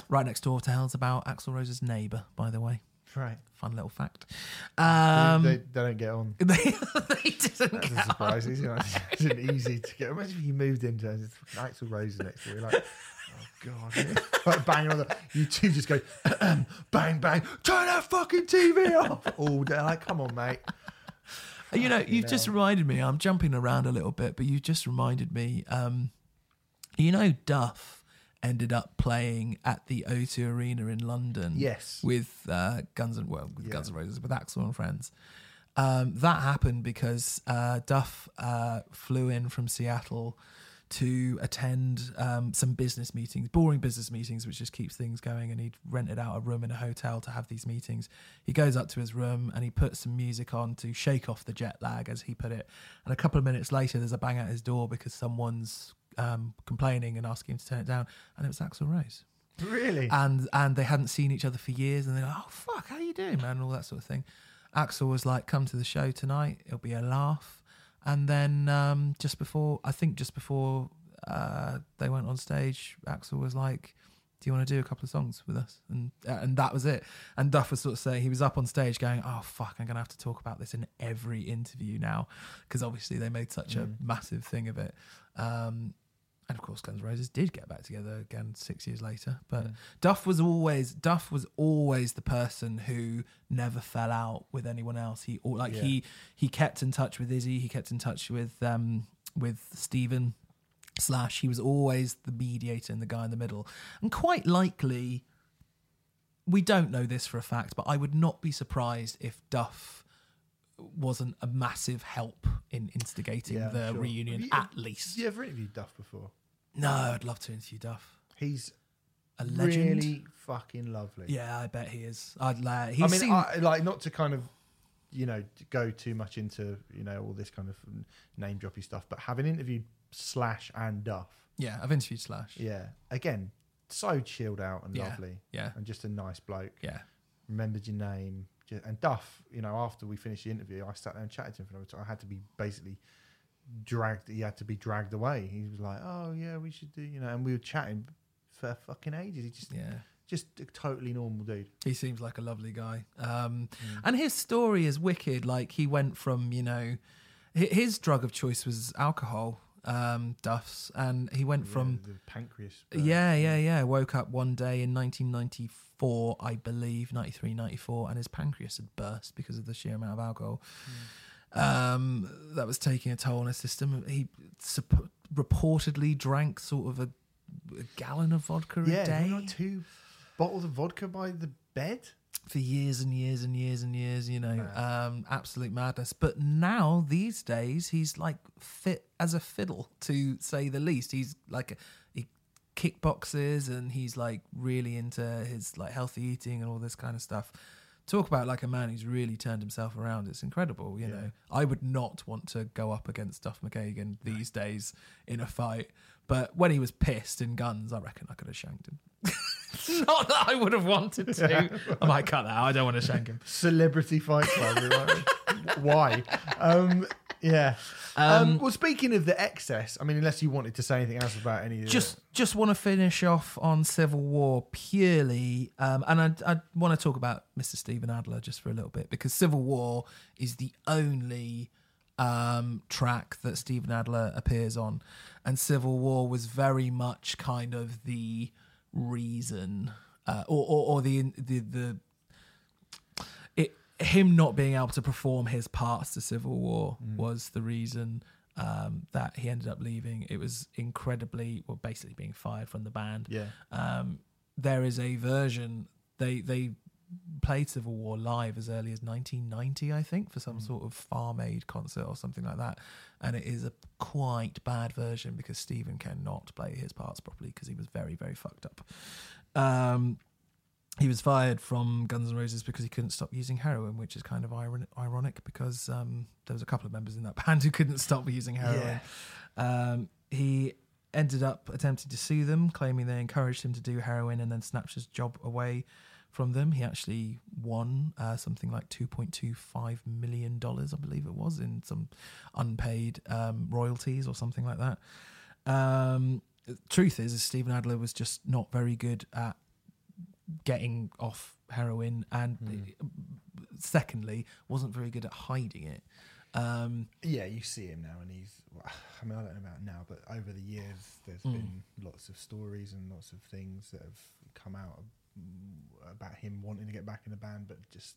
Speaker 2: Right Next Door to Hell's about Axl Rose's neighbour, by the way.
Speaker 1: Right?
Speaker 2: Fun little fact. Um,
Speaker 1: they, they don't get on.
Speaker 2: they, *laughs* they didn't
Speaker 1: That's
Speaker 2: get
Speaker 1: a surprise. It's, *laughs* not- it's an easy to get. Imagine if you moved into it's fucking Axl Rose next to you, like, oh god, *laughs* like banging on the. You two just go *clears throat* bang bang, turn that fucking TV off all day. Like, come on, mate.
Speaker 2: You know, you've just reminded me. I'm jumping around a little bit, but you just reminded me. Um, you know, Duff ended up playing at the O2 Arena in London.
Speaker 1: Yes.
Speaker 2: with uh, Guns and well, with
Speaker 1: Yeah.
Speaker 2: Guns N' Roses, with Axl and friends. Um, that happened because uh, Duff uh, flew in from Seattle to attend um, some business meetings, boring business meetings, which just keeps things going. And he'd rented out a room in a hotel to have these meetings. He goes up to his room and he puts some music on to shake off the jet lag, as he put it. And a couple of minutes later, there's a bang at his door because someone's um, complaining and asking him to turn it down. And it was Axl Rose
Speaker 1: Really?
Speaker 2: and and they hadn't seen each other for years, and they're like, "Oh fuck, how you doing, man?" and all that sort of thing. Axl was like, "Come to the show tonight; it'll be a laugh." And then um, just before, I think just before uh, they went on stage, Axl was like, do you want to do a couple of songs with us? And uh, and that was it. And Duff was sort of saying he was up on stage going, oh fuck, I'm gonna have to talk about this in every interview now because obviously they made such a massive thing of it. Um, and of course, Guns N' Roses did get back together again six years later. But Duff was always Duff was always the person who never fell out with anyone else. He or like
Speaker 1: Yeah.
Speaker 2: he he kept in touch with Izzy. He kept in touch with um with Stephen slash. He was always the mediator and the guy in the middle. And quite likely, we don't know this for a fact, but I would not be surprised if Duff wasn't a massive help in instigating
Speaker 1: Yeah,
Speaker 2: the
Speaker 1: sure.
Speaker 2: reunion
Speaker 1: you-
Speaker 2: at least.
Speaker 1: You ever interviewed Duff before?
Speaker 2: No, I'd love to interview Duff.
Speaker 1: He's
Speaker 2: A legend.
Speaker 1: really fucking lovely.
Speaker 2: Yeah, I bet he is. I'd like. He
Speaker 1: I mean,
Speaker 2: seemed,
Speaker 1: I, like not to kind of, you know, go too much into you know all this kind of name droppy stuff, but having interviewed Slash and Duff,
Speaker 2: yeah, I've interviewed Slash.
Speaker 1: yeah, again, so chilled out and
Speaker 2: Yeah.
Speaker 1: lovely,
Speaker 2: Yeah,
Speaker 1: and just a nice bloke.
Speaker 2: yeah,
Speaker 1: Remembered your name, and Duff. You know, after we finished the interview, I sat there and chatted to him for another time. I had to be basically dragged. He had to be dragged away. He was like, "Oh yeah, we should do," you know, and we were chatting for fucking ages. He just,
Speaker 2: yeah.
Speaker 1: just a totally normal dude.
Speaker 2: He seems like a lovely guy. Um,
Speaker 1: Mm.
Speaker 2: and his story is wicked. Like he went from you know, his drug of choice was alcohol, um, Duff's, and he went from
Speaker 1: Yeah, the pancreas. burn.
Speaker 2: Yeah, yeah, yeah. Woke up one day in 1994, I believe, 93, 94, and his pancreas had burst because of the sheer amount of alcohol. Um, that was taking a toll on his system. He supp- reportedly drank sort of a, a gallon of vodka a
Speaker 1: Yeah,
Speaker 2: day
Speaker 1: like two bottles of vodka by the bed.
Speaker 2: For years and years and years and years, you know, um, absolute madness. But now, these days, he's like fit as a fiddle, to say the least. He's like, he kickboxes and he's like really into his like healthy eating and all this kind of stuff. Talk about like a man who's really turned himself around. It's incredible, you
Speaker 1: Yeah.
Speaker 2: know. I would not want to go up against Duff McKagan these days in a fight. But when he was pissed in guns, I reckon I could have shanked him. *laughs* Not that I would have wanted to. I might cut that out. I don't want to shank him.
Speaker 1: Celebrity fight club. Why? Um, yeah. Um, well, speaking of the excess, I mean, unless you wanted to say anything else about any of the-
Speaker 2: Just just want to finish off on Civil War purely, um, and I, I want to talk about Mr. Steven Adler just for a little bit because Civil War is the only um, track that Steven Adler appears on, and Civil War was very much kind of the reason, uh, or, or or the the the it him not being able to perform his parts to Civil War was the reason um, that he ended up leaving. It was incredibly, well, basically being fired from the band.
Speaker 1: yeah,
Speaker 2: Um, there is a version they they played Civil War live as early as 1990, I think, for some sort of Farm Aid concert or something like that, and it is a quite bad version because Steven cannot play his parts properly because he was very very fucked up. Um, he was fired from Guns N' Roses because he couldn't stop using heroin, which is kind of iron- ironic because um, there was a couple of members in that *laughs* band who couldn't stop using heroin. Um, he ended up attempting to sue them, claiming they encouraged him to do heroin and then snatched his job away from them. He actually won uh, something like $2.25 million, I believe it was, in some unpaid um, royalties or something like that. Um, truth is, is Steven Adler was just not very good at getting off heroin and secondly wasn't very good at hiding it um
Speaker 1: yeah. You see him now, and he's. *sighs* I mean, I don't know about now, but over the years, there's
Speaker 2: Mm.
Speaker 1: been lots of stories and lots of things that have come out mm, about him wanting to get back in the band, but just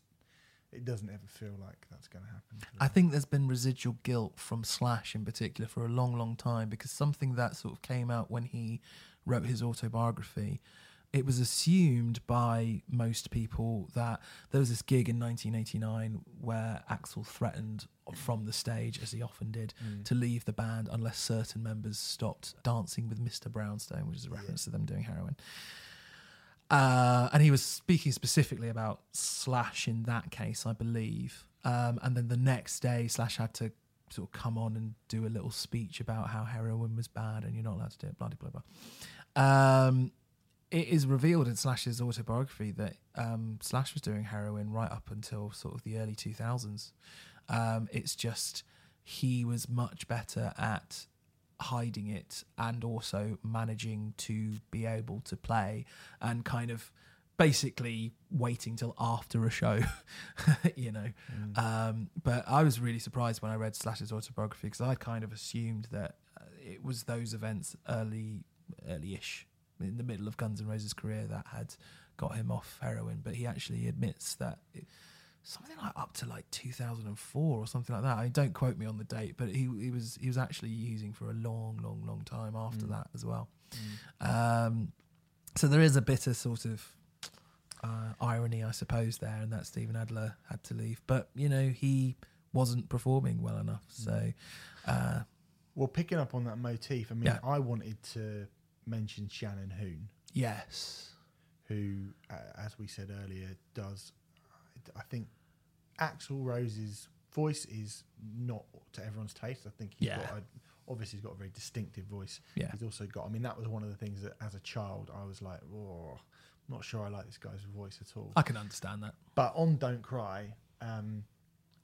Speaker 1: it doesn't ever feel like that's going to happen.
Speaker 2: I think there's been residual guilt from Slash in particular for a long, long time because something that sort of came out when he wrote his autobiography. It was assumed by most people that there was this gig in 1989 where Axl threatened from the stage, as he often did, mm. to leave the band unless certain members stopped dancing with Mr. Brownstone, which is a reference to them doing heroin. Uh, and he was speaking specifically about Slash in that case, I believe. Um, and then the next day, Slash had to sort of come on and do a little speech about how heroin was bad and you're not allowed to do it, blah, blah, blah. Um, it is revealed in Slash's autobiography that um, Slash was doing heroin right up until sort of the early 2000s. Um, it's just he was much better at hiding it and also managing to be able to play and kind of basically waiting till after a show, *laughs* you know. Um, but I was really surprised when I read Slash's autobiography because I kind of assumed that uh, it was those events early, early-ish in the middle of Guns N' Roses' career that had got him off heroin. But he actually admits that. It, Something like up to like 2004 or something like that. I mean, don't quote me on the date, but he he was he was actually using for a long, long, long time after
Speaker 1: Mm.
Speaker 2: that as well. Um, so there is a bit of sort of uh, irony, I suppose, there, and that Steven Adler had to leave. But you know, he wasn't performing well enough. So uh,
Speaker 1: Well, picking up on that motif, I mean,
Speaker 2: Yeah.
Speaker 1: I wanted to mention Shannon Hoon,
Speaker 2: yes,
Speaker 1: who, uh, as we said earlier, does. I think Axl Rose's voice is not to everyone's taste. I think he's
Speaker 2: Yeah.
Speaker 1: got a, obviously he's got a very distinctive voice.
Speaker 2: yeah,
Speaker 1: He's also got. I mean, that was one of the things that as a child I was like, oh, not sure I like this guy's voice at all.
Speaker 2: I can understand that.
Speaker 1: But on Don't Cry, um,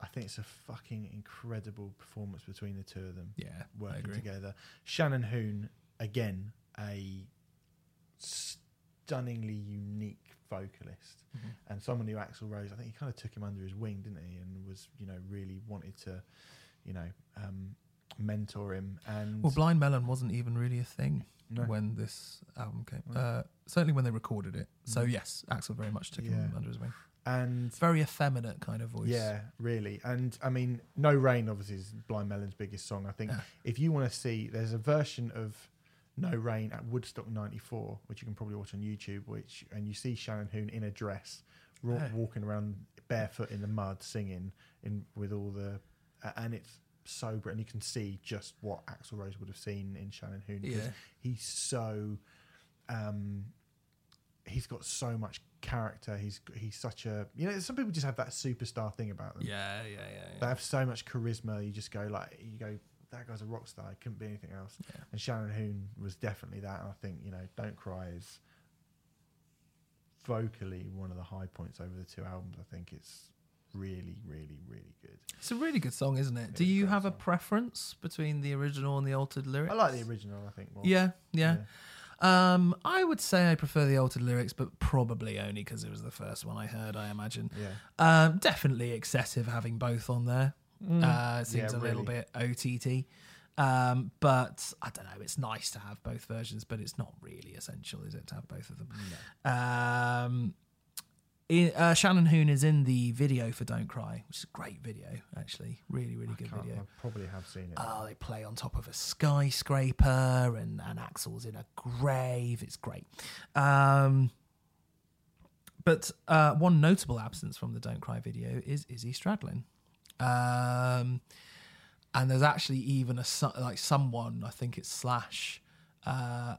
Speaker 1: I think it's a fucking incredible performance between the two of them
Speaker 2: Yeah,
Speaker 1: working together. Shannon Hoon, again, a stunningly unique vocalist
Speaker 2: Mhm.
Speaker 1: and someone who Axl Rose, I think he kind of took him under his wing, didn't he? And was, you know, really wanted to, you know, um, mentor him. And
Speaker 2: Well, Blind Melon wasn't even really a thing
Speaker 1: no,
Speaker 2: when this album came.
Speaker 1: No.
Speaker 2: Uh, certainly when they recorded it. So
Speaker 1: Mhm.
Speaker 2: yes, Axl very much took him under his wing.
Speaker 1: and
Speaker 2: Very effeminate kind of voice.
Speaker 1: Yeah, really. And I mean, No Rain obviously is Blind Melon's biggest song. I think
Speaker 2: Yeah.
Speaker 1: if you want to see, there's a version of No Rain at Woodstock '94, which you can probably watch on YouTube. Which and you see Shannon Hoon in a dress,
Speaker 2: Hey.
Speaker 1: walking around barefoot in the mud, singing in with all the, uh, and it's sober and you can see just what Axl Rose would have seen in Shannon Hoon. because
Speaker 2: Yeah.
Speaker 1: he's so um he's got so much character he's he's such a you know some people just have that superstar thing about them
Speaker 2: Yeah, yeah, yeah.
Speaker 1: they have so much charisma you just go like you go that guy's a rock star it couldn't be anything else
Speaker 2: Yeah.
Speaker 1: and Shannon Hoon was definitely that and I think you know Don't Cry is vocally one of the high points over the two albums I think it's really really really good
Speaker 2: It's a really good song, isn't it?
Speaker 1: It
Speaker 2: Do you have a preference between the original and the altered lyrics?
Speaker 1: I like the original I think more
Speaker 2: Yeah, yeah. Um, I would say I prefer the altered lyrics, but probably only because it was the first one I heard. I imagine.
Speaker 1: yeah
Speaker 2: Um, definitely excessive having both on there. Uh, seems
Speaker 1: Mm. Yeah,
Speaker 2: a little
Speaker 1: really.
Speaker 2: bit OTT. Um, but I don't know. It's nice to have both versions, but it's not really essential, is it, to have both of them?
Speaker 1: No.
Speaker 2: Um, uh, Shannon Hoon is in the video for "Don't Cry," which is a great video, actually. Really, really
Speaker 1: I
Speaker 2: good video.
Speaker 1: I probably have seen it
Speaker 2: Oh, they play on top of a skyscraper, and, and Axl's in a grave. It's great. Um, but uh, one notable absence from the "Don't Cry" video is Izzy Stradlin. Um, and there's actually even a like someone, I think it's Slash, uh,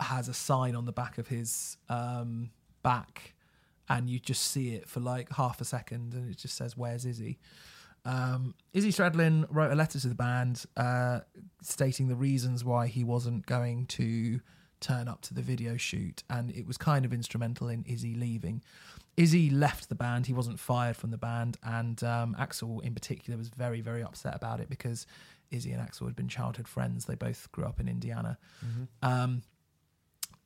Speaker 2: has a sign on the back of his um, back, and you just see it for like half a second, and it just says, "Where's Izzy?" Um, Izzy Stradlin wrote a letter to the band uh, stating the reasons why he wasn't going to turn up to the video shoot, and it was kind of instrumental in Izzy leaving. Izzy left the band; he wasn't fired from the band, and um, Axl, in particular, was very, very upset about it because Izzy and Axl had been childhood friends. They both grew up in Indiana.
Speaker 1: Mhm.
Speaker 2: Um,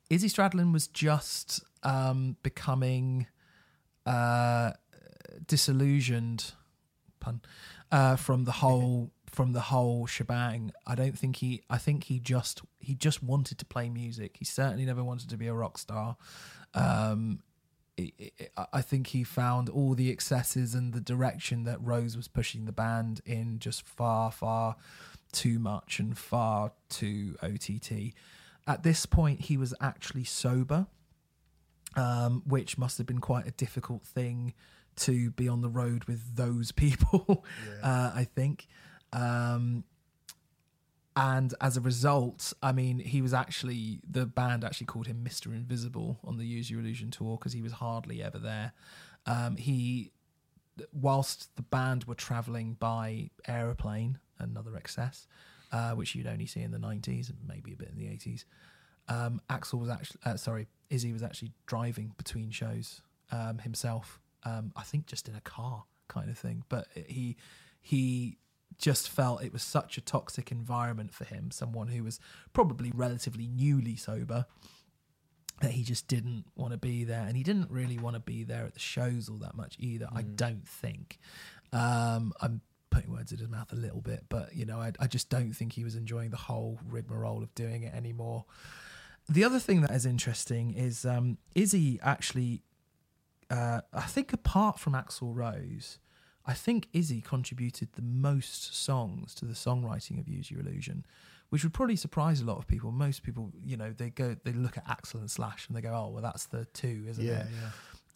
Speaker 2: Izzy Stradlin was just um, becoming uh, disillusioned, pun, uh, from the whole from the whole shebang. I don't think he. I think he just he just wanted to play music. He certainly never wanted to be a rock star. Um, I- think he found all the excesses and the direction that Rose was pushing the band in just far, far too much and far too OTT. At this point, he was actually sober, um, which must have been quite a difficult thing to be on the road with those *laughs* people.
Speaker 1: Yeah.
Speaker 2: uh, I think. Um, and as a result, I mean, he was actually the band actually called him Mister Invisible on the Use Your Illusion tour because he was hardly ever there. Um, he, whilst the band were traveling by aeroplane, another excess, uh, which you'd only see in the '90s and maybe a bit in the '80s. Um, Axl was actually, uh, sorry, Izzy was actually driving between shows um, himself. Um, I think just in a car kind of thing, but he he just felt it was such a toxic environment for him, someone who was probably relatively newly sober, that he just didn't want to be there. And he didn't really want to be there at the shows all that much either, I don't think. Um, I'm putting words in his mouth a little bit, but, you know, I, I just don't think he was enjoying the whole rigmarole of doing it anymore. The other thing that is interesting is um, Izzy actually, uh, I think apart from Axl Rose, I think Izzy contributed the most songs to the songwriting of Use Your Illusion, which would probably surprise a lot of people. Most people, you know, they go, they look at Axl and Slash and they go, oh, well, that's the two, isn't
Speaker 1: Yeah,
Speaker 2: it?
Speaker 1: yeah.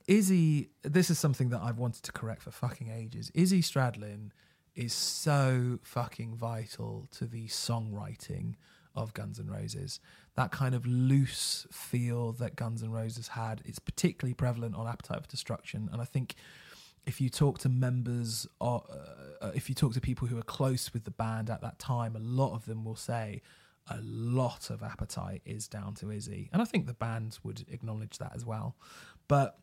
Speaker 2: Izzy, this is something that I've wanted to correct for fucking ages. Izzy Stradlin is so fucking vital to the songwriting of Guns N' Roses. That kind of loose feel that Guns N' Roses had, it's particularly prevalent on Appetite for Destruction. And I think if you talk to members, or, uh, if you talk to people who are close with the band at that time, a lot of them will say a lot of Appetite is down to Izzy. And I think the band would acknowledge that as well. But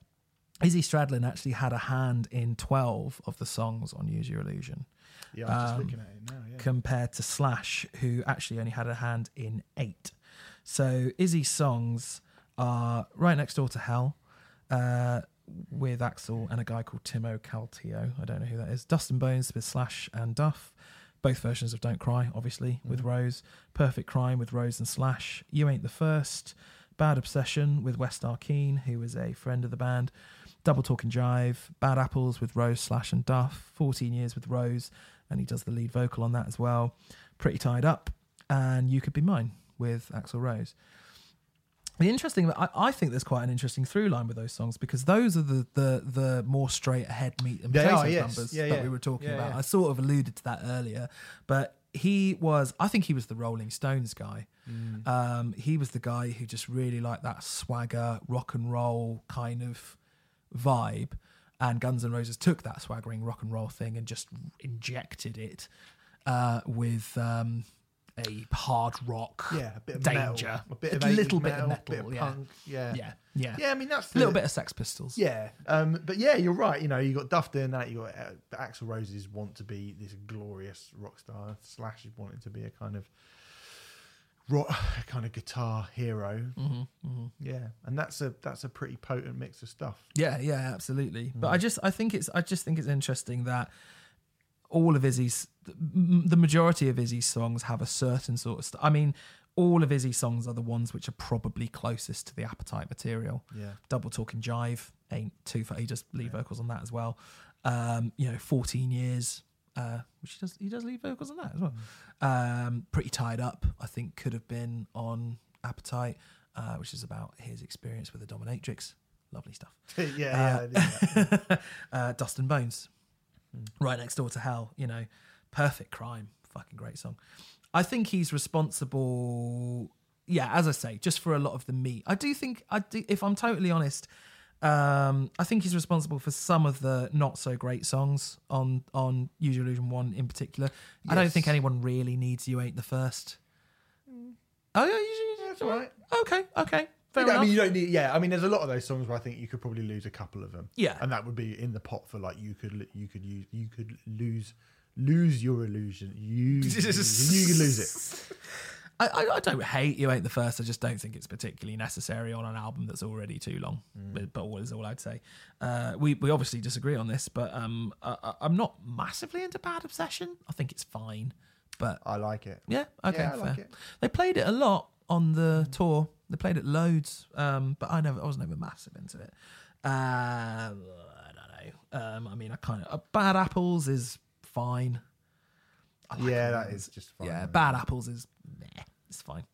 Speaker 2: Izzy Stradlin actually had a hand in 12 of the songs on Use Your Illusion
Speaker 1: Yeah, I'm just
Speaker 2: Um,
Speaker 1: looking at it now. Yeah.
Speaker 2: compared to Slash, who actually only had a hand in eight. So Izzy's songs are Right Next Door to Hell uh, with Axl and a guy called Timo Kaltio. I don't know who that is. Dust and Bones with Slash and Duff. Both versions of Don't Cry, obviously, with mm-hmm. Rose. Perfect Crime with Rose and Slash. You Ain't the First. Bad Obsession with West Arkeen, who is a friend of the band. Double Talking Jive. Bad Apples with Rose, Slash, and Duff. 14 Years with Rose, and he does the lead vocal on that as well. Pretty Tied Up. And You Could Be Mine with Axl Rose. The interesting, I, I think there's quite an interesting through line with those songs because those are the the, the more straight ahead meat and potatoes
Speaker 1: are, yes.
Speaker 2: numbers
Speaker 1: Yeah,
Speaker 2: that
Speaker 1: yeah.
Speaker 2: we were talking
Speaker 1: Yeah,
Speaker 2: about. I sort of alluded to that earlier, but he was, I think he was the Rolling Stones guy.
Speaker 1: Mm.
Speaker 2: Um, he was the guy who just really liked that swagger, rock and roll kind of vibe. And Guns N' Roses took that swaggering rock and roll thing and just injected it uh, with um, a hard rock
Speaker 1: Yeah, a bit of
Speaker 2: danger,
Speaker 1: metal, a bit
Speaker 2: a
Speaker 1: of 80s
Speaker 2: little bit of
Speaker 1: metal, bit of
Speaker 2: yeah.
Speaker 1: punk. Yeah,
Speaker 2: yeah, yeah,
Speaker 1: yeah. I mean, that's
Speaker 2: a little bit of Sex Pistols.
Speaker 1: Yeah, um, but yeah, you're right. You know, you got Duff doing that. You got uh, Axl Roses want to be this glorious rock star. Slash is wanting to be a kind of rock, kind of guitar hero.
Speaker 2: hmm hmm
Speaker 1: Yeah, and that's a that's a pretty potent mix of stuff.
Speaker 2: Yeah, yeah, absolutely. But
Speaker 1: Mm.
Speaker 2: I just, I think it's, I just think it's interesting that all of Izzy's, the majority of Izzy's songs have a certain sort of. St- I mean, all of Izzy's songs are the ones which are probably closest to the Appetite material.
Speaker 1: Yeah,
Speaker 2: Double Talking Jive ain't too far. He does lead vocals on that as well. Um, you know, 14 years, uh, which he does, he does lead vocals on that as well. Um, Pretty Tied Up, I think, could have been on Appetite, uh, which is about his experience with the dominatrix. Lovely stuff. *laughs*
Speaker 1: yeah, yeah. I did that. *laughs*
Speaker 2: uh, Dust and Bones, right next door to Hell. You know, perfect crime, fucking great song. I think he's responsible. Yeah, as I say, just for a lot of the meat. I do think I do. If I'm totally honest, um, I think he's responsible for some of the not so great songs on on Your Illusion One in particular. I don't think anyone really needs You Ain't the First. Oh yeah, you,
Speaker 1: That's all right.
Speaker 2: Okay, okay, fair
Speaker 1: Yeah, I mean, you don't need. Yeah, I mean, there's a lot of those songs where I think you could probably lose a couple of them.
Speaker 2: Yeah.
Speaker 1: and that would be in the pot for like you could you could use you could lose lose your illusion. You *laughs* you could lose it.
Speaker 2: I, I, I don't hate you ain't the first. I just don't think it's particularly necessary on an album that's already too long. But, but all is all I'd say. Uh, we we obviously disagree on this, but um, I, I'm not massively into Bad Obsession. I think it's fine, but
Speaker 1: I like it.
Speaker 2: yeah, okay,
Speaker 1: Yeah, I like
Speaker 2: fair.
Speaker 1: it.
Speaker 2: They played it a lot on the tour. They played it loads, um, but I never, I was never massive into it. Uh, I don't know. Um, I mean, I kind of uh, Bad Apples is fine. I like
Speaker 1: yeah,
Speaker 2: it.
Speaker 1: that is just fine.
Speaker 2: Yeah? Bad Apples is meh, it's fine.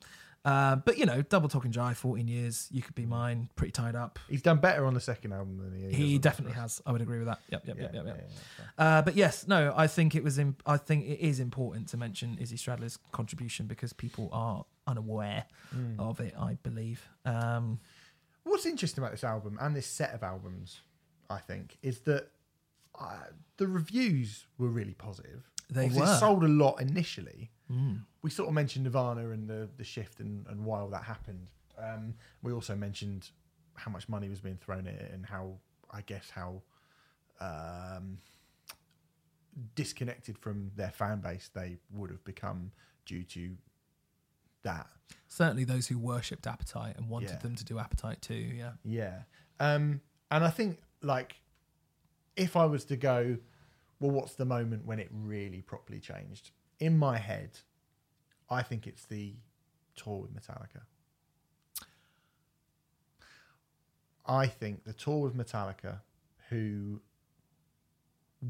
Speaker 2: Uh, but you know, Double Talking Jive, 14 years, You Could Be Mine, Pretty Tied Up.
Speaker 1: He's done better on the second album than he.
Speaker 2: He definitely has. I would agree with that. Yep, yep,
Speaker 1: Yeah,
Speaker 2: yep, yep, yep.
Speaker 1: yeah,
Speaker 2: Uh, but yes, no, I think it was. Im- I think it is important to mention Izzy Stradlin's contribution because people are unaware
Speaker 1: Mm.
Speaker 2: of it. I believe. Um,
Speaker 1: What's interesting about this album and this set of albums, I think, is that uh, the reviews were really positive.
Speaker 2: They were.
Speaker 1: It sold a lot initially.
Speaker 2: mm,
Speaker 1: We sort of mentioned Nirvana and the, the shift and, and why all that happened. Um, we also mentioned how much money was being thrown at it and how, I guess, how um, disconnected from their fan base they would have become due to that.
Speaker 2: Certainly, those who worshipped Appetite and wanted
Speaker 1: Yeah.
Speaker 2: them to do Appetite too. Yeah.
Speaker 1: Yeah. Um, and I think like if I was to go, well, what's the moment when it really properly changed? In my head, I think it's the tour with Metallica. I think the tour with Metallica, who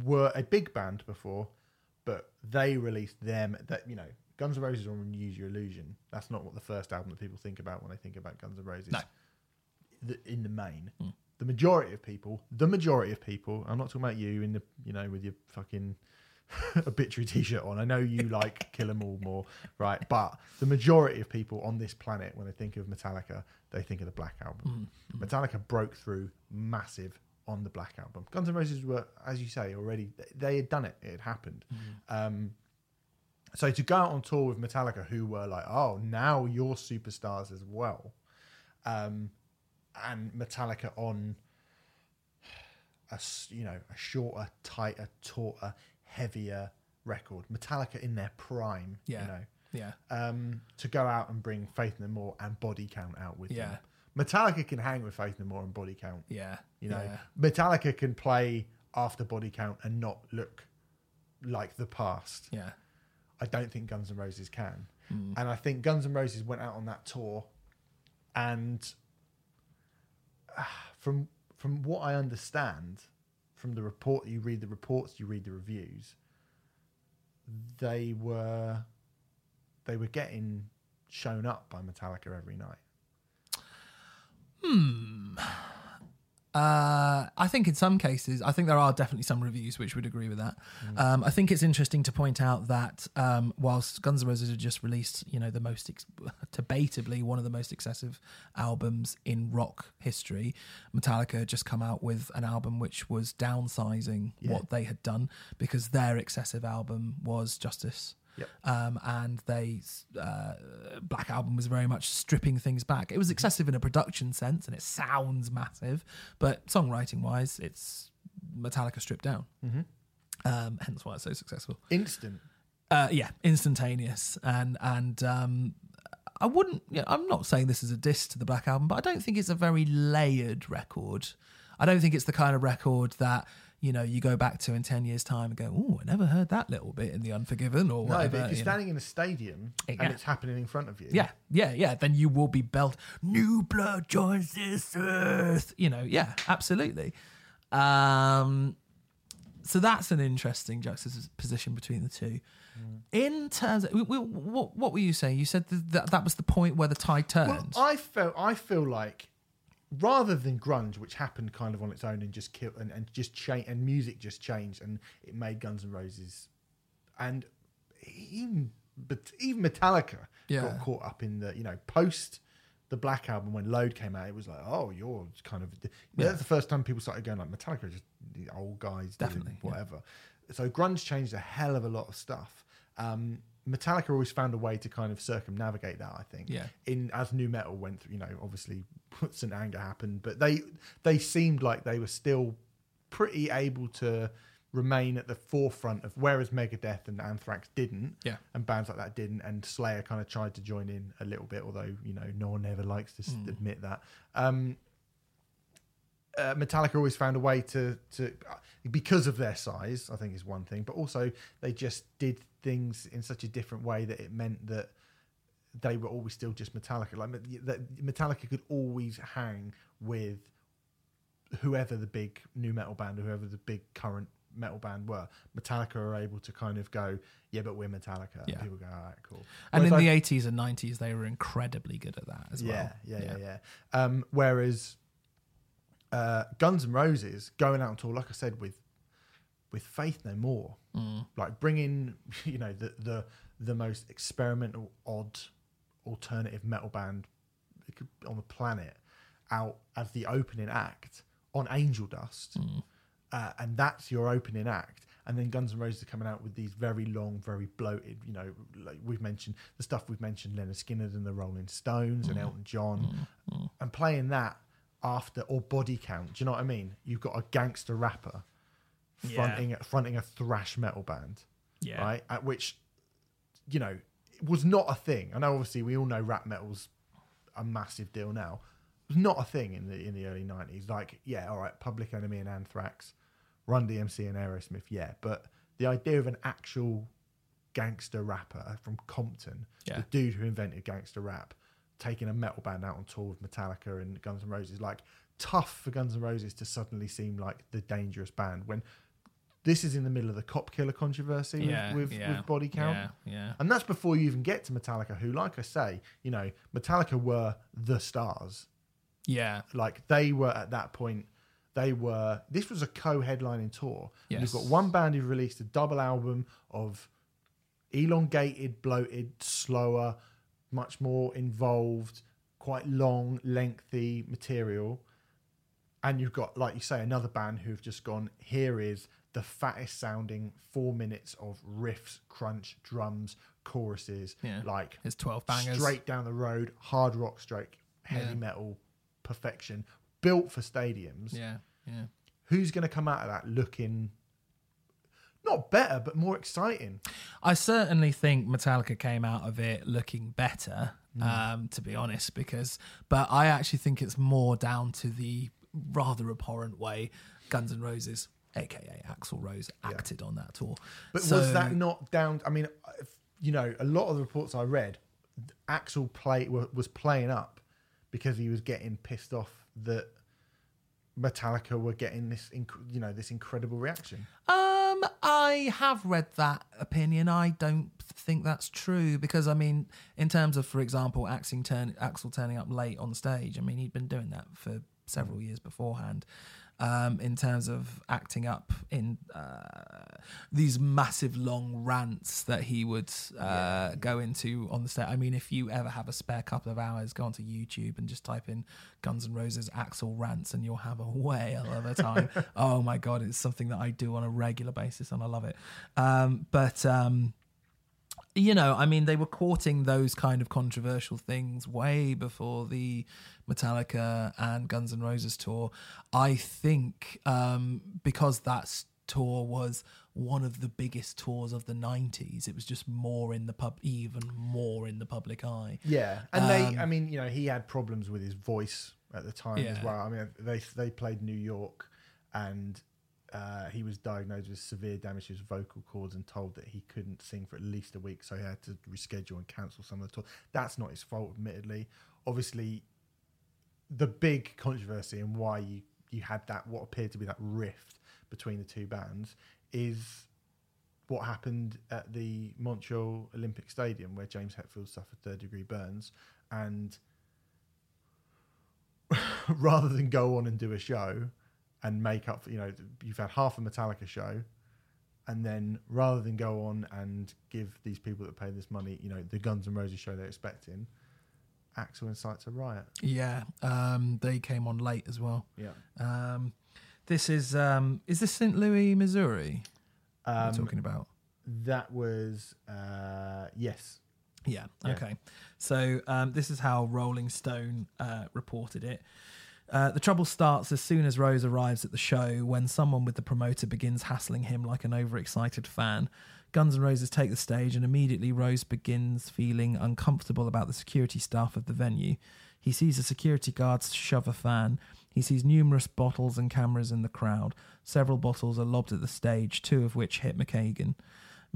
Speaker 1: were a big band before, but they released them that you know Guns N' Roses on Use Your Illusion. That's not what the first album that people think about when they think about Guns N' Roses.
Speaker 2: No.
Speaker 1: The, in the main, mm. the majority of people, the majority of people. I'm not talking about you in the you know with your fucking *laughs* obituary t-shirt on. I know you *laughs* like Kill 'Em All more, right? But the majority of people on this planet, when they think of Metallica, they think of the Black Album. Mm, mm. Metallica broke through massive on the Black Album. Guns N' Roses were, as you say, already they had done it. It had happened. Um, so to go out on tour with Metallica, who were like, "Oh, now you're superstars as well," um, and Metallica on a you know a shorter, tighter, tauter, heavier record. Metallica in their prime,
Speaker 2: Yeah.
Speaker 1: you know,
Speaker 2: Yeah.
Speaker 1: um, to go out and bring Faith No More and Body Count out with
Speaker 2: Yeah.
Speaker 1: them. Metallica can hang with Faith No More and Body Count.
Speaker 2: Yeah.
Speaker 1: You know,
Speaker 2: Yeah.
Speaker 1: Metallica can play after Body Count and not look like the past.
Speaker 2: Yeah.
Speaker 1: I don't think Guns N' Roses can.
Speaker 2: Hmm.
Speaker 1: And I think Guns N' Roses went out on that tour, and ah, from from what I understand, from the report you read the reports, you read the reviews, they were they were getting shown up by Metallica every night.
Speaker 2: Uh, I think in some cases, I think there are definitely some reviews which would agree with that. Um, I think it's interesting to point out that um, whilst Guns N' Roses had just released, you know, the most ex- *laughs* debatably one of the most excessive albums in rock history, Metallica had just come out with an album which was downsizing
Speaker 1: Yeah.
Speaker 2: what they had done because their excessive album was Justice.
Speaker 1: Yep.
Speaker 2: Um, and they uh, Black Album was very much stripping things back. It was excessive in a production sense, and it sounds massive, but songwriting wise, it's Metallica stripped down. Mm-hmm. Um, hence why it's so successful.
Speaker 1: Instant.
Speaker 2: Uh, yeah, instantaneous, and and um, I wouldn't. You know, I'm not saying this is a diss to the Black Album, but I don't think it's a very layered record. I don't think it's the kind of record that you know you go back to in ten years' time and go, "Oh, I never heard that little bit in the Unforgiven" or
Speaker 1: No,
Speaker 2: whatever.
Speaker 1: but if you're
Speaker 2: you know.
Speaker 1: standing in a stadium
Speaker 2: Yeah.
Speaker 1: and it's happening in front of you,
Speaker 2: Yeah, yeah, yeah. Then you will be belt. New blood joins this earth. You know, yeah, absolutely. Um, so that's an interesting juxtaposition between the two. In terms, of, what what were you saying? You said that that, was the point where the tide
Speaker 1: Well,
Speaker 2: turned.
Speaker 1: I felt I feel like rather than grunge, which happened kind of on its own and just kill and, and just change and music just changed and it made Guns N' Roses and even but even Metallica
Speaker 2: Yeah.
Speaker 1: got caught up in the you know post the Black album when Load came out. It was like oh you're kind of
Speaker 2: Yeah.
Speaker 1: that's the first time people started going like Metallica just the old guys doing
Speaker 2: Definitely, yeah.
Speaker 1: whatever. So grunge changed a hell of a lot of stuff. Um, Metallica always found a way to kind of circumnavigate that. I think
Speaker 2: Yeah.
Speaker 1: in as nu metal went through, you know, obviously *laughs* St. Anger happened, but they they seemed like they were still pretty able to remain at the forefront of whereas Megadeth and Anthrax didn't,
Speaker 2: Yeah.
Speaker 1: and bands like that didn't, and Slayer kind of tried to join in a little bit, although you know no one ever likes to s
Speaker 2: Hmm.
Speaker 1: admit that. Um, uh, Metallica always found a way to to because of their size, I think is one thing, but also they just did things in such a different way that it meant that they were always still just Metallica. Like that Metallica could always hang with whoever the big nu metal band or whoever the big current metal band were. Metallica are able to kind of go, yeah, but we're Metallica.
Speaker 2: Yeah.
Speaker 1: And people go, all right, cool.
Speaker 2: and
Speaker 1: Whereas
Speaker 2: in
Speaker 1: I-
Speaker 2: the eighties and nineties, they were incredibly good at that as
Speaker 1: yeah,
Speaker 2: well.
Speaker 1: yeah, yeah, yeah. Um, whereas uh, Guns N' Roses going out on tour, like I said, with with Faith No More,
Speaker 2: Mm.
Speaker 1: like bringing *laughs* you know the the the most experimental, odd, alternative metal band on the planet out as the opening act on Angel Dust, uh, and that's your opening act. And then Guns N' Roses are coming out with these very long, very bloated, you know, like we've mentioned the stuff we've mentioned, Lynyrd Skynyrd and the Rolling Stones and Elton John, and playing that after or Body Count. Do you know what I mean? You've got a gangster rapper
Speaker 2: Yeah.
Speaker 1: fronting fronting a thrash metal band,
Speaker 2: Yeah.
Speaker 1: right? At which, you know, it was not a thing. I know obviously we all know rap metal's a massive deal now. It was not a thing in the in the early nineties. Like, yeah, all right, Public Enemy and Anthrax, Run DMC and Aerosmith, yeah, but the idea of an actual gangster rapper from Compton,
Speaker 2: Yeah.
Speaker 1: the dude who invented gangster rap, taking a metal band out on tour with Metallica and Guns N' Roses, like tough for Guns N' Roses to suddenly seem like the dangerous band when this is in the middle of the cop killer controversy with-
Speaker 2: Yeah.
Speaker 1: with,
Speaker 2: yeah.
Speaker 1: with body count.
Speaker 2: Yeah. Yeah.
Speaker 1: And that's before you even get to Metallica, who, like I say, you know, Metallica were the stars.
Speaker 2: Yeah.
Speaker 1: Like they were at that point, they were. This was a co-headlining tour. And You've got one band who released a double album of elongated, bloated, slower, much more involved, quite long, lengthy material. And you've got, like you say, another band who've just gone, here is the fattest sounding four minutes of riffs, crunch, drums, choruses,
Speaker 2: Yeah.
Speaker 1: like
Speaker 2: it's 12 bangers.
Speaker 1: straight down the road, hard rock straight, heavy
Speaker 2: Yeah.
Speaker 1: metal perfection, built for stadiums.
Speaker 2: Yeah. Yeah.
Speaker 1: Who's going to come out of that looking not better, but more exciting?
Speaker 2: I certainly think Metallica came out of it looking better, um, to be honest, because, but I actually think it's more down to the rather abhorrent way Guns N' Roses, aka Axl Rose, acted on that tour.
Speaker 1: But
Speaker 2: So-
Speaker 1: was that not down? I mean, you know, a lot of the reports I read, Axl play was playing up because he was getting pissed off that Metallica were getting this, you know, this incredible reaction.
Speaker 2: Um, Um, I have read that opinion. I don't think that's true because I mean, in terms of, for example, Axl, turn, Axl turning up late on stage. I mean, he'd been doing that for several years beforehand. Um, in terms of acting up in uh, these massive long rants that he would uh, go into on the stage. I mean, if you ever have a spare couple of hours, go onto YouTube and just type in Guns N' Roses Axl rants, and you'll have a *laughs* whale of a time. *laughs* oh my god, it's something that I do on a regular basis, and I love it. Um, but um, you know, I mean, they were courting those kind of controversial things way before the Metallica and Guns N' Roses tour. I think um, because that tour was one of the biggest tours of the 90s, it was just more in the pub, even more in the public eye.
Speaker 1: Yeah, and they,
Speaker 2: Um,
Speaker 1: I mean, you know, he had problems with his voice at the time as well. I mean, they they played New York, and uh, he was diagnosed with severe damage to his vocal cords and told that he couldn't sing for at least a week, so he had to reschedule and cancel some of the tour. That's not his fault, admittedly. Obviously, the big controversy and why you you had that what appeared to be that rift between the two bands is what happened at the Montreal Olympic Stadium where James Hetfield suffered third degree burns and *laughs* rather than go on and do a show and make up for you know you've had half a Metallica show and then rather than go on and give these people that pay this money you know the Guns N' Roses show they're expecting Axl incites a riot
Speaker 2: Yeah, um, they came on late as well.
Speaker 1: yeah
Speaker 2: Um, this is um, is this St. Louis, Missouri?
Speaker 1: um,
Speaker 2: we're talking about.
Speaker 1: that was uh yes
Speaker 2: Yeah.
Speaker 1: Yeah.
Speaker 2: Okay. So um, this is how Rolling Stone uh, reported it. Uh, the trouble starts as soon as Rose arrives at the show when someone with the promoter begins hassling him like an overexcited fan. Guns N' Roses take the stage, and immediately Rose begins feeling uncomfortable about the security staff of the venue. He sees a security guard shove a fan. He sees numerous bottles and cameras in the crowd. Several bottles are lobbed at the stage, two of which hit McKagan.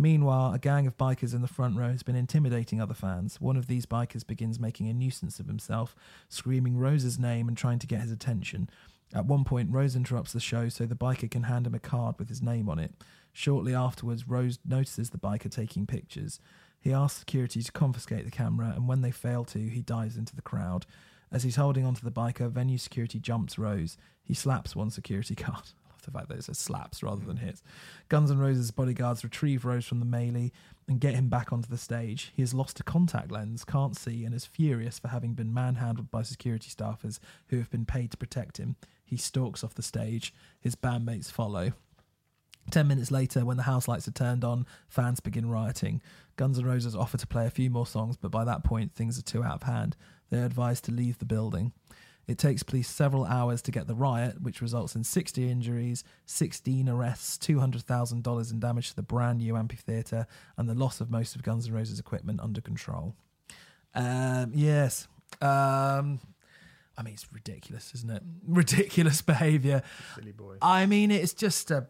Speaker 2: Meanwhile, a gang of bikers in the front row has been intimidating other fans. One of these bikers begins making a nuisance of himself, screaming Rose's name and trying to get his attention. At one point, Rose interrupts the show so the biker can hand him a card with his name on it. Shortly afterwards, Rose notices the biker taking pictures. He asks security to confiscate the camera, and when they fail to, he dives into the crowd. As he's holding onto the biker, venue security jumps Rose. He slaps one security *laughs* guard. The fact that it says slaps rather than hits. Guns N' Roses bodyguards retrieve Rose from the melee and get him back onto the stage. He has lost a contact lens, can't see, and is furious for having been manhandled by security staffers who have been paid to protect him. He stalks off the stage. His bandmates follow. Ten minutes later, when the house lights are turned on, fans begin rioting. Guns N' Roses offer to play a few more songs, but by that point, things are too out of hand. They're advised to leave the building. It takes police several hours to get the riot, which results in 60 injuries, 16 arrests, $200,000 in damage to the brand new amphitheatre, and the loss of most of Guns N' Roses equipment under control. Um, yes. Um, I mean, it's ridiculous, isn't it? *laughs* Ridiculous behaviour.
Speaker 1: Silly boy.
Speaker 2: I mean, it's just a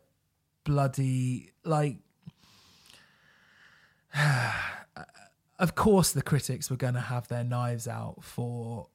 Speaker 2: bloody like. *sighs* of course, the critics were going to have their knives out for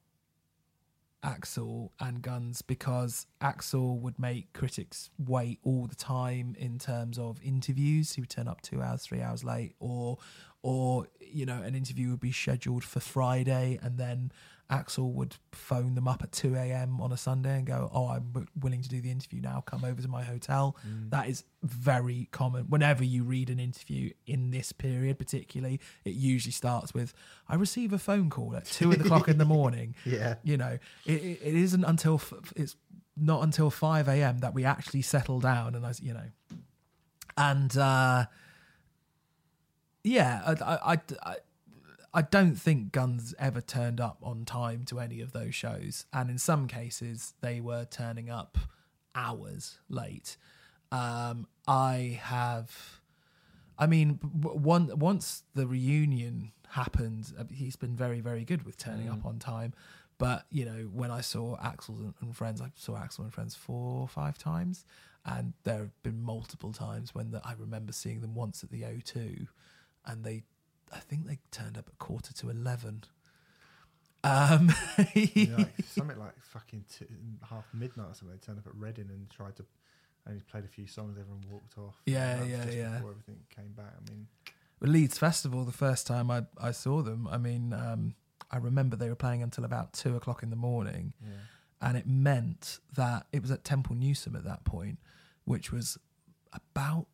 Speaker 2: Axl and Guns because Axl would make critics wait all the time in terms of interviews. He would turn up two hours, three hours late, or, or you know, an interview would be scheduled for Friday, and then Axl would phone them up at 2 a.m. on a Sunday and go, Oh, I'm w- willing to do the interview now. Come over to my hotel. That is very common. Whenever you read an interview in this period, particularly, it usually starts with, I receive a phone call at two o'clock in the morning. *laughs*
Speaker 1: Yeah.
Speaker 2: You know, it, it, it isn't until f- it's not until 5 a.m. that we actually settle down. And I, you know, and uh, yeah, I, I, I, I, don't think Guns ever turned up on time to any of those shows, and in some cases they were turning up hours late. Um, I have, I mean, one once the reunion happened, uh, he's been very, very good with turning up on time. But you know, when I saw Axl and, and Friends, I saw Axl and Friends four or five times, and there have been multiple times when the, I remember seeing them once at the O2, and they, I think they turned up at quarter to eleven. Um, *laughs*
Speaker 1: know, like, *laughs* something like fucking two, half midnight or something. They turned up at Reading and tried to only played a few songs. Everyone walked off.
Speaker 2: Yeah, yeah,
Speaker 1: just
Speaker 2: yeah.
Speaker 1: Before everything came back. I mean,
Speaker 2: Leeds Festival, the first time I I saw them, I mean, um, I remember they were playing until about two o'clock in the morning,
Speaker 1: yeah.
Speaker 2: and it meant that it was at Temple Newsam at that point, which was about.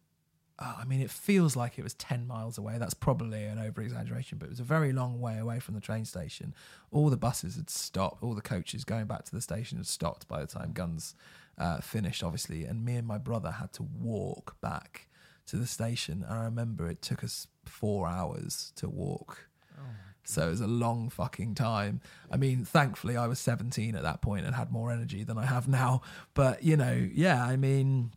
Speaker 2: Uh, I mean, it feels like it was ten miles away. That's probably an over exaggeration, but it was a very long way away from the train station. All the buses had stopped. All the coaches going back to the station had stopped by the time Guns uh, finished, obviously. And me and my brother had to walk back to the station. And I remember it took us four hours to walk. So it was a long fucking time. I mean, thankfully, I was 17 at that point and had more energy than I have now. But, you know, yeah, I mean,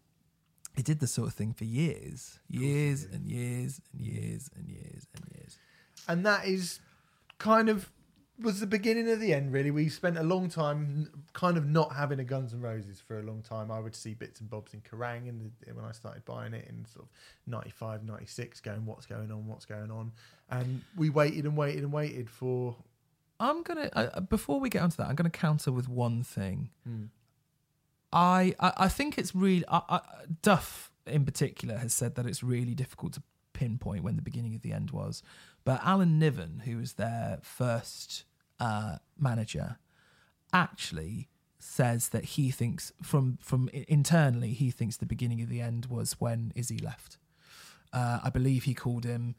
Speaker 2: it did the sort of thing for years, years and years and years and years and years.
Speaker 1: and that is kind of was the beginning of the end really. We spent a long time kind of not having a guns N' roses for a long time. I would see bits and bobs in kerrang in the, when i started buying it in sort of 95 96 going what's going on? What's going on? And we waited and waited and waited for
Speaker 2: I'm going to, uh, before we get onto that, I'm going to counter with one thing. I, I think it's really I, I, Duff in particular has said that it's really difficult to pinpoint when the beginning of the end was, but Alan Niven, who was their first uh, manager, actually says that he thinks from from internally he thinks the beginning of the end was when Izzy left. Uh, I believe he called him.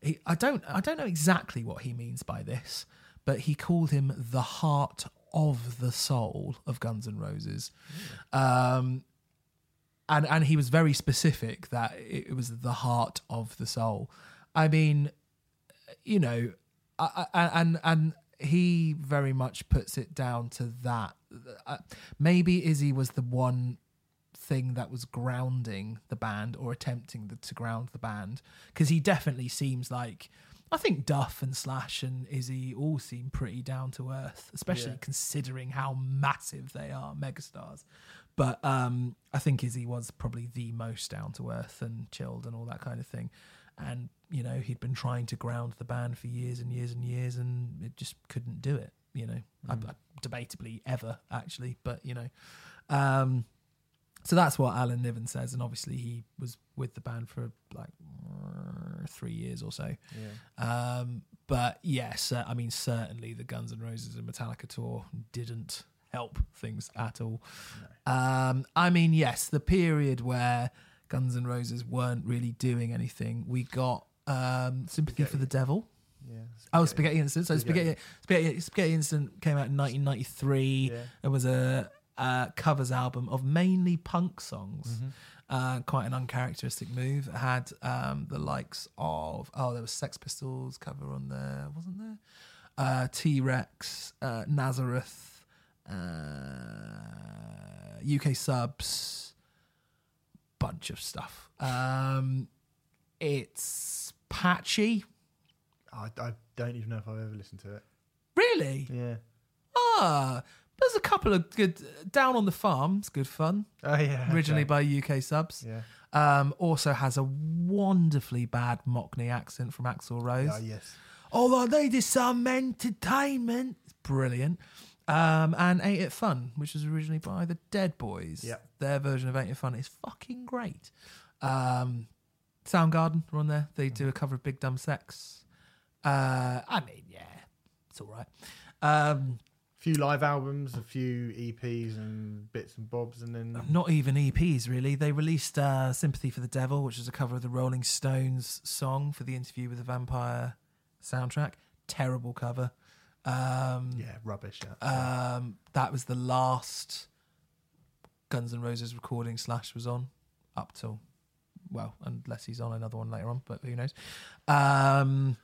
Speaker 2: He, I don't I don't know exactly what he means by this, but he called him the heart of the soul of Guns N' Roses. Um, and and he was very specific that it it was the heart of the soul. I mean, you know, I, I, and and he very much puts it down to that. Uh, maybe Izzy was the one thing that was grounding the band or attempting the, to ground the band because he definitely seems like I think Duff and Slash and Izzy all seem pretty down to earth, especially
Speaker 1: Yeah.
Speaker 2: considering how massive they are, megastars. But um, I think Izzy was probably the most down to earth and chilled and all that kind of thing. And you know, he'd been trying to ground the band for years and years and years, and it just couldn't do it. You know, I, I, debatably ever actually, but you know, um, so that's what Alan Niven says, and obviously he was with the band for like three years or so.
Speaker 1: yeah
Speaker 2: Um, but yes, uh, I mean certainly the Guns N' Roses and Metallica tour didn't help things at all. Um, I mean, yes, the period where Guns N' Roses weren't really doing anything, we got um, Sympathy for the Devil.
Speaker 1: yeah
Speaker 2: Oh, Spaghetti Incident. So
Speaker 1: Spaghetti.
Speaker 2: Spaghetti, Spaghetti, Spaghetti Incident came out in 1993.
Speaker 1: Yeah.
Speaker 2: It was a, uh covers album of mainly punk songs. Uh, quite an uncharacteristic move. It had um, the likes of oh, there was Sex Pistols cover on there, wasn't there? Uh, T Rex, uh, Nazareth, uh, UK subs, bunch of stuff. Um, it's patchy.
Speaker 1: I, I don't even know if I've ever listened to it.
Speaker 2: Really?
Speaker 1: Yeah.
Speaker 2: Ah, there's a couple of good. Down on the Farm, it's good fun.
Speaker 1: Oh yeah.
Speaker 2: Originally
Speaker 1: okay.
Speaker 2: by UK subs.
Speaker 1: Yeah.
Speaker 2: Um, also has a wonderfully bad Mockney accent from Axl Rose.
Speaker 1: Oh yes.
Speaker 2: All they is some entertainment. It's brilliant. Um, and Ain't It Fun, which was originally by the Dead Boys.
Speaker 1: Yeah.
Speaker 2: Their version of Ain't It Fun is fucking great. Um, Soundgarden are on there. They do a cover of Big Dumb Sex. Uh, I mean, yeah, it's all right. Um,
Speaker 1: few live albums, a few EPs and bits and bobs, and then
Speaker 2: not even EPs really. They released uh, "Sympathy for the Devil," which is a cover of the Rolling Stones song for the Interview with the Vampire soundtrack. Terrible cover. Um,
Speaker 1: yeah, rubbish. Yeah.
Speaker 2: Um, that was the last Guns N' Roses recording Slash was on up till well, unless he's on another one later on, but who knows? Um,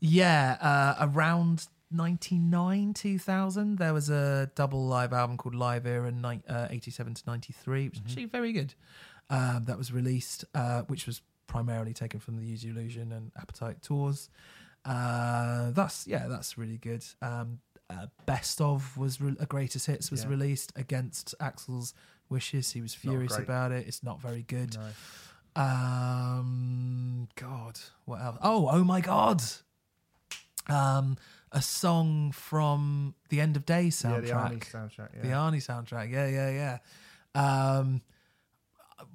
Speaker 2: yeah, uh, around 99 2000 there was a double live album called live era ni- uh, 87 to 93 which is actually very good um, that was released uh, which was primarily taken from the use illusion and appetite tours uh, that's yeah that's really good um, uh, best of was re- a greatest hits was
Speaker 1: Yeah.
Speaker 2: released against axl's wishes he was furious about it it's not very good
Speaker 1: No.
Speaker 2: um, God, what else? Oh, oh my God. Um, a song from the End of
Speaker 1: Yeah,
Speaker 2: soundtrack.
Speaker 1: the Arnie soundtrack. Yeah.
Speaker 2: The Arnie soundtrack. Yeah, yeah, yeah. Um,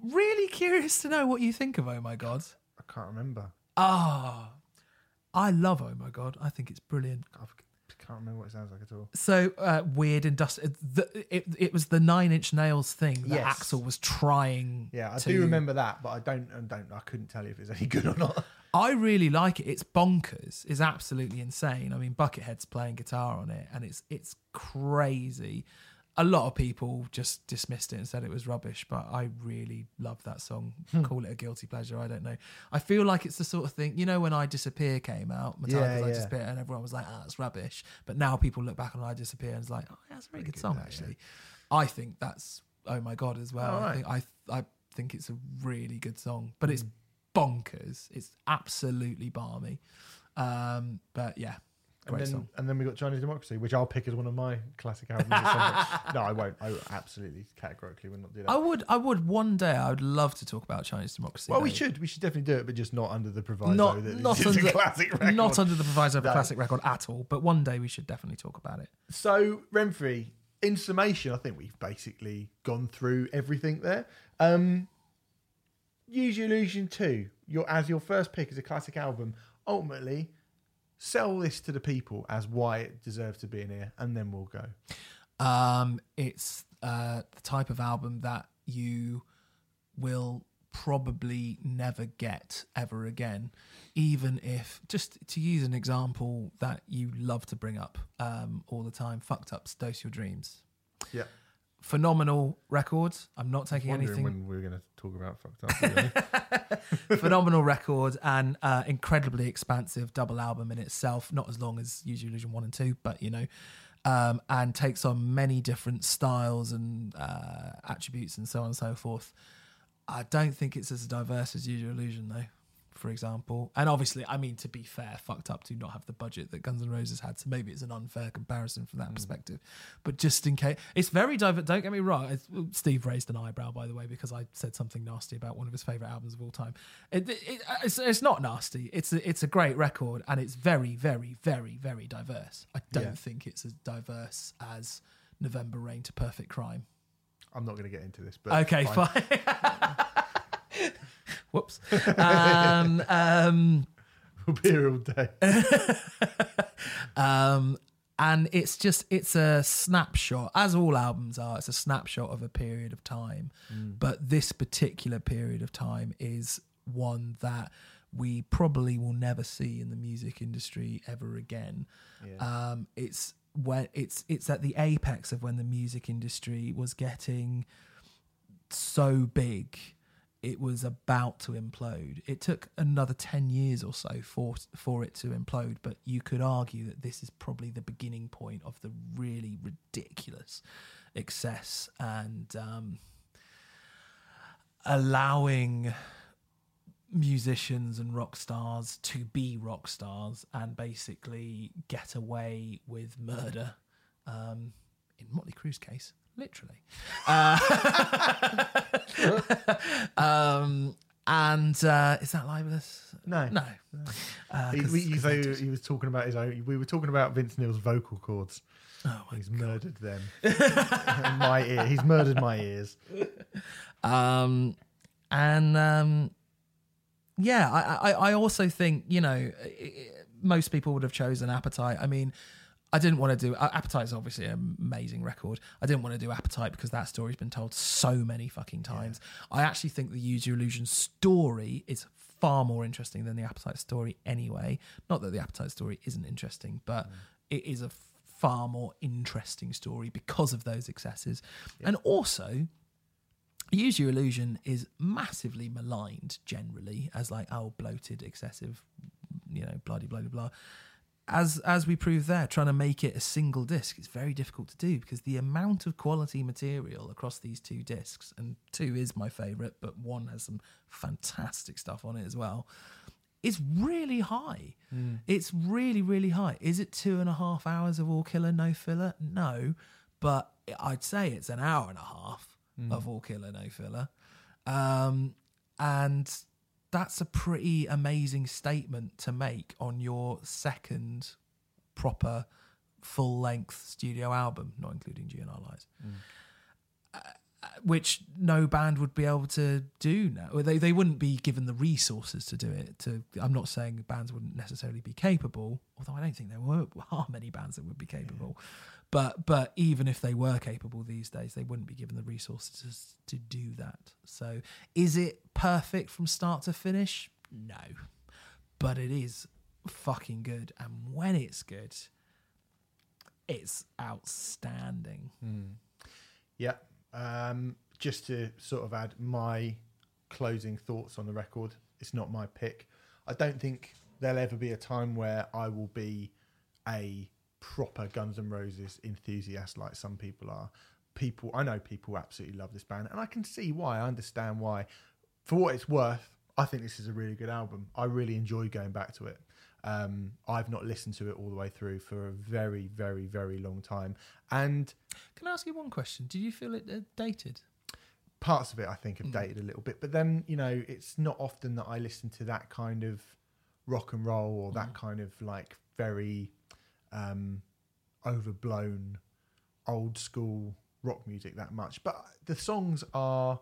Speaker 2: really curious to know what you think of Oh My God.
Speaker 1: I can't remember.
Speaker 2: Ah, I love Oh My God. I think it's brilliant.
Speaker 1: I can't remember what it sounds like at all.
Speaker 2: So uh, weird industrial. The, it, it was the Nine Inch Nails thing that
Speaker 1: Yes.
Speaker 2: Axl was trying.
Speaker 1: Yeah, I
Speaker 2: to-
Speaker 1: do remember that, but I don't. I don't. I couldn't tell you if it's any good or not.
Speaker 2: I really like it. It's bonkers. It's absolutely insane. I mean, Buckethead's playing guitar on it, and it's it's crazy. A lot of people just dismissed it and said it was rubbish, but I really love that song.
Speaker 1: Hmm.
Speaker 2: Call it a guilty pleasure. I don't know. I feel like it's the sort of thing, you know, when I Disappear came out, Metallica's
Speaker 1: Yeah,
Speaker 2: I
Speaker 1: yeah.
Speaker 2: Disappear, and everyone was like, ah, it's rubbish. But now people look back on I Disappear and it's like, oh, yeah, that's a really good
Speaker 1: good,
Speaker 2: song,
Speaker 1: that, yeah.
Speaker 2: actually. I think that's, oh my God, as well.
Speaker 1: Oh,
Speaker 2: I, think, I, I think it's a really good song, but
Speaker 1: Hmm.
Speaker 2: it's bonkers. It's absolutely balmy. Um, but yeah,
Speaker 1: And
Speaker 2: great
Speaker 1: then,
Speaker 2: song.
Speaker 1: and then we got Chinese Democracy, which I'll pick as one of my classic albums. at some point. no, I won't. I absolutely categorically will not do that.
Speaker 2: I would, I would one day. I would love to talk about Chinese democracy.
Speaker 1: well, we should. We should definitely do it, but just not under the proviso
Speaker 2: Not,
Speaker 1: that
Speaker 2: not
Speaker 1: it's
Speaker 2: under,
Speaker 1: a classic record.
Speaker 2: not under the proviso of a classic record at all. But one day we should definitely talk about it.
Speaker 1: So, Remfry, in summation, I think we've basically gone through everything there. Um, Use Your Illusion 2, your, as your first pick as a classic album, ultimately sell this to the people as why it deserves to be in here, and then we'll go.
Speaker 2: Um, it's uh, the type of album that you will probably never get ever again, even if, just to use an example that you love to bring up um, all the time, Fucked up, Dose Your Dreams.
Speaker 1: Yeah.
Speaker 2: Phenomenal records. I'm not taking anything.
Speaker 1: when we were going to talk about fucked up. really. *laughs* *laughs*
Speaker 2: phenomenal record and uh, incredibly expansive double album in itself. Not as long as Use Your Illusion one and two, but you know, um, and takes on many different styles and uh, attributes and so on and so forth. I don't think it's as diverse as Use Your Illusion though. For example, and obviously, I mean to be fair, fucked up to not have the budget that Guns N' Roses had, so maybe it's an unfair comparison from that mm. perspective. But just in case, it's very diverse. Don't get me wrong. It's, Steve raised an eyebrow, by the way, because I said something nasty about one of his favorite albums of all time. It, it, uh, it's, it's not nasty. It's a, it's a great record, and it's very, very, very, very diverse. I don't
Speaker 1: Yeah.
Speaker 2: think it's as diverse as November Rain to Perfect Crime.
Speaker 1: I'm not going to get into this, but
Speaker 2: Okay,
Speaker 1: fine.
Speaker 2: fine. *laughs* Whoops. Um, *laughs* um,
Speaker 1: We'll be here all day. *laughs*
Speaker 2: um, and it's just it's a snapshot, as all albums are. It's a snapshot of a period of time, but this particular period of time is one that we probably will never see in the music industry ever again.
Speaker 1: Yeah.
Speaker 2: Um, it's when it's it's at the apex of when the music industry was getting so big it was about to implode. It took another 10 years or so for for it to implode, but you could argue that this is probably the beginning point of the really ridiculous excess and um, allowing musicians and rock stars to be rock stars and basically get away with murder. Um, in Motley Crue's case, literally. Uh, *laughs* um, and uh, is that libelous?
Speaker 1: No.
Speaker 2: No. Uh,
Speaker 1: He, we- you
Speaker 2: 'cause
Speaker 1: say
Speaker 2: I just-
Speaker 1: he was talking about his own. We were talking about Vince Neil's vocal cords.
Speaker 2: oh
Speaker 1: He's murdered them. my ear. He's murdered my ears.
Speaker 2: Um, and um, yeah, I, I, I also think you know most people would have chosen Appetite. I mean, I didn't want to do uh, Appetite is obviously an amazing record. I didn't want to do Appetite because that story's been told so many fucking times. I actually think the Use Your Illusion story is far more interesting than the Appetite story anyway. Not that the Appetite story isn't interesting, but it is a far more interesting story because of those excesses. And also, Use Your Illusion is massively maligned generally as like oh bloated, excessive, you know, bloody blah blah blah. As as we proved there, trying to make it a single disc is very difficult to do because the amount of quality material across these two discs, and two is my favourite, but one has some fantastic stuff on it as well, is really high. It's really, really high. Is it two and a half hours of all killer, no filler? No. But I'd say it's an hour and a half of all killer, no filler. Um, and that's a pretty amazing statement to make on your second proper full length studio album, not including GNR Lies. Uh, which no band would be able to do now. They they wouldn't be given the resources to do it. To I'm not saying bands wouldn't necessarily be capable, although I don't think there were *laughs* are many bands that would be capable. But but even if they were capable these days, they wouldn't be given the resources to do that. So is it perfect from start to finish? No, but it is fucking good, and when it's good, it's outstanding.
Speaker 1: Yeah. Um, just to sort of add my closing thoughts on the record, it's not my pick. I don't think there'll ever be a time where I will be a proper Guns N' Roses enthusiast like some people are. People, I know people absolutely love this band, and I can see why. I understand why. For what it's worth, I think this is a really good album. I really enjoy going back to it. Um, I've not listened to it all the way through for a very, very, very long time, and
Speaker 2: Can I ask you one question? Did you feel it uh, dated?
Speaker 1: parts of it I think have dated a little bit, but then you know it's not often that I listen to that kind of rock and roll or that kind of like very um, overblown old school rock music that much. But the songs are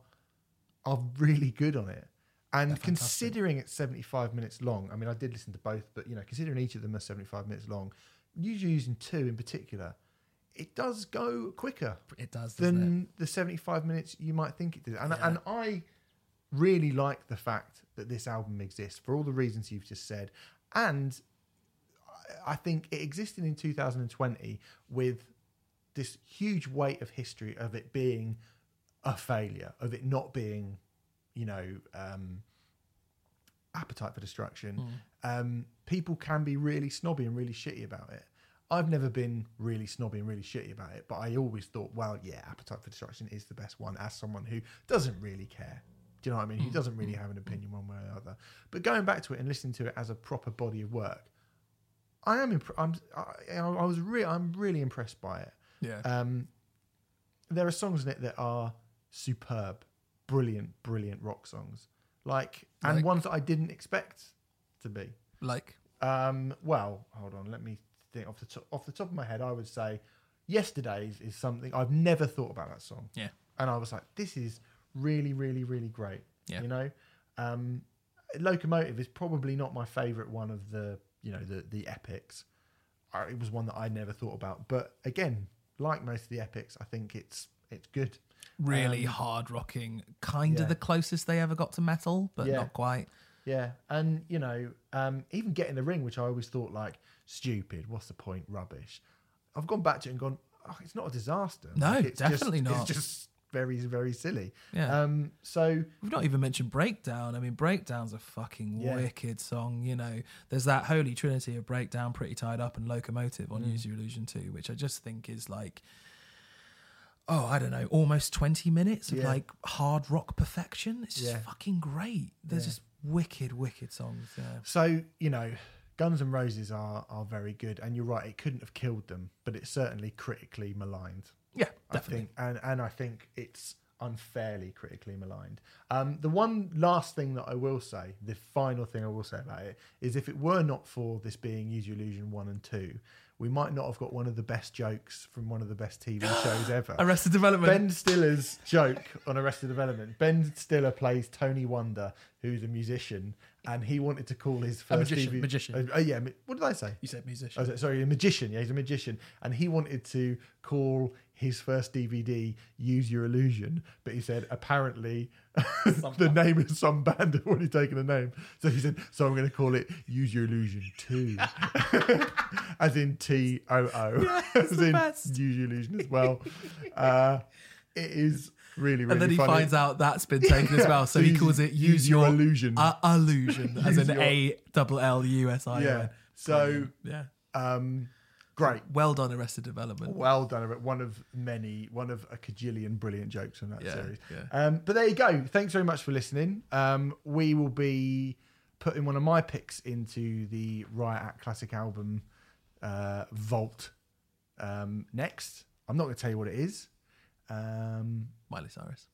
Speaker 1: are really good on it. And considering it's 75 minutes long, I mean, I did listen to both, but you know, considering each of them are 75 minutes long, usually using two in particular, it does go quicker
Speaker 2: It does, doesn't it?
Speaker 1: than the 75 minutes you might think it did. And,
Speaker 2: Yeah.
Speaker 1: and I really like the fact that this album exists for all the reasons you've just said. And I- think it existed in 2020 with this huge weight of history of it being a failure, of it not being, you know, um, appetite for destruction. Um, people can be really snobby and really shitty about it. I've never been really snobby and really shitty about it, but I always thought, well, yeah, Appetite for Destruction is the best one as someone who doesn't really care. Do you know what I mean? Who doesn't really have an opinion one way or the other. But going back to it and listening to it as a proper body of work, I am. Imp- I'm. I, I was really. I'm really impressed by it.
Speaker 2: Yeah.
Speaker 1: Um, there are songs in it that are superb, brilliant, brilliant rock songs. Like, and
Speaker 2: Like?
Speaker 1: ones that I didn't expect to be.
Speaker 2: like,
Speaker 1: Um, well, hold on. Let me think off the top, off the top of my head. I would say "Yesterdays" is something I've never thought about that song,
Speaker 2: yeah.
Speaker 1: and I was like, "This is really, really, really great."
Speaker 2: Yeah.
Speaker 1: You know, um, "Locomotive" is probably not my favorite one of the you know the the epics. It was one that I never thought about, but again, like most of the epics, I think it's it's good.
Speaker 2: Really
Speaker 1: Um,
Speaker 2: hard rocking, kind
Speaker 1: yeah.
Speaker 2: of the closest they ever got to metal, but
Speaker 1: Yeah.
Speaker 2: not quite.
Speaker 1: Yeah, and you know, um, even Get in the Ring, which I always thought like stupid. What's the point? Rubbish. I've gone back to it and gone. Oh, it's not a disaster.
Speaker 2: No,
Speaker 1: Like, it's
Speaker 2: definitely
Speaker 1: just,
Speaker 2: not.
Speaker 1: It's just very very silly.
Speaker 2: Yeah.
Speaker 1: Um, so
Speaker 2: We've not even mentioned Breakdown. I mean, Breakdown's a fucking
Speaker 1: Yeah.
Speaker 2: wicked song. You know, there's that holy trinity of Breakdown, Pretty Tied Up, and Locomotive
Speaker 1: Mm.
Speaker 2: on Use Your Illusion 2, which I just think is like, oh, I don't know, almost 20 minutes of
Speaker 1: Yeah.
Speaker 2: like hard rock perfection. It's just
Speaker 1: Yeah.
Speaker 2: fucking great. They're
Speaker 1: Yeah.
Speaker 2: just wicked, wicked songs. Yeah.
Speaker 1: So you know, Guns N' Roses are are very good, and you're right. It couldn't have killed them, but it's certainly critically maligned.
Speaker 2: Yeah,
Speaker 1: I
Speaker 2: definitely.
Speaker 1: think, and and I think it's unfairly critically maligned. Um, the one last thing that I will say, the final thing I will say about it, is if it were not for this being Use Your Illusion one and two, we might not have got one of the best jokes from one of the best TV *gasps* shows ever.
Speaker 2: Arrested Development.
Speaker 1: Ben Stiller's joke on Arrested Development. Ben Stiller plays Tony Wonder, who's a musician, and he wanted to call his first
Speaker 2: magician,
Speaker 1: DVD
Speaker 2: magician.
Speaker 1: Uh, oh, yeah, what did I say?
Speaker 2: you said musician.
Speaker 1: so- sorry, a magician. Yeah, he's a magician, and he wanted to call his first DVD "Use Your Illusion," but he said apparently *laughs* the name of some band had already taken a name, so he said, "So I'm going to call it Use Your Illusion Two, *laughs* *laughs* as in T O O, as
Speaker 2: the
Speaker 1: in
Speaker 2: best.
Speaker 1: Use Your Illusion as well." Uh, it is really, really
Speaker 2: and then he
Speaker 1: funny.
Speaker 2: finds out that's been taken as well, so he *laughs*
Speaker 1: Use-
Speaker 2: calls it
Speaker 1: use
Speaker 2: "Use
Speaker 1: your illusion."
Speaker 2: Uh, illusion, as
Speaker 1: Use your-
Speaker 2: A double L U S I O
Speaker 1: Yeah.
Speaker 2: N.
Speaker 1: So,
Speaker 2: yeah,
Speaker 1: um, great.
Speaker 2: well done, Arrested Development.
Speaker 1: Well done, Eric. One of many, one of a cajillion brilliant jokes from that
Speaker 2: Yeah,
Speaker 1: series.
Speaker 2: yeah.
Speaker 1: Um, but there you go. Thanks very much for listening. Um, we will be putting one of my picks into the Riot Act Classic Album uh, vault um, next. I'm not going to tell you what it is. Um,
Speaker 2: Miley Cyrus.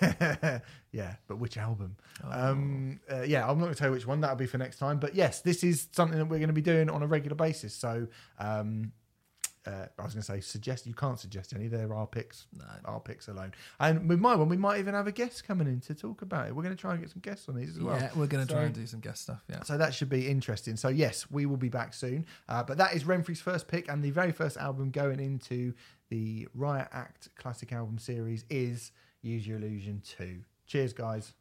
Speaker 2: *laughs*
Speaker 1: yeah, but which album?
Speaker 2: Oh.
Speaker 1: Um, uh, yeah, I'm not going to tell you which one. That'll be for next time. But yes, this is something that we're going to be doing on a regular basis. So um, uh, I was going to say suggest. You can't suggest any. They're our picks.
Speaker 2: No.
Speaker 1: Our picks alone. And with my one, we might even have a guest coming in to talk about it. We're going to try and get some guests on these as well.
Speaker 2: yeah, we're going to try and do some guest stuff. Yeah.
Speaker 1: So that should be interesting. So yes, we will be back soon. Uh, but that is Remfry's first pick, and the very first album going into the Riot Act Classic Album series is Use Your Illusion Two. Cheers, guys.